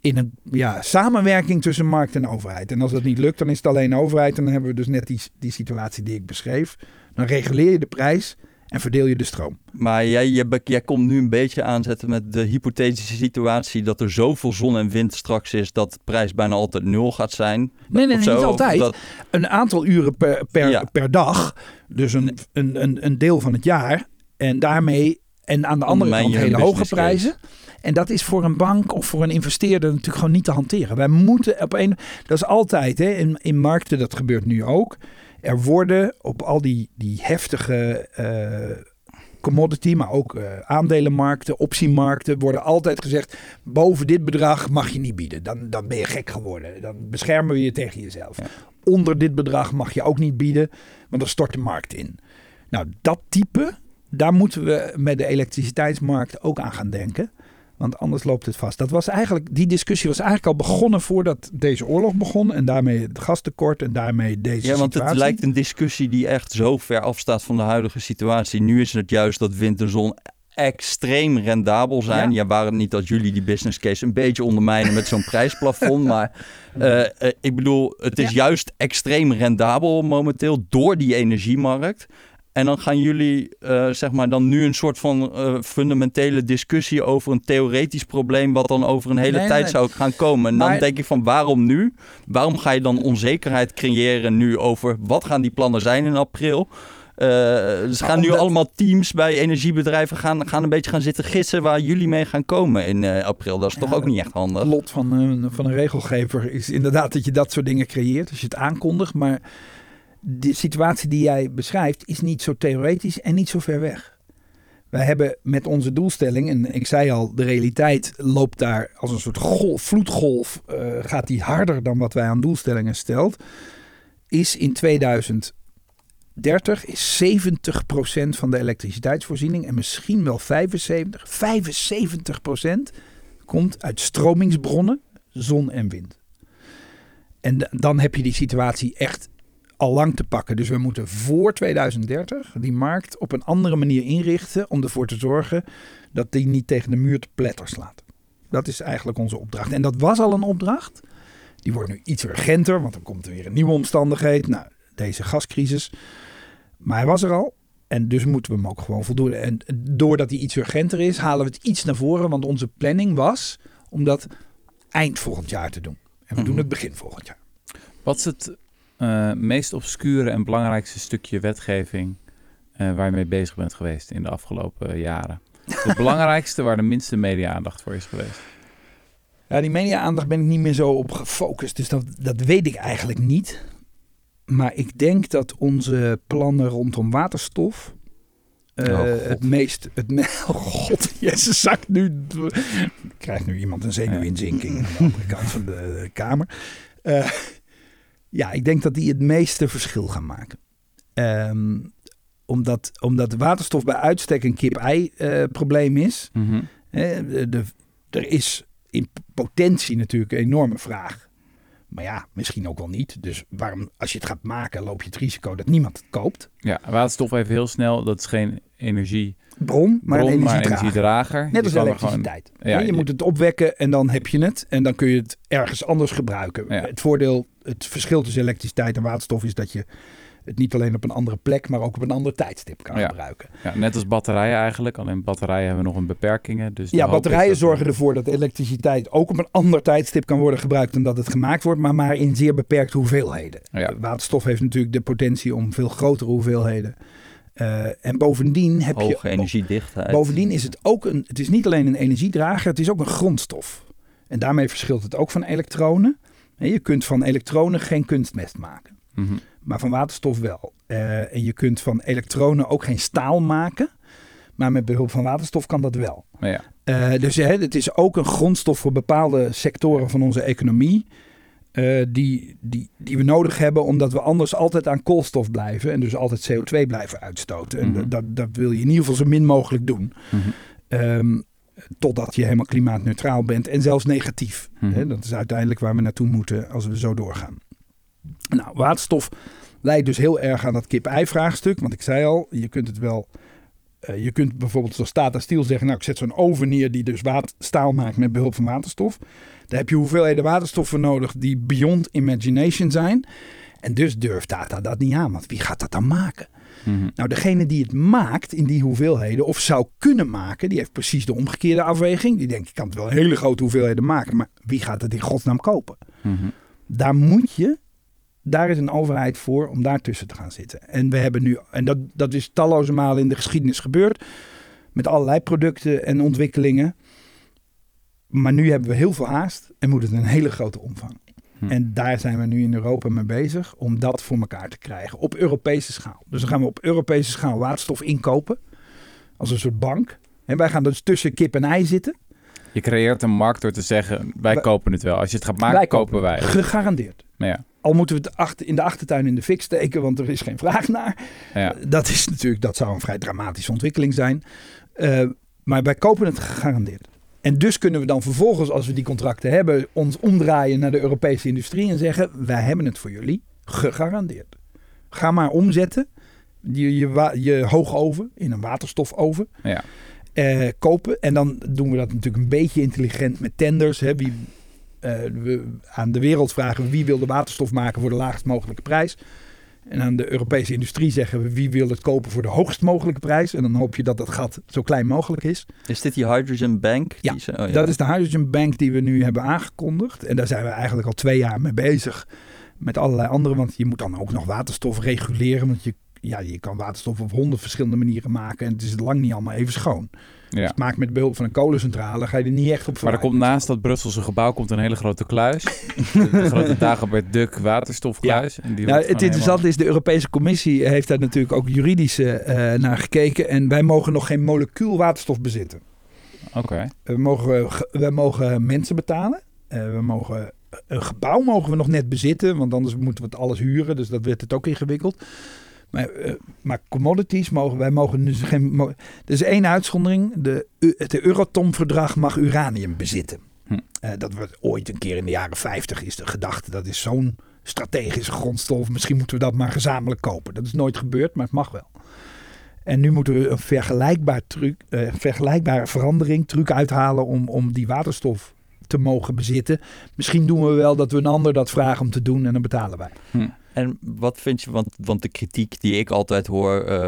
S3: In een ja, samenwerking tussen markt en overheid. En als dat niet lukt, dan is het alleen overheid. En dan hebben we dus net die, die situatie die ik beschreef. Dan reguleer je de prijs en verdeel je de stroom.
S1: Maar jij, jij, komt nu een beetje aanzetten met de hypothetische situatie dat er zoveel zon en wind straks is dat de prijs bijna altijd nul gaat zijn.
S3: Nee, nee, nee niet altijd.
S1: dat-
S3: Een aantal uren per, per,
S1: Ja.
S3: per dag. Dus een, een, een, een deel van het jaar. En daarmee. En aan de andere kant hele hoge prijzen. En dat is voor een bank of voor een investeerder natuurlijk gewoon niet te hanteren. Wij moeten op een. Dat is altijd hè, in, in markten, dat gebeurt nu ook. Er worden op al die, die heftige eh, commodity, maar ook eh, aandelenmarkten, optiemarkten, worden altijd gezegd: boven dit bedrag mag je niet bieden. Dan, dan ben je gek geworden. Dan beschermen we je tegen jezelf.
S2: Ja.
S3: Onder dit bedrag mag je ook niet bieden, want dan stort de markt in. Nou, dat type, daar moeten we met de elektriciteitsmarkt ook aan gaan denken. Want anders loopt het vast. Dat was eigenlijk, die discussie was eigenlijk al begonnen voordat deze oorlog begon. En daarmee het gastekort en daarmee deze
S1: Ja, want
S3: situatie.
S1: het lijkt een discussie die echt zo ver afstaat van de huidige situatie. Nu is het juist dat wind en zon extreem rendabel zijn.
S3: Ja.
S1: Ja, waren het niet dat jullie die business case een beetje ondermijnen met zo'n <laughs> prijsplafond. Maar eh, eh, ik bedoel, het is
S3: Ja.
S1: juist extreem rendabel momenteel door die energiemarkt. En dan gaan jullie, eh, zeg maar, dan nu een soort van eh, fundamentele discussie over een theoretisch probleem, wat dan over een hele
S3: Nee,
S1: tijd
S3: nee.
S1: zou gaan komen. En dan denk ik van, waarom nu? Waarom ga je dan onzekerheid creëren nu over wat gaan die plannen zijn in april? Eh dus gaan nu allemaal teams bij energiebedrijven gaan, gaan een beetje gaan zitten gissen waar jullie mee gaan komen in april. Dat is toch ook niet echt handig?
S3: Het lot van een, van een regelgever is inderdaad dat je dat soort dingen creëert. Als je het aankondigt. Maar de situatie die jij beschrijft is niet zo theoretisch en niet zo ver weg. Wij hebben met onze doelstelling, en ik zei al, de realiteit loopt daar als een soort golf, vloedgolf, eh, gaat die harder dan wat wij aan doelstellingen stelt. Is in 2030 is 70% van de elektriciteitsvoorziening en misschien wel 75, 75% komt uit stromingsbronnen, zon en wind. En dan heb je die situatie echt al lang te pakken. Dus we moeten voor 2030 die markt op een andere manier inrichten om ervoor te zorgen dat die niet tegen de muur te pletter slaat. Dat is eigenlijk onze opdracht. En dat was al een opdracht. Die wordt nu iets urgenter, want dan komt er weer een nieuwe omstandigheid. Nou, deze gascrisis. Maar hij was er al. En dus moeten we hem ook gewoon voldoen. En doordat hij iets urgenter is, halen we het iets naar voren. Want onze planning was om dat eind volgend jaar te doen. En we doen
S1: Mhm.
S3: het begin volgend jaar.
S2: Wat is het eh, meest obscure en belangrijkste stukje wetgeving eh, waar je mee bezig bent geweest in de afgelopen eh, jaren? Het <laughs> belangrijkste waar de minste media-aandacht voor is geweest.
S3: Ja, die media-aandacht ben ik niet meer zo op gefocust. Dus dat, dat weet ik eigenlijk niet. Maar ik denk dat onze plannen rondom waterstof. eh,
S1: Oh,
S3: het meest. Het me- <laughs> oh god, Jezus zakt nu. Krijgt nu iemand een zenuwinzinking aan de andere kant van de, de kamer. Eh, ja, ik denk dat die het meeste verschil gaan maken. Ehm, omdat, omdat waterstof bij uitstek een kip-ei-probleem is.
S2: Mhm.
S3: Hè, de, de- er is in potentie natuurlijk een enorme vraag. Maar ja, misschien ook wel niet. Dus waarom, als je het gaat maken, loop je het risico dat niemand het koopt.
S2: Ja, waterstof even heel snel. Dat is geen energiebron,
S3: Bron, maar een
S2: maar een
S3: energiedrager.
S2: energiedrager.
S3: Net als
S2: gewoon-
S3: elektriciteit.
S2: Ja,
S3: je,
S2: je-
S3: moet het opwekken en dan heb je het. En dan kun je het ergens anders gebruiken.
S2: Ja.
S3: Het voordeel, het verschil tussen elektriciteit en waterstof is dat je het niet alleen op een andere plek, maar ook op een ander tijdstip kan
S2: Ja.
S3: gebruiken.
S2: Ja, net als batterijen eigenlijk. Alleen batterijen hebben nog een beperkingen. Dus
S3: Ja, batterijen zorgen ervoor dat elektriciteit ook op een ander tijdstip kan worden gebruikt dan dat het gemaakt wordt, maar maar in zeer beperkte hoeveelheden.
S2: Ja.
S3: Waterstof heeft natuurlijk de potentie om veel grotere hoeveelheden. Eh, en bovendien heb
S1: Hoge
S3: je.
S1: energiedichtheid.
S3: Bovendien is het ook een. Het is niet alleen een energiedrager, het is ook een grondstof. En daarmee verschilt het ook van elektronen. En je kunt van elektronen geen kunstmest maken.
S2: Mhm.
S3: maar van waterstof wel. Eh, en je kunt van elektronen ook geen staal maken. Maar met behulp van waterstof kan dat wel.
S2: Ja.
S3: Eh, dus hè, het is ook een grondstof voor bepaalde sectoren van onze economie. Eh, die, die, die we nodig hebben omdat we anders altijd aan koolstof blijven. En dus altijd CO2 blijven uitstoten. En
S2: Mhm.
S3: dat, dat wil je in ieder geval zo min mogelijk doen.
S2: Mhm.
S3: Ehm, totdat je helemaal klimaatneutraal bent en zelfs negatief.
S2: Mhm.
S3: Dat is uiteindelijk waar we naartoe moeten als we zo doorgaan. Nou, waterstof leidt dus heel erg aan dat kip-ei-vraagstuk. Want ik zei al, je kunt het wel... eh, je kunt bijvoorbeeld zoals Tata Steel zeggen... nou, ik zet zo'n oven neer die dus staal maakt met behulp van waterstof. Daar heb je hoeveelheden waterstof voor nodig die beyond imagination zijn. En dus durft Tata dat niet aan. Want wie gaat dat dan maken?
S2: Mhm.
S3: Nou, degene die het maakt in die hoeveelheden, of zou kunnen maken, die heeft precies de omgekeerde afweging. Die denkt, ik kan het wel hele grote hoeveelheden maken, maar wie gaat het in godsnaam kopen?
S2: Mhm.
S3: Daar moet je, daar is een overheid voor om daartussen te gaan zitten. En we hebben nu, en dat, dat is talloze malen in de geschiedenis gebeurd, met allerlei producten en ontwikkelingen. Maar nu hebben we heel veel haast en moet het een hele grote omvang.
S2: Hm.
S3: En daar zijn we nu in Europa mee bezig om dat voor elkaar te krijgen op Europese schaal. Dus dan gaan we op Europese schaal waterstof inkopen als een soort bank. En wij gaan dus tussen kip en ei zitten.
S2: Je creëert een markt door te zeggen, wij
S3: Wij-
S2: kopen het wel. Als je het gaat maken,
S3: wij
S2: kopen wij. het.
S3: Gegarandeerd.
S2: Ja,
S3: Al moeten we het achter, in de achtertuin in de fik steken, want er is geen vraag naar.
S2: ja.
S3: Dat is natuurlijk, dat zou een vrij dramatische ontwikkeling zijn. Eh, maar wij kopen het gegarandeerd. En dus kunnen we dan vervolgens, als we die contracten hebben, ons omdraaien naar de Europese industrie en zeggen: wij hebben het voor jullie gegarandeerd. Ga maar omzetten je, je, je hoogoven in een waterstofoven.
S2: Ja.
S3: eh, kopen. En dan doen we dat natuurlijk een beetje intelligent met tenders. Hè, wie, eh, we aan de wereld vragen wie wil de waterstof maken voor de laagst mogelijke prijs. En aan de Europese industrie zeggen we wie wil het kopen voor de hoogst mogelijke prijs. En dan hoop je dat dat gat zo klein mogelijk is.
S1: Is dit die Hydrogen Bank?
S3: Ja,
S1: Die ze- oh,
S3: Dat is de Hydrogen Bank die we nu hebben aangekondigd. En daar zijn we eigenlijk al twee jaar mee bezig. Met allerlei andere. Want je moet dan ook nog waterstof reguleren. Want je, ja, je kan waterstof op honderd verschillende manieren maken. En het is lang niet allemaal even schoon.
S2: ja.
S3: Dus maak met behulp van een kolencentrale. Ga je er niet echt op
S2: Maar er komt naast dat Brusselse gebouw komt een hele grote kluis. de <laughs> grote Dagobert Duck waterstofkluis. En die
S3: Nou, het interessante is, de Europese Commissie heeft daar natuurlijk ook juridisch eh, naar gekeken. En wij mogen nog geen molecuul waterstof bezitten.
S2: Oké.
S3: We mogen, ge- we mogen mensen betalen. Eh, we mogen, een gebouw mogen we nog net bezitten, want anders moeten we het alles huren. Dus dat werd het ook ingewikkeld. Maar, eh, maar commodities mogen wij mogen dus geen. er is één uitzondering. De, het Euratom-verdrag mag uranium bezitten.
S2: Hm.
S3: Eh, dat wordt ooit een keer in de jaren 50 is de gedachte. Dat is zo'n strategische grondstof. Misschien moeten we dat maar gezamenlijk kopen. Dat is nooit gebeurd, maar het mag wel. En nu moeten we een vergelijkbaar truc, eh, vergelijkbare verandering, truc uithalen om, om die waterstof te mogen bezitten. Misschien doen we wel dat we een ander dat vragen om te doen en dan betalen wij.
S1: En wat vind je, want, want de kritiek die ik altijd hoor, eh,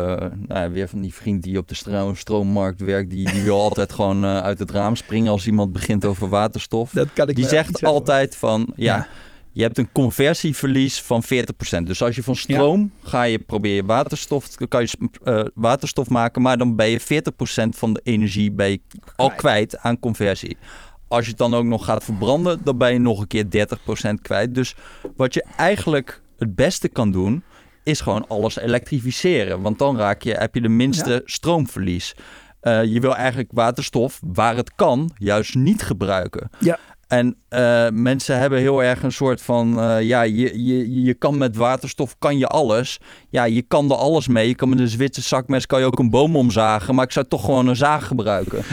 S1: nou ja, weer van die vriend die op de stro- stroommarkt werkt, die, die wil <laughs> altijd gewoon eh, uit het raam springen als iemand begint over waterstof.
S3: Dat kan ik
S1: Die zegt altijd van, ja,
S3: Ja.
S1: je hebt een conversieverlies van 40%. Dus als je van stroom ga je proberen waterstof, kan je eh, waterstof maken, maar dan ben je 40% van de energie ben je al
S3: kwijt
S1: aan conversie. Als je het dan ook nog gaat verbranden, dan ben je nog een keer 30% kwijt. Dus wat je eigenlijk het beste kan doen, is gewoon alles elektrificeren. Want dan raak je, heb je de minste
S3: Ja.
S1: stroomverlies. Eh, je wil eigenlijk waterstof, waar het kan, juist niet gebruiken.
S3: Ja.
S1: En eh, mensen hebben heel erg een soort van, eh, ja, je, je, je kan met waterstof, kan je alles. Ja, je kan er alles mee. Je kan met een Zwitser zakmes kan je ook een boom omzagen, maar ik zou toch gewoon een zaag gebruiken. <laughs>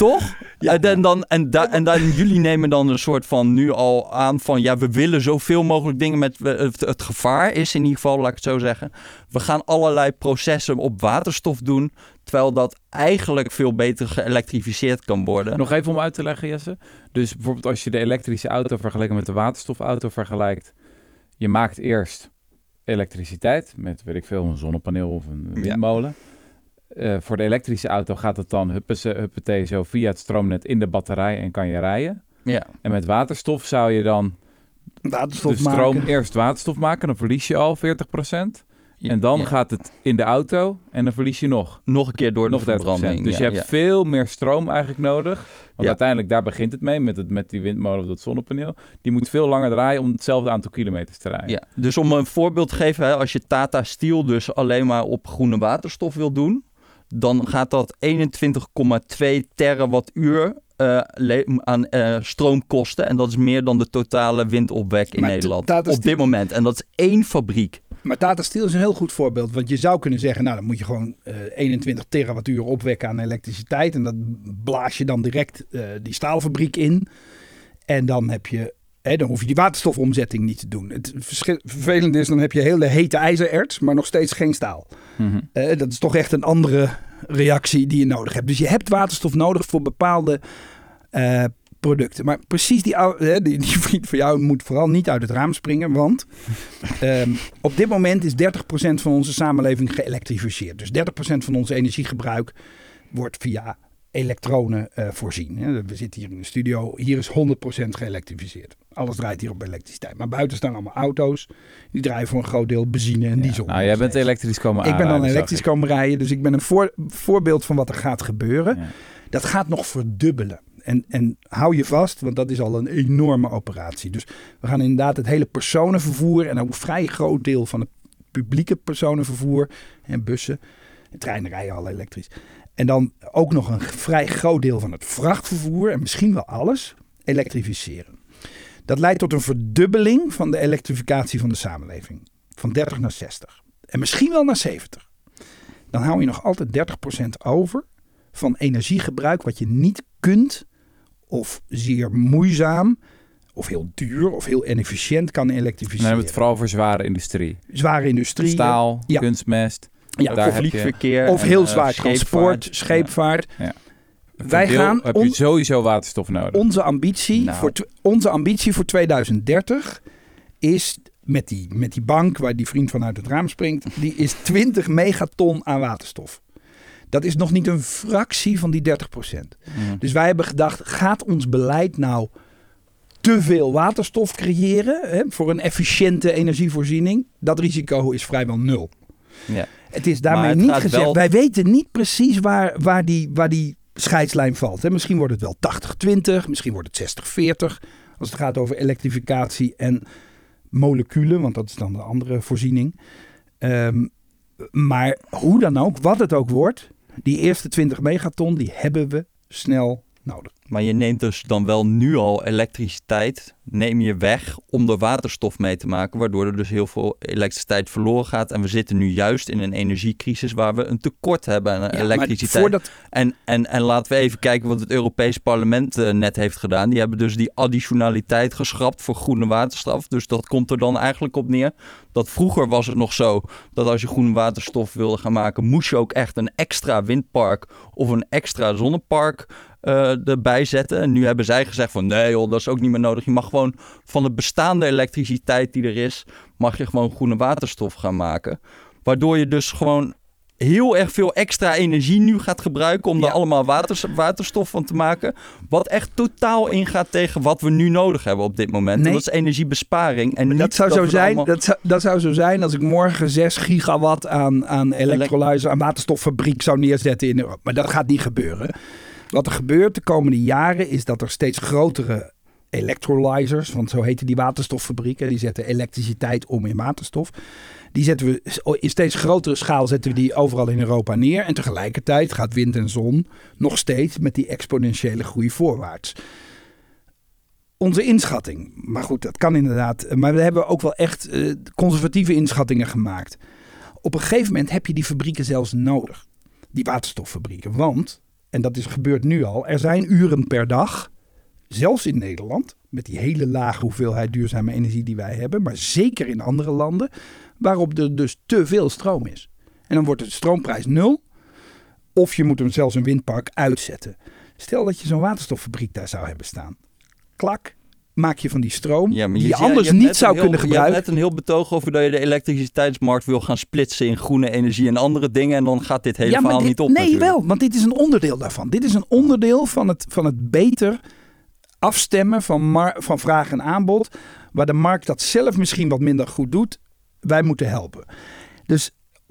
S1: toch?
S3: Ja.
S1: En, dan, dan, en, da, en dan, jullie nemen dan een soort van nu al aan van, ja, we willen zoveel mogelijk dingen met, het, het gevaar is in ieder geval, laat ik het zo zeggen. We gaan allerlei processen op waterstof doen, terwijl dat eigenlijk veel beter geëlektrificeerd kan worden.
S2: Nog even om uit te leggen, Jesse. Dus bijvoorbeeld als je de elektrische auto vergelijkt met de waterstofauto vergelijkt. Je maakt eerst elektriciteit met, weet ik veel, een zonnepaneel of een
S1: Ja.
S2: Eh, voor de elektrische auto gaat het dan huppese- huppatee zo via het stroomnet in de batterij en kan je rijden.
S1: Ja.
S2: En met waterstof zou je dan
S3: Waterstof
S2: de stroom
S3: maken.
S2: eerst waterstof maken. Dan verlies je al 40%.
S1: Ja,
S2: En dan
S1: ja.
S2: gaat het in de auto en dan verlies je nog.
S1: nog een keer door
S2: nog
S1: de
S2: 30%.
S1: verbranding.
S2: Dus
S1: ja,
S2: je hebt
S1: ja.
S2: veel meer stroom eigenlijk nodig. Want
S1: Ja.
S2: uiteindelijk, daar begint het mee, met, het, met die windmolen of dat zonnepaneel. Die moet veel langer draaien om hetzelfde aantal kilometers te rijden.
S1: Ja, dus om een voorbeeld te geven, hè, als je Tata Steel dus alleen maar op groene waterstof wil doen, dan gaat dat 21,2 terawattuur eh, aan eh, stroom kosten. En dat is meer dan de totale windopwek in
S3: Maar
S1: Nederland op dit moment. En dat is één fabriek.
S3: Maar Tata Steel is een heel goed voorbeeld. Want je zou kunnen zeggen, nou dan moet je gewoon eh, 21 terawattuur opwekken aan elektriciteit. En dat blaas je dan direct eh, die staalfabriek in. En dan heb je, dan hoef je die waterstofomzetting niet te doen. Het vervelende is, dan heb je hele hete ijzererts, maar nog steeds geen staal.
S2: Mhm.
S3: Eh, dat is toch echt een andere reactie die je nodig hebt. Dus je hebt waterstof nodig voor bepaalde eh, producten. Maar precies die, hè, die, die vriend van jou moet vooral niet uit het raam springen. Want <laughs> ehm, op dit moment is 30% van onze samenleving geëlektrificeerd. Dus 30% van ons energiegebruik wordt via elektronen eh, voorzien. We zitten hier in de studio. Hier is 100% geëlektrificeerd. Alles draait hier op elektriciteit. Maar buiten staan allemaal auto's. Die draaien voor een groot deel benzine en
S2: Ja.
S3: diesel.
S2: Nou, jij bent elektrisch komen
S3: Ik ben dan elektrisch komen rijden, dus ik ben een voor- voorbeeld van wat er gaat gebeuren.
S2: Ja.
S3: Dat gaat nog verdubbelen. En, en hou je vast, want dat is al een enorme operatie. Dus we gaan inderdaad het hele personenvervoer en ook een vrij groot deel van het publieke personenvervoer en bussen. En treinen rijden al elektrisch. En dan ook nog een vrij groot deel van het vrachtvervoer en misschien wel alles elektrificeren. Dat leidt tot een verdubbeling van de elektrificatie van de samenleving. Van 30 naar 60. En misschien wel naar 70. Dan hou je nog altijd 30% over van energiegebruik wat je niet kunt of zeer moeizaam of heel duur of heel inefficiënt kan
S2: Dan
S3: elektrificeren.
S2: hebben we het vooral voor zware industrie.
S3: Zware industrie.
S2: Staal,
S3: Ja.
S2: kunstmest.
S3: Ja,
S2: daar
S3: of,
S1: Vliegverkeer.
S3: of heel
S1: eh,
S3: zwaar transport, scheepvaart.
S2: Ja.
S3: Wij
S2: deel
S3: gaan
S2: heb je sowieso waterstof nodig.
S3: Onze ambitie,
S1: Nou.
S3: voor, onze ambitie voor 2030 is met die, met die bank waar die vriend van uit het raam springt, die is <laughs> 20 megaton aan waterstof. Dat is nog niet een fractie van die 30%.
S2: Mhm.
S3: Dus wij hebben gedacht, gaat ons beleid nou te veel waterstof creëren hè, voor een efficiënte energievoorziening? Dat risico is vrijwel nul.
S1: Ja.
S3: Het is daarmee
S1: het
S3: niet gezegd.
S1: wel-
S3: Wij weten niet precies waar, waar, die, waar die scheidslijn valt. Hè. Misschien wordt het wel 80-20, misschien wordt het 60-40. Als het gaat over elektrificatie en moleculen, want dat is dan de andere voorziening. Ehm, maar hoe dan ook, wat het ook wordt, die eerste 20 megaton, die hebben we snel nodig.
S1: Maar je neemt dus dan wel nu al elektriciteit, neem je weg om er waterstof mee te maken, waardoor er dus heel veel elektriciteit verloren gaat. En we zitten nu juist in een energiecrisis waar we een tekort hebben aan
S3: Ja,
S1: elektriciteit.
S3: voordat,
S1: En, en, en laten we even kijken wat het Europees Parlement eh, net heeft gedaan. Die hebben dus die additionaliteit geschrapt voor groene waterstof. Dus dat komt er dan eigenlijk op neer. Dat vroeger was het nog zo dat als je groene waterstof wilde gaan maken, moest je ook echt een extra windpark of een extra zonnepark eh, erbij zetten. En nu hebben zij gezegd van nee joh, dat is ook niet meer nodig. Je mag gewoon van de bestaande elektriciteit die er is, mag je gewoon groene waterstof gaan maken. Waardoor je dus gewoon heel erg veel extra energie nu gaat gebruiken om
S3: Ja.
S1: er allemaal waters, waterstof van te maken. Wat echt totaal ingaat tegen wat we nu nodig hebben op dit moment.
S3: Nee.
S1: dat is energiebesparing. En niet
S3: dat zou zo zijn.
S1: allemaal-
S3: Dat zou, dat zou zo zijn als ik morgen 6 gigawatt aan, aan electrolyzer, aan waterstoffabriek zou neerzetten in Europa. Maar dat gaat niet gebeuren. Wat er gebeurt de komende jaren is dat er steeds grotere electrolyzers, want zo heten die waterstoffabrieken, die zetten elektriciteit om in waterstof. Die zetten we in steeds grotere schaal zetten we die overal in Europa neer. En tegelijkertijd gaat wind en zon nog steeds met die exponentiële groei voorwaarts onze inschatting. Maar goed, dat kan inderdaad. Maar we hebben ook wel echt eh, conservatieve inschattingen gemaakt. Op een gegeven moment heb je die fabrieken zelfs nodig. Die waterstoffabrieken. Want, en dat is gebeurd nu al, er zijn uren per dag, zelfs in Nederland, met die hele lage hoeveelheid duurzame energie die wij hebben, maar zeker in andere landen, waarop er dus te veel stroom is. En dan wordt de stroomprijs nul. Of je moet hem zelfs een windpark uitzetten. Stel dat je zo'n waterstoffabriek daar zou hebben staan. Klak, maak je van die stroom,
S1: Ja,
S3: die je
S1: zei-
S3: anders niet zou
S1: heel-
S3: kunnen
S1: Je hebt
S3: gebruiken.
S1: net een heel betoog over dat je de elektriciteitsmarkt wil gaan splitsen in groene energie en andere dingen. En dan gaat dit hele
S3: ja,
S1: verhaal
S3: dit-
S1: niet op
S3: Nee,
S1: natuurlijk.
S3: wel, want dit is een onderdeel daarvan. Dit is een onderdeel van het, van het beter afstemmen van, van vraag en aanbod. Waar de markt dat zelf misschien wat minder goed doet. Wij moeten helpen. Dus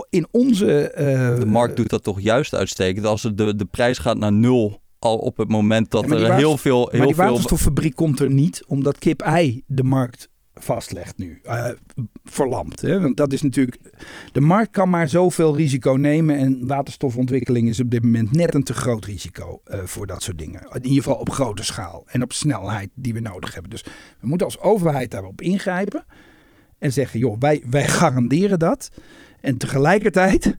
S3: in onze... eh,
S1: De markt doet dat toch juist uitstekend. Als de, de prijs gaat naar nul al op het moment dat
S3: Ja, maar die
S1: er heel veel...
S3: Maar
S1: Heel
S3: die
S1: veel
S3: waterstoffabriek komt er niet, omdat kip-ei de markt vastlegt nu. eh verlamd. Hè? Want dat is natuurlijk... De markt kan maar zoveel risico nemen. En waterstofontwikkeling is op dit moment net een te groot risico eh, voor dat soort dingen. In ieder geval op grote schaal. En op snelheid die we nodig hebben. Dus we moeten als overheid daarop ingrijpen. En zeggen, joh, wij, wij <laughs> garanderen dat. En tegelijkertijd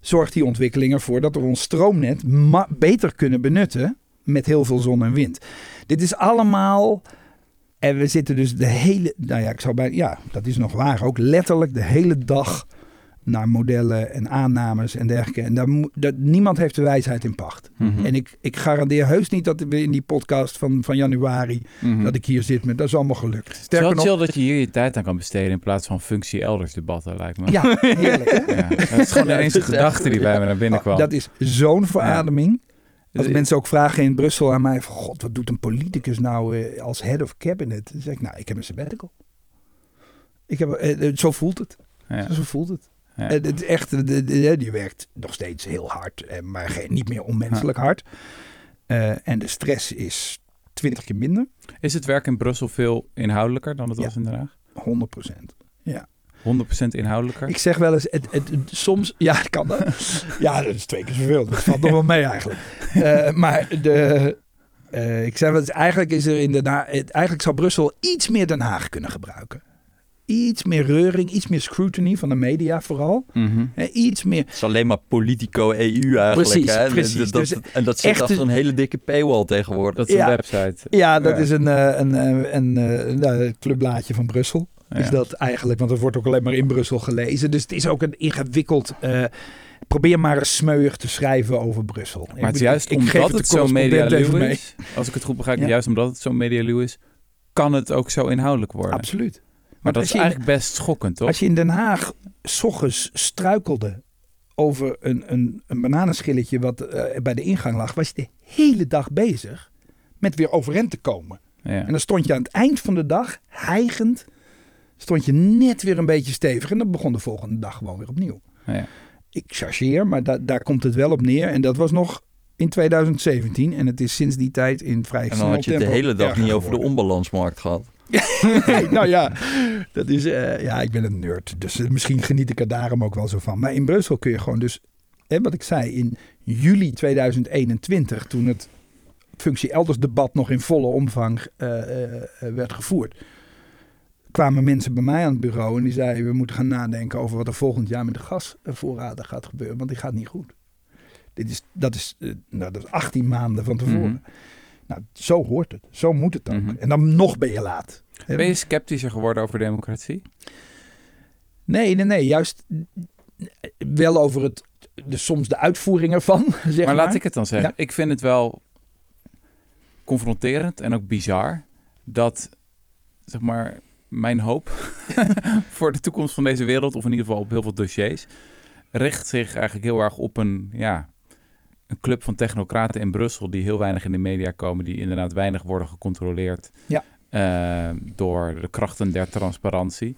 S3: zorgt die ontwikkeling ervoor dat we ons stroomnet beter kunnen benutten met heel veel zon en wind. Dit is allemaal. En we zitten dus de hele. Nou ja, ik zou bij. Ja, dat is nog waar. Ook letterlijk de hele dag naar modellen en aannames en dergelijke. En daar, dat, niemand heeft de wijsheid in pacht.
S2: Mhm.
S3: En ik, ik garandeer heus niet dat we in die podcast van, van januari.
S2: Mhm.
S3: dat ik hier zit met. Dat is allemaal gelukt.
S2: Het is
S3: Sterker
S2: wel
S3: nog.
S2: chill dat je hier je tijd aan kan besteden in plaats van functie elders debatten, lijkt me.
S3: Ja, heerlijk. hè?
S2: Ja, dat is gewoon de
S1: Ja, het is
S2: gedachte die bij me naar binnen kwam.
S3: Dat is zo'n verademing. Als
S2: Dus-
S3: mensen ook vragen in Brussel aan mij: van, God, wat doet een politicus nou eh, als head of cabinet? Dan zeg ik: Nou, ik heb een sabbatical. Ik heb, eh, eh, zo voelt het.
S2: Ja.
S3: Zo voelt het.
S2: Ja.
S3: Eh, het is echt, die werkt nog steeds heel hard, eh, maar geen, niet meer onmenselijk hard. Eh, en de stress is 20 keer minder,
S2: Is het werk in Brussel veel inhoudelijker dan het
S3: Ja.
S2: was in Den Haag?
S3: 100 procent.
S2: 100% inhoudelijker?
S3: Ik zeg wel eens, het, het, het- soms, ja, kan dat. ja, dat is twee keer zoveel. Dat valt nog wel mee eigenlijk. Eh, maar de, eh, ik zeg wel eens, eigenlijk is er in het- eigenlijk zou Brussel iets meer Den Haag kunnen gebruiken. Iets meer reuring, iets meer scrutiny van de media vooral.
S2: Mhm.
S3: Hè, iets meer.
S1: Het is alleen maar politico EU eigenlijk.
S3: Precies,
S1: hè?
S3: precies.
S1: Dat,
S3: Dus
S1: en dat zit
S3: echt
S1: achter
S3: een-
S1: een hele dikke paywall tegenwoordig.
S2: Dat is een
S3: Ja.
S2: website.
S3: Ja, dat
S2: Ja.
S3: is een, eh, een, een, eh, nou, het clubblaadje van Brussel. Is dat eigenlijk, want het wordt ook alleen maar in Brussel gelezen. Dus het is ook een ingewikkeld. eh, probeer maar eens smeuig te schrijven over Brussel.
S2: Maar het is juist
S3: ik
S2: omdat
S3: de
S2: het zo media
S3: correspondent even
S2: is, als ik het goed begrijp,
S3: Ja.
S2: juist omdat het zo media is, kan het ook zo inhoudelijk worden.
S3: Absoluut.
S2: Maar dat is
S3: in-
S2: eigenlijk best schokkend, toch?
S3: Als je in Den Haag s ochtends struikelde over een, een, een bananenschilletje wat eh, bij de ingang lag, was je de hele dag bezig met weer overeind te komen.
S2: Ja.
S3: En dan stond je aan het eind van de dag, hijgend, stond je net weer een beetje stevig. En dan begon de volgende dag gewoon weer opnieuw.
S2: Ja.
S3: Ik chargeer, maar da- daar komt het wel op neer. En dat was nog in 2017. En het is sinds die tijd in vrij
S1: En
S3: snel
S1: dan had je het de hele dag niet over de onbalansmarkt gehad. <laughs>
S3: Nou ja, dat is, eh, ja, ik ben een nerd. Dus eh, misschien geniet ik er daarom ook wel zo van. Maar in Brussel kun je gewoon dus, hè, wat ik zei, in juli 2021, toen het functie elders debat nog in volle omvang eh, werd gevoerd, kwamen mensen bij mij aan het bureau en die zeiden, we moeten gaan nadenken over wat er volgend jaar met de gasvoorraden gaat gebeuren, want die gaat niet goed. Dit is, dat, is, eh, nou, dat is 18 maanden van tevoren.
S2: Mhm.
S3: Nou, zo hoort het. Zo moet het ook.
S2: Mhm.
S3: En dan nog ben je laat.
S2: Ben je sceptischer geworden over democratie?
S3: Nee, nee, nee. Juist wel over het, de, soms de uitvoering ervan, <laughs> zeg maar.
S2: maar laat ik het dan zeggen.
S3: Ja.
S2: Ik vind het wel confronterend en ook bizar dat, zeg maar, mijn hoop <laughs> voor de toekomst van deze wereld, of in ieder geval op heel veel dossiers, richt zich eigenlijk heel erg op een, ja, een club van technocraten in Brussel die heel weinig in de media komen, die inderdaad weinig worden gecontroleerd
S3: Ja.
S2: eh, door de krachten der transparantie.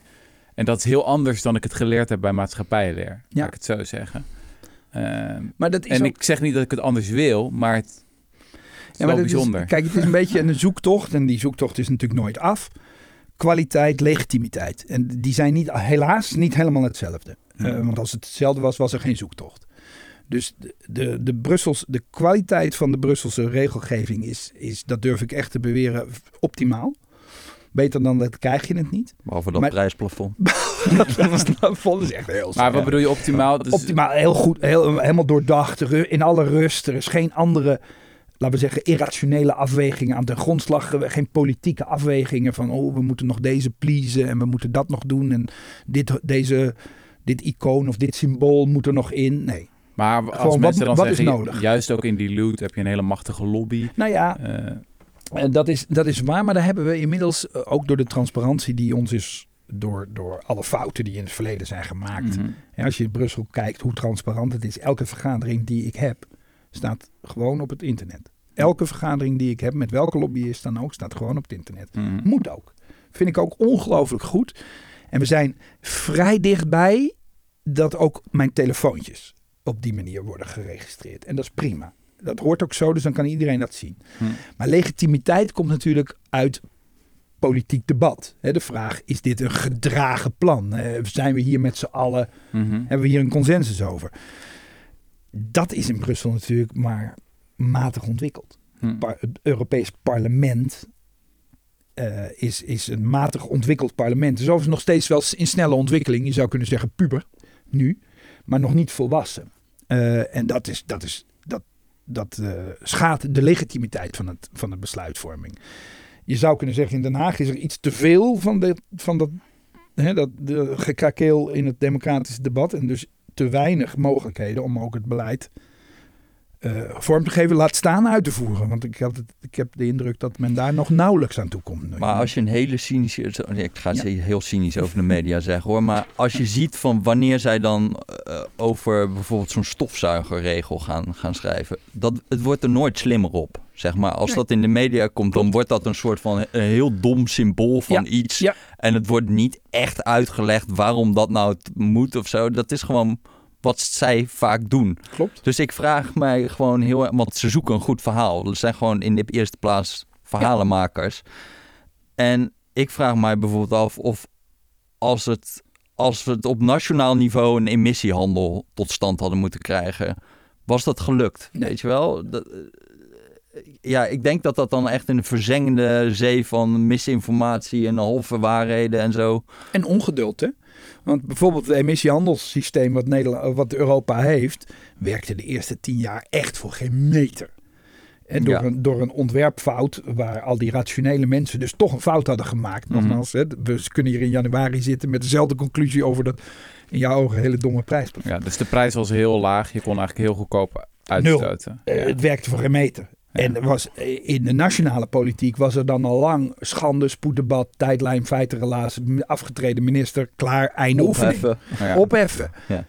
S2: En dat is heel anders dan ik het geleerd heb bij maatschappijleer,
S3: Ja.
S2: laat ik het zo zeggen. Ehm,
S3: Maar dat is
S2: en
S3: ook,
S2: ik zeg niet dat ik het anders wil, maar het
S3: ja, maar dat is-
S2: bijzonder.
S3: kijk, het is een beetje een zoektocht. En die zoektocht is natuurlijk nooit af. Kwaliteit, legitimiteit. En die zijn niet, helaas niet helemaal hetzelfde.
S2: Ja.
S3: Eh, want als het hetzelfde was, was er geen zoektocht. Dus de, de, de, Brussels, de kwaliteit van de Brusselse regelgeving is, is, dat durf ik echt te beweren, optimaal. Beter dan dat krijg je het niet.
S1: Behalve dat
S3: Maar-
S1: prijsplafond. <laughs>
S3: dat vond ik echt heel
S2: Maar wat bedoel je optimaal? Dus,
S3: Optimaal, heel goed, heel, helemaal doordacht, in alle rust. Er is geen andere, laten we zeggen, irrationele afwegingen aan de grondslag. Geen politieke afwegingen van, oh, we moeten nog deze pleasen en we moeten dat nog doen. En dit, deze, dit icoon of dit symbool moet er nog in. Nee.
S2: Maar als
S3: Gewoon,
S2: mensen
S3: wat-
S2: dan
S3: wat
S2: zeggen,
S3: nodig?
S2: juist ook in die loot heb je een hele machtige lobby.
S3: Nou ja, En dat is, dat is waar, maar daar hebben we inmiddels eh, ook door de transparantie die ons is, door, door alle fouten die in het verleden zijn gemaakt.
S2: mhm.
S3: Ja, als je in Brussel kijkt hoe transparant het is, elke vergadering die ik heb, staat gewoon op het internet. Elke vergadering die ik heb, met welke lobbyist dan ook, staat gewoon op het internet.
S2: Mhm.
S3: Moet ook. Vind ik ook ongelooflijk goed. En we zijn vrij dichtbij dat ook mijn telefoontjes op die manier worden geregistreerd. En dat is prima. Dat hoort ook zo, dus dan kan iedereen dat zien.
S2: Hm.
S3: Maar legitimiteit komt natuurlijk uit politiek debat. De vraag, is dit een gedragen plan? Zijn we hier met z'n allen,
S2: Mhm.
S3: hebben we hier een consensus over? Dat is in Brussel natuurlijk maar matig ontwikkeld.
S2: Hm.
S3: Het Europees parlement eh, is, is een matig ontwikkeld parlement. Het is overigens nog steeds wel in snelle ontwikkeling. Je zou kunnen zeggen puber, nu. Maar nog niet volwassen. Eh, en dat, is, dat, is, dat, dat eh, schaadt de legitimiteit van, het, van de besluitvorming. Je zou kunnen zeggen, in Den Haag is er iets te veel van, de, van dat, hè, dat de gekrakeel in het democratische debat. En dus te weinig mogelijkheden om ook het beleid eh, vorm te geven, laat staan uit te voeren. Want ik, had het, ik heb de indruk dat men daar nog nauwelijks aan toe komt.
S1: Maar als je een hele cynische... Ik ga
S3: Ja.
S1: heel cynisch over de media zeggen hoor. Maar als je ziet van wanneer zij dan eh, over bijvoorbeeld zo'n stofzuigerregel gaan, gaan schrijven. Dat, het wordt er nooit slimmer op. Zeg maar, als
S3: Nee.
S1: dat in de media komt, dan wordt dat een soort van een heel dom symbool van
S3: Ja,
S1: iets.
S3: ja.
S1: En het wordt niet echt uitgelegd waarom dat nou moet of zo. Dat is gewoon wat zij vaak doen.
S3: Klopt.
S1: Dus ik vraag mij gewoon heel erg, want ze zoeken een goed verhaal. Er zijn gewoon in de eerste plaats verhalenmakers. En ik vraag mij bijvoorbeeld af of als het, als we het op nationaal niveau een emissiehandel tot stand hadden moeten krijgen, was dat gelukt?
S3: Nee.
S1: Weet je wel? Dat, ja, ik denk dat dat dan echt in een verzengende zee van misinformatie en halve waarheden en zo.
S3: En ongeduld, hè? Want bijvoorbeeld het emissiehandelssysteem wat, Nederland, wat Europa heeft, werkte de eerste tien jaar echt voor geen meter. En door,
S1: Ja.
S3: een, door een ontwerpfout, waar al die rationele mensen dus toch een fout hadden gemaakt.
S2: Mhm.
S3: Nogmaals, hè, we kunnen hier in januari zitten met dezelfde conclusie over dat in jouw ogen hele domme prijs.
S2: Ja, dus de prijs was heel laag. Je kon eigenlijk heel goedkoop uitstoten.
S3: Eh,
S2: Ja.
S3: Het werkte voor geen meter. En was, in de nationale politiek was er dan al lang schande, spoeddebat, tijdlijn, feitenrelatie, afgetreden minister, klaar, einde oefening.
S1: Opheffen.
S2: Nou ja.
S3: Opheffen.
S1: Ja.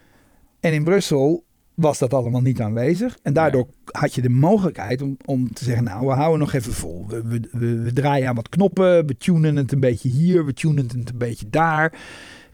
S3: En in Brussel was dat allemaal niet aanwezig. En daardoor had je de mogelijkheid om, om te zeggen, nou, we houden nog even vol. We, we, we, we draaien aan wat knoppen, we tunen het een beetje hier, we tunen het een beetje daar.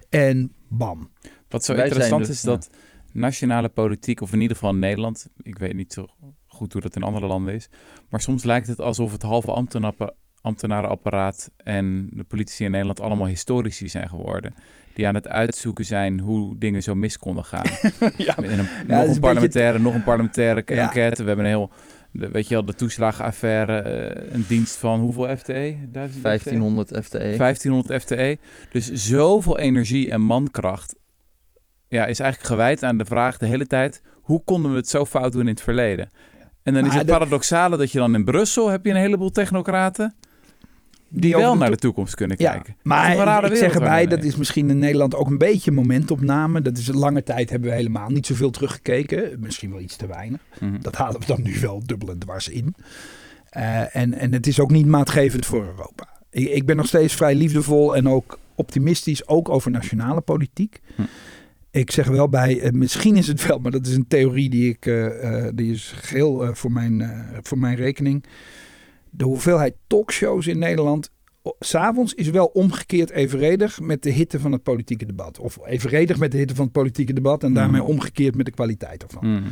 S3: En bam.
S2: Wat zo
S1: Wij
S2: interessant is dat nationale politiek, of in ieder geval in Nederland, ik weet niet zo goed hoe dat in andere landen is, maar soms lijkt het alsof het halve ambtenappen- ambtenarenapparaat en de politici in Nederland allemaal historici zijn geworden. Die aan het uitzoeken zijn hoe dingen zo mis konden gaan. <laughs>
S3: ja,
S2: een, nog
S3: een
S2: een
S3: beetje-
S2: parlementaire, nog een parlementaire
S3: Ja.
S2: enquête. We hebben een heel, de, weet je wel, de toeslagenaffaire, eh, een dienst van hoeveel FTE? 1000 FTE?
S1: 1500 FTE.
S2: 1500 FTE. Dus zoveel energie en mankracht ja, is eigenlijk gewijd aan de vraag de hele tijd... hoe konden we het zo fout doen in het verleden? En dan is het paradoxale dat je dan in Brussel... heb je een heleboel technocraten die, wel naar de toekomst kunnen kijken.
S3: Maar ik zeg erbij, dat is misschien in Nederland ook een beetje momentopname. Dat is een lange tijd hebben we helemaal niet zoveel teruggekeken. Misschien wel iets te weinig.
S2: Mhm.
S3: Dat halen we dan nu wel dubbel en dwars in. Eh, en, en het is ook niet maatgevend voor Europa. Ik, ik ben nog steeds vrij liefdevol en ook optimistisch, ook over nationale politiek.
S2: Hm.
S3: Ik zeg wel bij, eh, misschien is het wel, maar dat is een theorie die ik, eh, eh, die is geheel eh, voor, mijn, voor mijn rekening. De hoeveelheid talkshows in Nederland, s'avonds is wel omgekeerd evenredig met de hitte van het politieke debat. Of evenredig met de hitte van het politieke debat en daarmee
S2: Mhm.
S3: omgekeerd met de kwaliteit ervan.
S2: Mhm.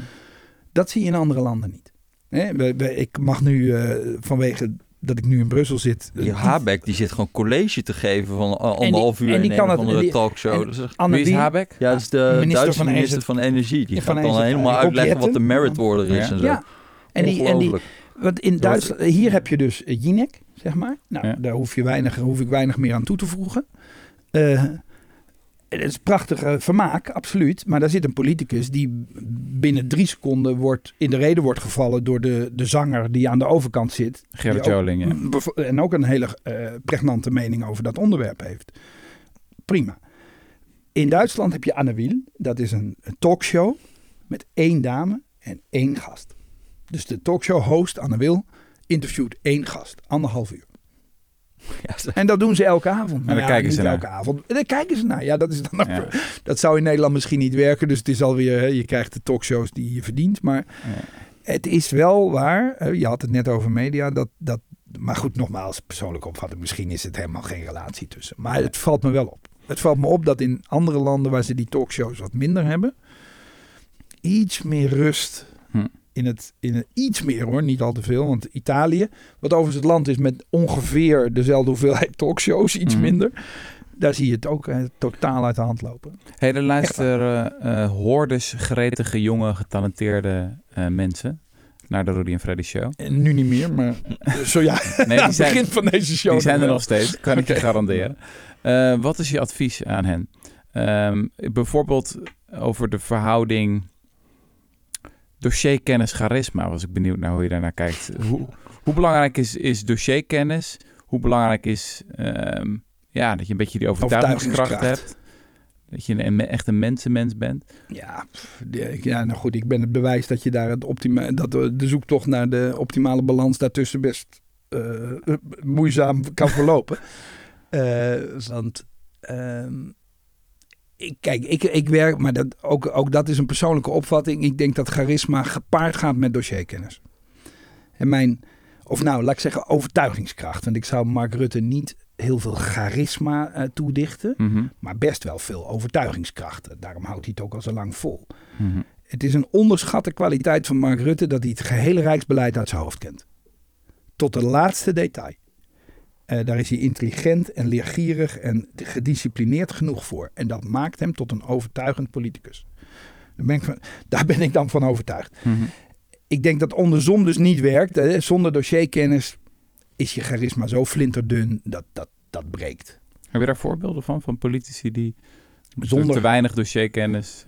S3: Dat zie je in andere landen niet. Hè, we- we- ik mag nu vanwege dat ik nu in Brussel zit. eh,
S1: Die Habeck die zit gewoon college te geven van
S3: die-
S1: anderhalf uur
S3: en die
S1: in
S3: kan
S1: een
S3: het-
S1: of andere
S3: die-
S1: talkshow.
S3: en-
S1: Dat is echt-
S3: Anne
S2: Wie is
S3: Wie-
S2: Habeck?
S1: ja, dat is de
S3: Minister
S1: Duitse
S3: van
S1: minister van Energie. Die gaat
S3: van
S1: dan helemaal uitleggen wat de merit order is
S2: Ja.
S1: en zo.
S3: Ja, en die, en die, want in Duitsland, hier heb je dus eh, Jinek, zeg maar. Nou,
S2: Ja.
S3: daar hoef, je weinig, hoef ik weinig meer aan toe te voegen. Het is prachtig eh, vermaak, absoluut. Maar daar zit een politicus die binnen drie seconden wordt, in de reden wordt gevallen door de, de zanger die aan de overkant zit.
S2: Gerrit Joling, ja.
S3: En ook een hele eh, pregnante mening over dat onderwerp heeft. Prima. In Duitsland heb je Anne Wiel. Dat is een, een talkshow met één dame en één gast. Dus de talkshow-host Anne Wil interviewt één gast. Anderhalf uur.
S1: Ja,
S3: En dat doen ze elke avond.
S2: En daar
S3: Nou
S2: kijken ze naar.
S3: elke avond. En daar kijken ze naar. Ja, dat is dan
S2: Ja.
S3: Dat zou in Nederland misschien niet werken. Dus het is alweer, hè, je krijgt de talkshows die je verdient. Maar het is wel waar. Je had het net over media. Dat, dat, maar goed, nogmaals, persoonlijk opvatting. Misschien is het helemaal geen relatie tussen. Maar het valt me wel op. het valt me op dat in andere landen waar ze die talkshows wat minder hebben, iets meer rust
S2: Hm.
S3: In het, in het iets meer hoor, niet al te veel, want Italië, wat overigens het land is met ongeveer dezelfde hoeveelheid talkshows, iets
S2: Mhm.
S3: minder, daar zie je het ook eh, totaal uit de hand lopen.
S2: Hey, er luisteren eh hordes gretige, jonge, getalenteerde eh, mensen naar de Rudy en Freddy Show.
S3: En nu niet meer, maar <laughs> zo ja,
S2: Nee,
S3: aan het
S2: zijn,
S3: begin van deze show.
S2: die zijn er
S3: wel.
S2: nog steeds, kan ik je garanderen. Eh, wat is je advies aan hen? Ehm, bijvoorbeeld over de verhouding dossierkennis, charisma. Was ik benieuwd naar hoe je daarnaar kijkt. <laughs> Hoe, hoe belangrijk is, is dossierkennis? Hoe belangrijk is ehm, ja, dat je een beetje die overtuigingskracht hebt? Dat je een, echt een mensenmens bent?
S3: Ja, ja, nou goed, ik ben het bewijs dat je daar het optima dat de zoektocht naar de optimale balans daartussen best eh, eh, moeizaam kan <laughs> verlopen. Eh, want ehm, kijk, ik, ik werk, maar dat, ook, ook dat is een persoonlijke opvatting. Ik denk dat charisma gepaard gaat met dossierkennis. En mijn, of nou, laat ik zeggen, overtuigingskracht. Want ik zou Mark Rutte niet heel veel charisma eh, toedichten
S2: Mhm,
S3: maar best wel veel overtuigingskracht. Daarom houdt hij het ook al zo lang vol.
S2: mhm.
S3: Het is een onderschatte kwaliteit van Mark Rutte dat hij het gehele rijksbeleid uit zijn hoofd kent. Tot de laatste detail. Eh, daar is hij intelligent en leergierig en gedisciplineerd genoeg voor. En dat maakt hem tot een overtuigend politicus. Daar ben ik, van, <laughs> daar ben ik dan van overtuigd.
S2: Mhm.
S3: Ik denk dat andersom dus niet werkt. Hè. Zonder dossierkennis is je charisma zo flinterdun dat dat, dat breekt.
S2: Heb je daar voorbeelden van? Van politici die
S3: Zonder-
S2: te weinig dossierkennis...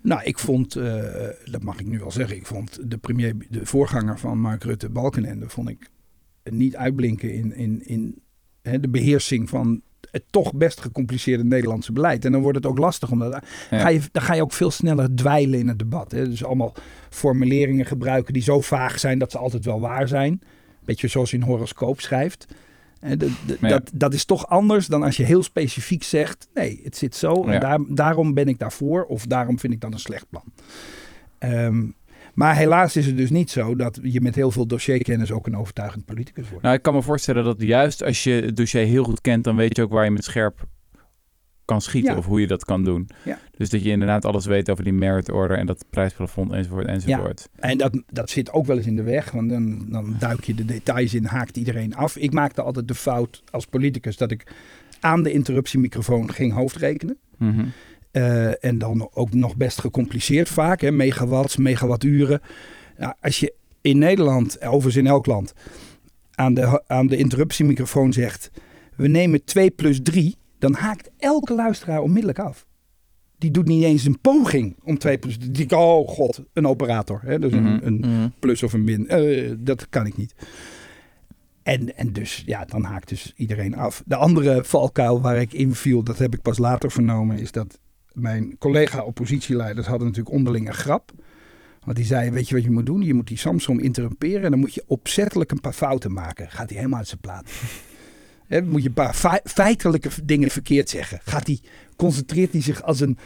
S3: Nou, ik vond, eh, dat mag ik nu wel zeggen, ik vond de premier, de voorganger van Mark Rutte, Balkenende, vond ik niet uitblinken in, in, in hè, de beheersing van het toch best gecompliceerde Nederlandse beleid. En dan wordt het ook lastig, omdat
S2: Ja.
S3: ga je, dan ga je ook veel sneller dweilen in het debat. Hè. Dus allemaal formuleringen gebruiken die zo vaag zijn dat ze altijd wel waar zijn. Beetje zoals je een horoscoop schrijft. Hè, de- de-
S2: Ja.
S3: dat, dat is toch anders dan als je heel specifiek zegt: nee, het zit zo en
S2: Ja.
S3: daar, daarom ben ik daarvoor of daarom vind ik dat een slecht plan. Ehm, maar helaas is het dus niet zo dat je met heel veel dossierkennis ook een overtuigend politicus wordt.
S2: Nou, ik kan me voorstellen dat juist als je het dossier heel goed kent, dan weet je ook waar je met scherp kan schieten
S3: Ja.
S2: of hoe je dat kan doen.
S3: Ja.
S2: Dus dat je inderdaad alles weet over die merit order en dat prijsplafond enzovoort enzovoort.
S3: En dat, dat zit ook wel eens in de weg, want dan, dan duik je de details in, haakt iedereen af. Ik maakte altijd de fout als politicus dat ik aan de interruptiemicrofoon ging hoofdrekenen.
S2: Mhm.
S3: Eh, en dan ook nog best gecompliceerd vaak, hè, megawatts, megawatturen. Nou, als je in Nederland, overigens in elk land, aan de, aan de interruptiemicrofoon zegt... we nemen 2 plus 3, dan haakt elke luisteraar onmiddellijk af. Die doet niet eens een poging om 2 plus 3. Die oh god, een operator. Hè? Dus
S2: Mhm.
S3: een, een
S1: Mhm.
S3: plus of een min. Eh, dat kan ik niet. En, en dus, ja, dan haakt dus iedereen af. De andere valkuil waar ik inviel, dat heb ik pas later vernomen, is dat mijn collega-oppositieleiders hadden natuurlijk onderling een grap. Want die zeiden, weet je wat je moet doen? Je moet die Samsung interrumperen en dan moet je opzettelijk een paar fouten maken. Gaat hij helemaal uit zijn plaat. <laughs> Moet je een paar fei- feitelijke dingen verkeerd zeggen. Gaat hij, concentreert hij zich als een,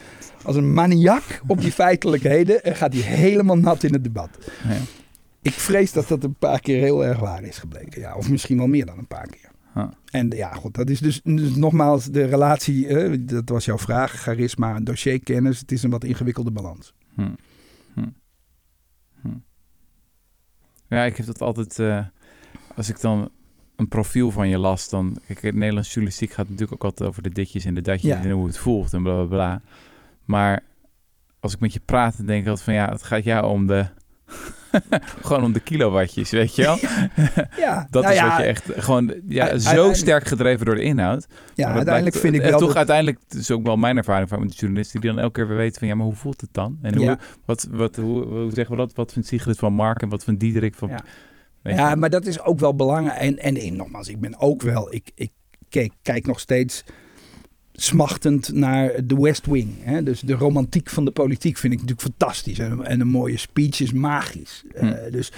S3: als een maniak op die feitelijkheden en gaat hij helemaal nat in het debat.
S2: Ja.
S3: Ik vrees dat dat een paar keer heel erg waar is gebleken. Ja, of misschien wel meer dan een paar keer. En ja, goed, dat is dus, dus nogmaals de relatie. eh, dat was jouw vraag. Charisma en dossierkennis. Het is een wat ingewikkelde balans.
S2: Hm. Hm. Hm. Ja, ik heb dat altijd... eh, als ik dan een profiel van je las, dan... Kijk, het Nederlands journalistiek gaat natuurlijk ook altijd over de ditjes en de datjes
S3: Ja.
S2: en hoe het voelt en bla bla bla. Maar als ik met je praat, dan denk ik altijd van ja, het gaat jou om de... <laughs> gewoon om de kilowatjes, weet je wel? <laughs>
S3: Ja, <laughs>
S2: Dat
S3: nou
S2: is
S3: ja,
S2: wat je echt gewoon ja, zo sterk gedreven door de inhoud.
S3: Ja,
S2: Maar dat
S3: uiteindelijk
S2: blijkt-
S3: vind ik
S2: en
S3: wel.
S2: toch
S3: dat-
S2: uiteindelijk, het is ook wel mijn ervaring van met de journalisten, die dan elke keer weer weten van ja, maar hoe voelt het dan? En hoe,
S3: Ja.
S2: wat, wat, hoe, hoe zeggen we dat? Wat vindt Sigrid van Mark en wat vindt Diederik van...
S3: Ja. Maar dat is ook wel belangrijk. En, en, en nogmaals, ik ben ook wel. Ik, ik kijk, kijk nog steeds smachtend naar de West Wing. Hè? Dus de romantiek van de politiek vind ik natuurlijk fantastisch. En, en een mooie speech is magisch.
S2: Hm.
S3: Eh, dus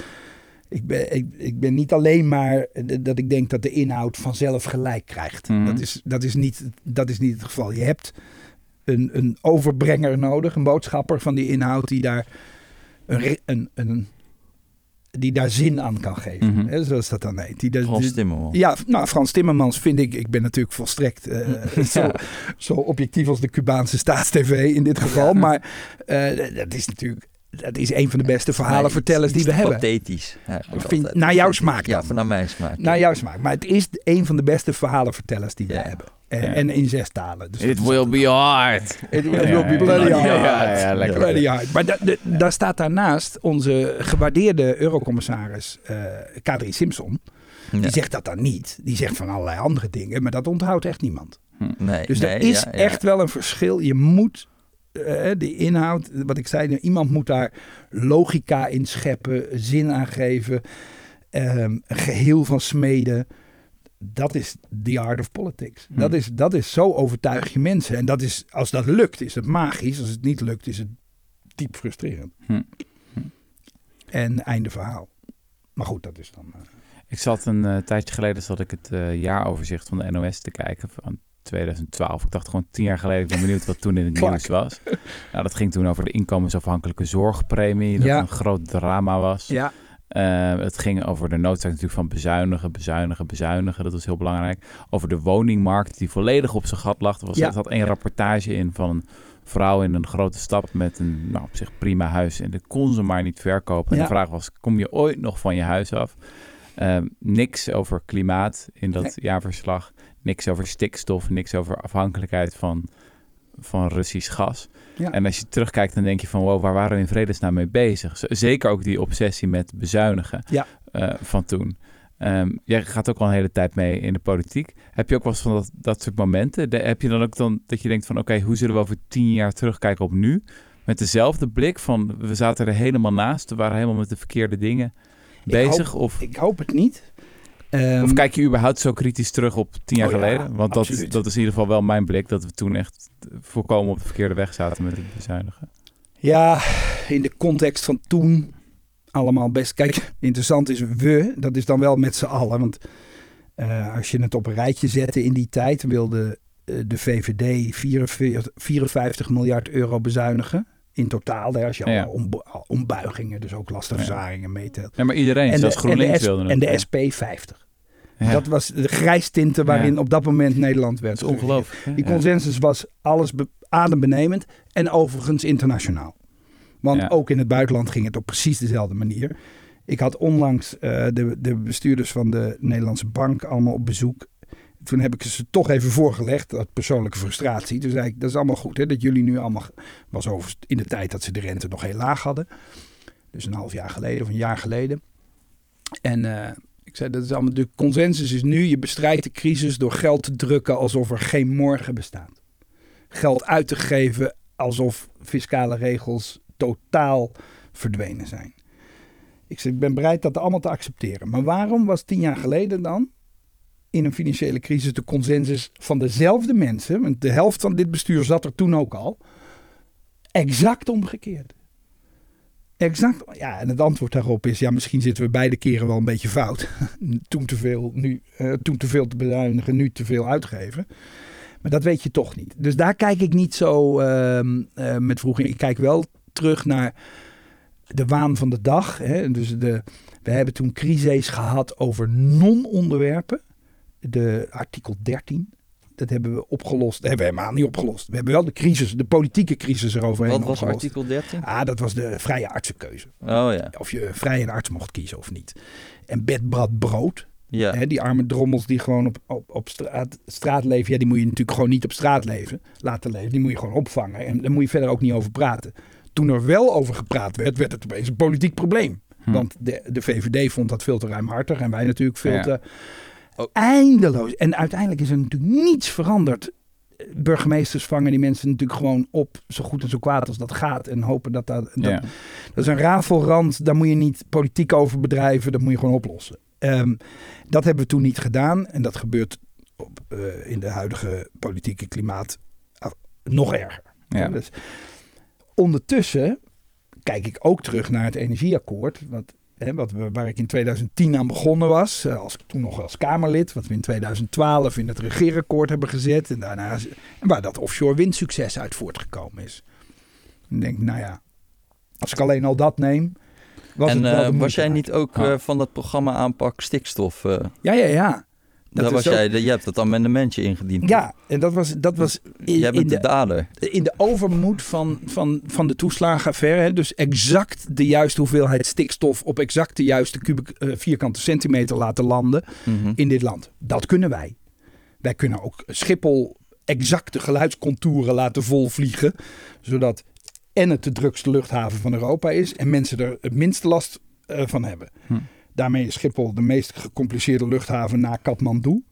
S3: ik ben, ik, ik ben niet alleen maar dat ik denk dat de inhoud vanzelf gelijk krijgt.
S2: Mhm.
S3: Dat, is, dat, is niet, dat is niet het geval. Je hebt een, een overbrenger nodig, een boodschapper van die inhoud die daar een, een, een die daar zin aan kan geven.
S2: Mhm.
S3: Hè, zoals dat dan heet. Die,
S1: Frans Timmermans.
S3: ja, nou, Frans Timmermans vind ik, ik ben natuurlijk volstrekt eh, zo, zo objectief als de Cubaanse staatstv in dit geval. Maar eh, dat is natuurlijk, dat is een van de beste verhalenvertellers die we hebben.
S1: Pathetisch.
S3: Vind- naar jouw smaak
S1: Ja, van naar mijn smaak.
S3: Naar jouw smaak. Maar het is een van de beste verhalenvertellers die we
S1: Ja.
S3: hebben. En,
S2: Ja.
S3: en in zes talen. Dus
S2: It will be hard.
S3: It will
S2: Ja,
S3: be bloody hard.
S2: ja, ja, lekker.
S3: Bloody hard. Maar da- da- daar staat daarnaast onze gewaardeerde eurocommissaris eh Kadri Simpson.
S1: Ja.
S3: Die zegt dat dan niet. Die zegt van allerlei andere dingen. Maar dat onthoudt echt niemand.
S1: Nee,
S3: Dus
S1: nee,
S3: er is
S1: ja, ja.
S3: echt wel een verschil. Je moet eh, de inhoud, wat ik zei, iemand moet daar logica in scheppen, zin aan geven, een geheel van smeden. Dat is the art of politics.
S2: Hm.
S3: Dat, is, dat is zo overtuig je mensen. En dat is, als dat lukt, is het magisch. Als het niet lukt, is het diep frustrerend.
S2: Hm.
S3: En einde verhaal. Maar goed, dat is dan. eh,
S2: Ik zat een eh, tijdje geleden zat ik het eh, jaaroverzicht van de NOS te kijken van 2012. Ik dacht gewoon tien jaar geleden, ik ben benieuwd wat toen in het <laughs> nieuws was. Nou, dat ging toen over de inkomensafhankelijke zorgpremie, dat
S3: Ja.
S2: een groot drama was.
S3: ja.
S2: Eh, het ging over de noodzaak natuurlijk van bezuinigen, bezuinigen, bezuinigen. Dat was heel belangrijk. Over de woningmarkt die volledig op zijn gat lag. Er was
S3: Ja.
S2: zat één rapportage in van een vrouw in een grote stad met een nou, op zich prima huis. En dat kon ze maar niet verkopen. En
S3: Ja.
S2: de vraag was, kom je ooit nog van je huis af? Ehm, niks over klimaat in dat
S3: Nee.
S2: jaarverslag. Niks over stikstof, niks over afhankelijkheid van, van Russisch gas.
S3: Ja.
S2: En als je terugkijkt, dan denk je van wow, waar waren we in vredesnaam mee bezig? Zeker ook die obsessie met bezuinigen
S3: Ja.
S2: eh, van toen. Ehm, jij gaat ook al een hele tijd mee in de politiek. Heb je ook wel eens van dat, dat soort momenten? De- heb je dan ook dan dat je denkt van oké, hoe zullen we over tien jaar terugkijken op nu? Met dezelfde blik van we zaten er helemaal naast, we waren helemaal met de verkeerde dingen
S3: Ik
S2: bezig?
S3: hoop-
S2: of,
S3: Ik hoop het niet. Ehm,
S2: of kijk je überhaupt zo kritisch terug op tien jaar
S3: Oh ja,
S2: geleden? Want dat,
S3: absoluut.
S2: dat is in ieder geval wel mijn blik, dat we toen echt volkomen op de verkeerde weg zaten met het bezuinigen.
S3: Ja, in de context van toen allemaal best. Kijk, interessant is we, dat is dan wel met z'n allen. Want eh, als je het op een rijtje zette in die tijd, wilde eh, de VVD 44, 54 miljard euro bezuinigen. In totaal, hè, als je
S2: Ja.
S3: ombuigingen, dus ook lastenverzaringen meetelt.
S2: Ja, maar iedereen,
S3: En
S2: zelfs
S3: de, en, de
S2: GroenLinks wilde het.
S3: en de
S2: ja.
S3: SP 50.
S2: Ja.
S3: Dat was de grijstinten waarin
S2: Ja.
S3: op dat moment Nederland werd.
S2: Dat is ongelooflijk.
S3: Die consensus was alles be- adembenemend en overigens internationaal. Want
S2: Ja.
S3: ook in het buitenland ging het op precies dezelfde manier. Ik had onlangs eh, de, de bestuurders van de Nederlandse bank allemaal op bezoek. Toen heb ik ze toch even voorgelegd, dat persoonlijke frustratie. Toen zei ik, dat is allemaal goed hè, dat jullie nu allemaal... was overigens in de tijd dat ze de rente nog heel laag hadden. Dus een half jaar geleden of een jaar geleden. En eh, ik zei, dat is allemaal, de consensus is nu, je bestrijdt de crisis door geld te drukken alsof er geen morgen bestaat. Geld uit te geven alsof fiscale regels totaal verdwenen zijn. Ik zeg, ik ben bereid dat allemaal te accepteren. Maar waarom was tien jaar geleden dan in een financiële crisis de consensus van dezelfde mensen, want de helft van dit bestuur zat er toen ook al, exact omgekeerd? Exact. Ja, en het antwoord daarop is: ja, misschien zitten we beide keren wel een beetje fout. <laughs> toen, te veel, nu, eh, toen te veel te bezuinigen, nu te veel uitgeven. Maar dat weet je toch niet. Dus daar kijk ik niet zo ehm, eh, met vroeger. Ik kijk wel terug naar de waan van de dag. Hè. Dus de, we hebben toen crises gehad over non-onderwerpen. De artikel 13. Dat hebben we opgelost. Dat hebben we helemaal niet opgelost. We hebben wel de crisis, de politieke crisis eroverheen
S1: Wat was
S3: opgelost.
S1: artikel 13?
S3: Ah, dat was de vrije artsenkeuze.
S1: Oh ja.
S3: Of je vrij een arts mocht kiezen of niet. En bedbrad brood.
S1: Ja.
S3: Hè, die arme drommels die gewoon op, op, op straat, straat leven. Ja, die moet je natuurlijk gewoon niet op straat leven, laten leven. Die moet je gewoon opvangen. En daar moet je verder ook niet over praten. Toen er wel over gepraat werd, werd het opeens een politiek probleem.
S2: Hm.
S3: Want de, de VVD vond dat veel te ruimhartig. En wij natuurlijk veel
S2: Ja.
S3: te
S1: Oh.
S3: eindeloos. En uiteindelijk is er natuurlijk niets veranderd. Burgemeesters vangen die mensen natuurlijk gewoon op. Zo goed en zo kwaad als dat gaat. En hopen dat dat... dat
S2: Ja.
S3: dat is een rafelrand, daar moet je niet politiek over bedrijven, dat moet je gewoon oplossen. Ehm, dat hebben we toen niet gedaan en dat gebeurt op, eh, in de huidige politieke klimaat ah, nog erger.
S2: Ja.
S3: Dus ondertussen kijk ik ook terug naar het energieakkoord, wat, hè, wat waar ik in 2010 aan begonnen was, eh, als, toen nog als Kamerlid, wat we in 2012 in het regeerakkoord hebben gezet en daarna en waar dat offshore windsucces uit voortgekomen is. Ik denk, nou ja, als ik alleen al dat neem. Was
S1: en
S3: het wel
S1: eh,
S3: de
S1: was jij niet ook eh, van dat programma aanpak stikstof?
S3: Ja, ja, ja. Dat
S1: was
S3: ook-
S1: jij, je hebt het amendementje ingediend.
S3: Ja, en dat was, dat was in,
S1: Jij
S3: in
S1: bent de
S3: de,
S1: dader.
S3: in de overmoed van, van, van de toeslagenaffaire. hè, Dus exact de juiste hoeveelheid stikstof op exact de juiste eh, vierkante centimeter laten landen
S1: Mhm.
S3: in dit land. Dat kunnen wij. Wij kunnen ook Schiphol exacte geluidscontouren laten volvliegen. Zodat en het de drukste luchthaven van Europa is. En mensen er het minste last eh, van hebben.
S2: Hm.
S3: Daarmee is Schiphol de meest gecompliceerde luchthaven na Kathmandu.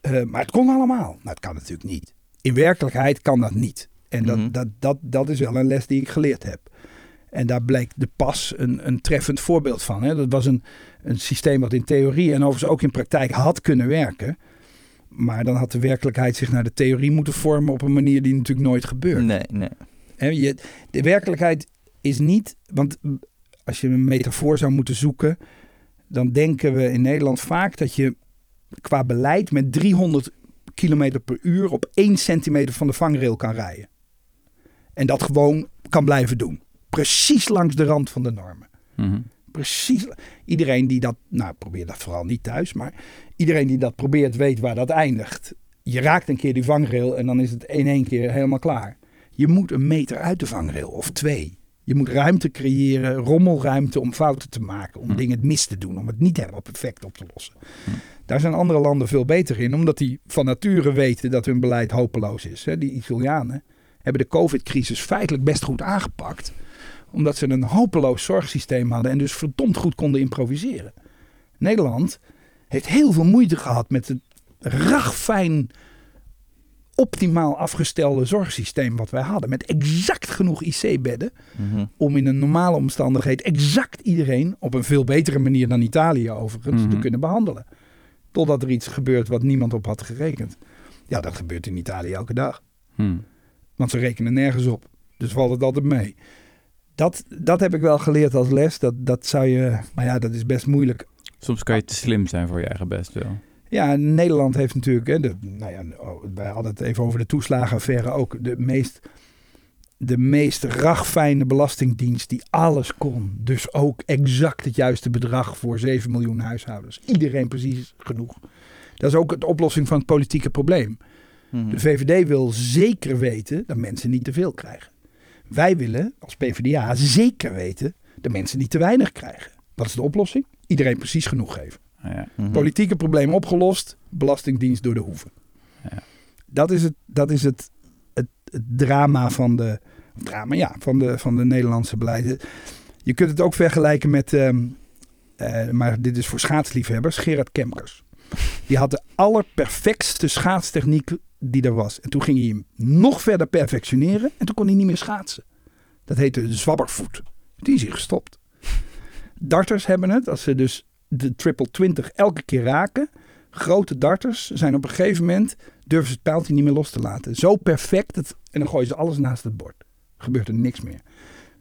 S3: Eh, maar het kon allemaal. Nou, het kan natuurlijk niet. In werkelijkheid kan dat niet. En dat,
S1: Mhm.
S3: dat, dat, dat is wel een les die ik geleerd heb. En daar bleek de pas een, een treffend voorbeeld van. Hè. Dat was een, een systeem wat in theorie en overigens ook in praktijk had kunnen werken. Maar dan had de werkelijkheid zich naar de theorie moeten vormen op een manier die natuurlijk nooit gebeurt.
S1: Nee, nee.
S3: Je, de werkelijkheid is niet, want als je een metafoor zou moeten zoeken, dan denken we in Nederland vaak dat je qua beleid met 300 km per uur op 1 centimeter van de vangrail kan rijden. En dat gewoon kan blijven doen. Precies langs de rand van de normen.
S2: Mhm.
S3: Precies. Iedereen die dat, nou probeer dat vooral niet thuis, maar iedereen die dat probeert weet waar dat eindigt. Je raakt een keer die vangrail en dan is het in één keer helemaal klaar. Je moet een meter uit de vangrail of twee. Je moet ruimte creëren, rommelruimte om fouten te maken, om
S2: Hm.
S3: dingen mis te doen, om het niet helemaal perfect op te lossen. Daar zijn andere landen veel beter in, omdat die van nature weten dat hun beleid hopeloos is. Die Italianen hebben de COVID-crisis feitelijk best goed aangepakt omdat ze een hopeloos zorgsysteem hadden en dus verdomd goed konden improviseren. Nederland heeft heel veel moeite gehad met het ragfijn, optimaal afgestelde zorgsysteem wat wij hadden. Met exact genoeg IC-bedden
S1: Mhm.
S3: om in een normale omstandigheid exact iedereen op een veel betere manier dan Italië overigens te
S2: Mhm.
S3: kunnen behandelen. Totdat er iets gebeurt wat niemand op had gerekend. Ja, dat gebeurt in Italië elke dag.
S2: Hm.
S3: Want ze rekenen nergens op. Dus valt het altijd mee. Dat, dat heb ik wel geleerd als les. Dat, dat zou je. Maar ja, dat is best moeilijk.
S2: Soms kan je te slim zijn voor je eigen best wel.
S3: Ja, Nederland heeft natuurlijk. Hè, de, nou ja, oh, wij hadden het even over de toeslagenaffaire ook. De meest, de meest ragfijne belastingdienst die alles kon. Dus ook exact het juiste bedrag voor 7 miljoen huishoudens. Iedereen precies genoeg. Dat is ook de oplossing van het politieke probleem.
S1: Mhm.
S3: De VVD wil zeker weten dat mensen niet te veel krijgen. Wij willen als PvdA zeker weten dat mensen niet te weinig krijgen. Wat is de oplossing? Iedereen precies genoeg geven.
S2: Ja.
S1: Mhm.
S3: Politieke probleem opgelost, belastingdienst door de hoeven.
S2: Ja.
S3: Dat is, het, dat is het, het, het drama van de, drama, ja, van de, van de Nederlandse beleid. Je kunt het ook vergelijken met, ehm, eh, maar dit is voor schaatsliefhebbers, Gerard Kemkers. Die had de allerperfectste schaatstechniek die er was. En toen ging hij hem nog verder perfectioneren en toen kon hij niet meer schaatsen. Dat heette de zwabbervoet. Die is hij gestopt. Darters hebben het, als ze dus de triple 20 elke keer raken. Grote darters zijn op een gegeven moment, durven ze het pijltje niet meer los te laten. Zo perfect, en dan gooien ze alles naast het bord. Gebeurt er niks meer.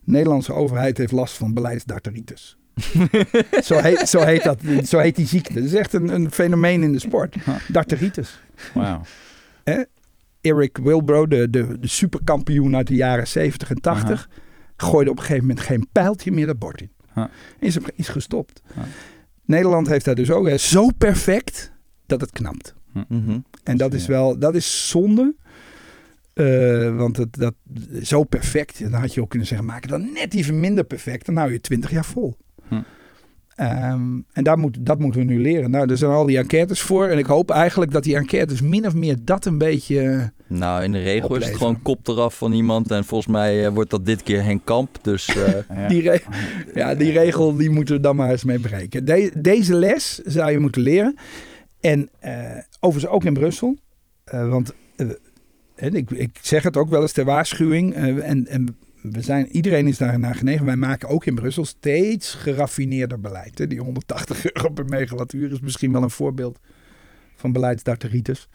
S3: De Nederlandse overheid heeft last van beleidsdarteritis. <laughs> zo, heet, zo, heet dat, zo heet die ziekte. Dat is echt een, een fenomeen in de sport. Darteritis.
S2: Wauw.
S3: Eric Wilbro, de, de, de superkampioen uit de jaren 70 en 80, gooide op een gegeven moment geen pijltje meer dat bord in.
S2: Ha.
S3: Is, is gestopt. Nederland heeft daar dus ook hè, zo perfect dat het knapt.
S1: Mhm.
S3: En dat is wel, dat is zonde. Eh, want het, dat, zo perfect, dan had je ook kunnen zeggen, maak het dan net even minder perfect. Dan hou je 20 jaar vol.
S2: Hm.
S3: Ehm, en daar moet, dat moeten we nu leren. Nou, er zijn al die enquêtes voor. En ik hoop eigenlijk dat die enquêtes min of meer dat een beetje...
S1: Nou, in de regel is het gewoon kop eraf van iemand. En volgens mij eh, wordt dat dit keer Henk Kamp. Dus eh, <laughs>
S2: Ja.
S3: Die, re- ja, die regel die moeten we dan maar eens mee breken. De- deze les zou je moeten leren. En eh, overigens ook in Brussel. Eh, want ik, ik zeg het ook wel eens ter waarschuwing. eh, en, en we zijn, iedereen is daar naar genegen. Wij maken ook in Brussel steeds geraffineerder beleid. Hè. Die 180 euro per megawattuur is misschien wel een voorbeeld van beleidsdarteritis.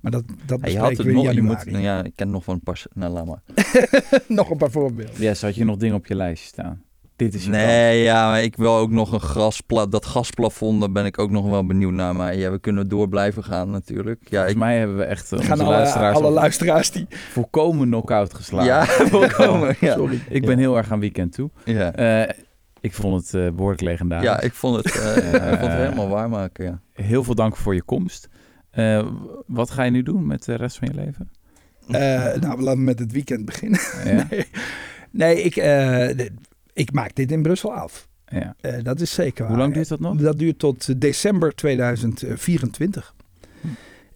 S3: Maar dat, dat
S1: ja, je had
S3: bespreken
S1: het
S3: we in
S1: nog. Je moet,
S3: januari.
S1: ja, ik ken nog van een pas. Nou, laat maar. <laughs>
S3: nog een paar voorbeelden.
S2: Yes, had je nog dingen op je lijstje staan? Dit is je kans.
S1: Nee, ja, maar ik wil ook nog een graspla dat gasplafond, daar ben ik ook nog wel benieuwd naar. Maar ja, we kunnen door blijven gaan natuurlijk. Ja,
S2: Volgens
S1: ik,
S2: mij hebben we echt uh,
S3: Gaan
S2: onze
S3: alle,
S2: luisteraars
S3: alle
S2: al
S3: luisteraars die...
S2: volkomen knock-out geslagen.
S1: ja, <laughs> volkomen. Ja.
S3: Sorry.
S2: Ik ben heel erg aan weekend toe.
S1: Ja.
S2: Eh, Ik vond het eh, behoorlijk legendarisch.
S1: Ja, ik vond het, <laughs> eh, ik vond het helemaal waarmaken, ja.
S2: Heel veel dank voor je komst. Eh, wat ga je nu doen met de rest van je leven?
S3: Eh, nou, laten we met het weekend beginnen.
S2: Ja? <laughs>
S3: nee, nee ik, eh, ik maak dit in Brussel af.
S2: ja.
S3: Eh, dat is zeker waar.
S2: Hoe lang duurt dat nog?
S3: Dat duurt tot eh, december 2024.
S2: Hm.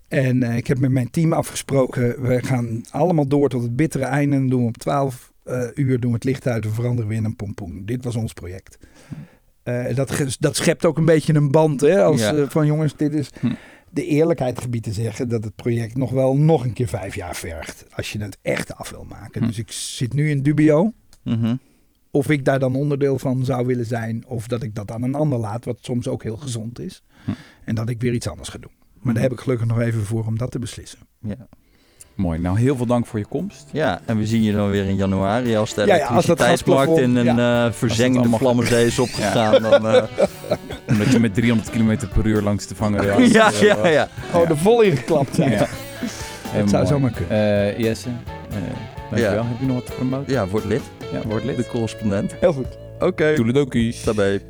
S3: En eh, ik heb met mijn team afgesproken, we gaan allemaal door tot het bittere einde. En doen we op 12 eh, uur doen we het licht uit en veranderen we in een pompoen. Dit was ons project. Eh, dat, dat schept ook een beetje een band. Hè, als,
S1: Ja.
S3: van jongens, dit is
S2: Hm.
S3: de eerlijkheid gebied te zeggen dat het project nog wel nog een keer vijf jaar vergt. Als je het echt af wil maken.
S2: Hm.
S3: Dus ik zit nu in dubio
S1: Mhm.
S3: Of ik daar dan onderdeel van zou willen zijn. Of dat ik dat aan een ander laat, wat soms ook heel gezond is.
S2: Hm.
S3: En dat ik weer iets anders ga doen. Maar daar heb ik gelukkig nog even voor om dat te beslissen.
S1: Ja.
S2: Mooi. Nou, heel veel dank voor je komst.
S1: ja, en we zien je dan weer in januari als de
S3: Ja, ja, als dat
S1: elektriciteitsmarkt in een
S3: gasplafond-
S1: eh, verzengende
S2: allemaal-
S1: vlammenzee is <laughs> opgegaan. Dan, eh, <laughs>
S2: Omdat je met 300 km per uur langs de vangrail... <laughs>
S1: ja, ja, ja.
S3: Oh, er vol ingeklapt zijn.
S2: Ja.
S3: Dat zou zomaar kunnen.
S2: Eh Jesse, eh dankjewel.
S1: Ja.
S2: Heb je nog wat te promoten?
S1: Ja, word lid.
S2: Ja, word
S1: De
S2: lid.
S1: correspondent.
S3: Heel goed.
S1: Oké.
S2: Toeledokies.
S1: Tabé.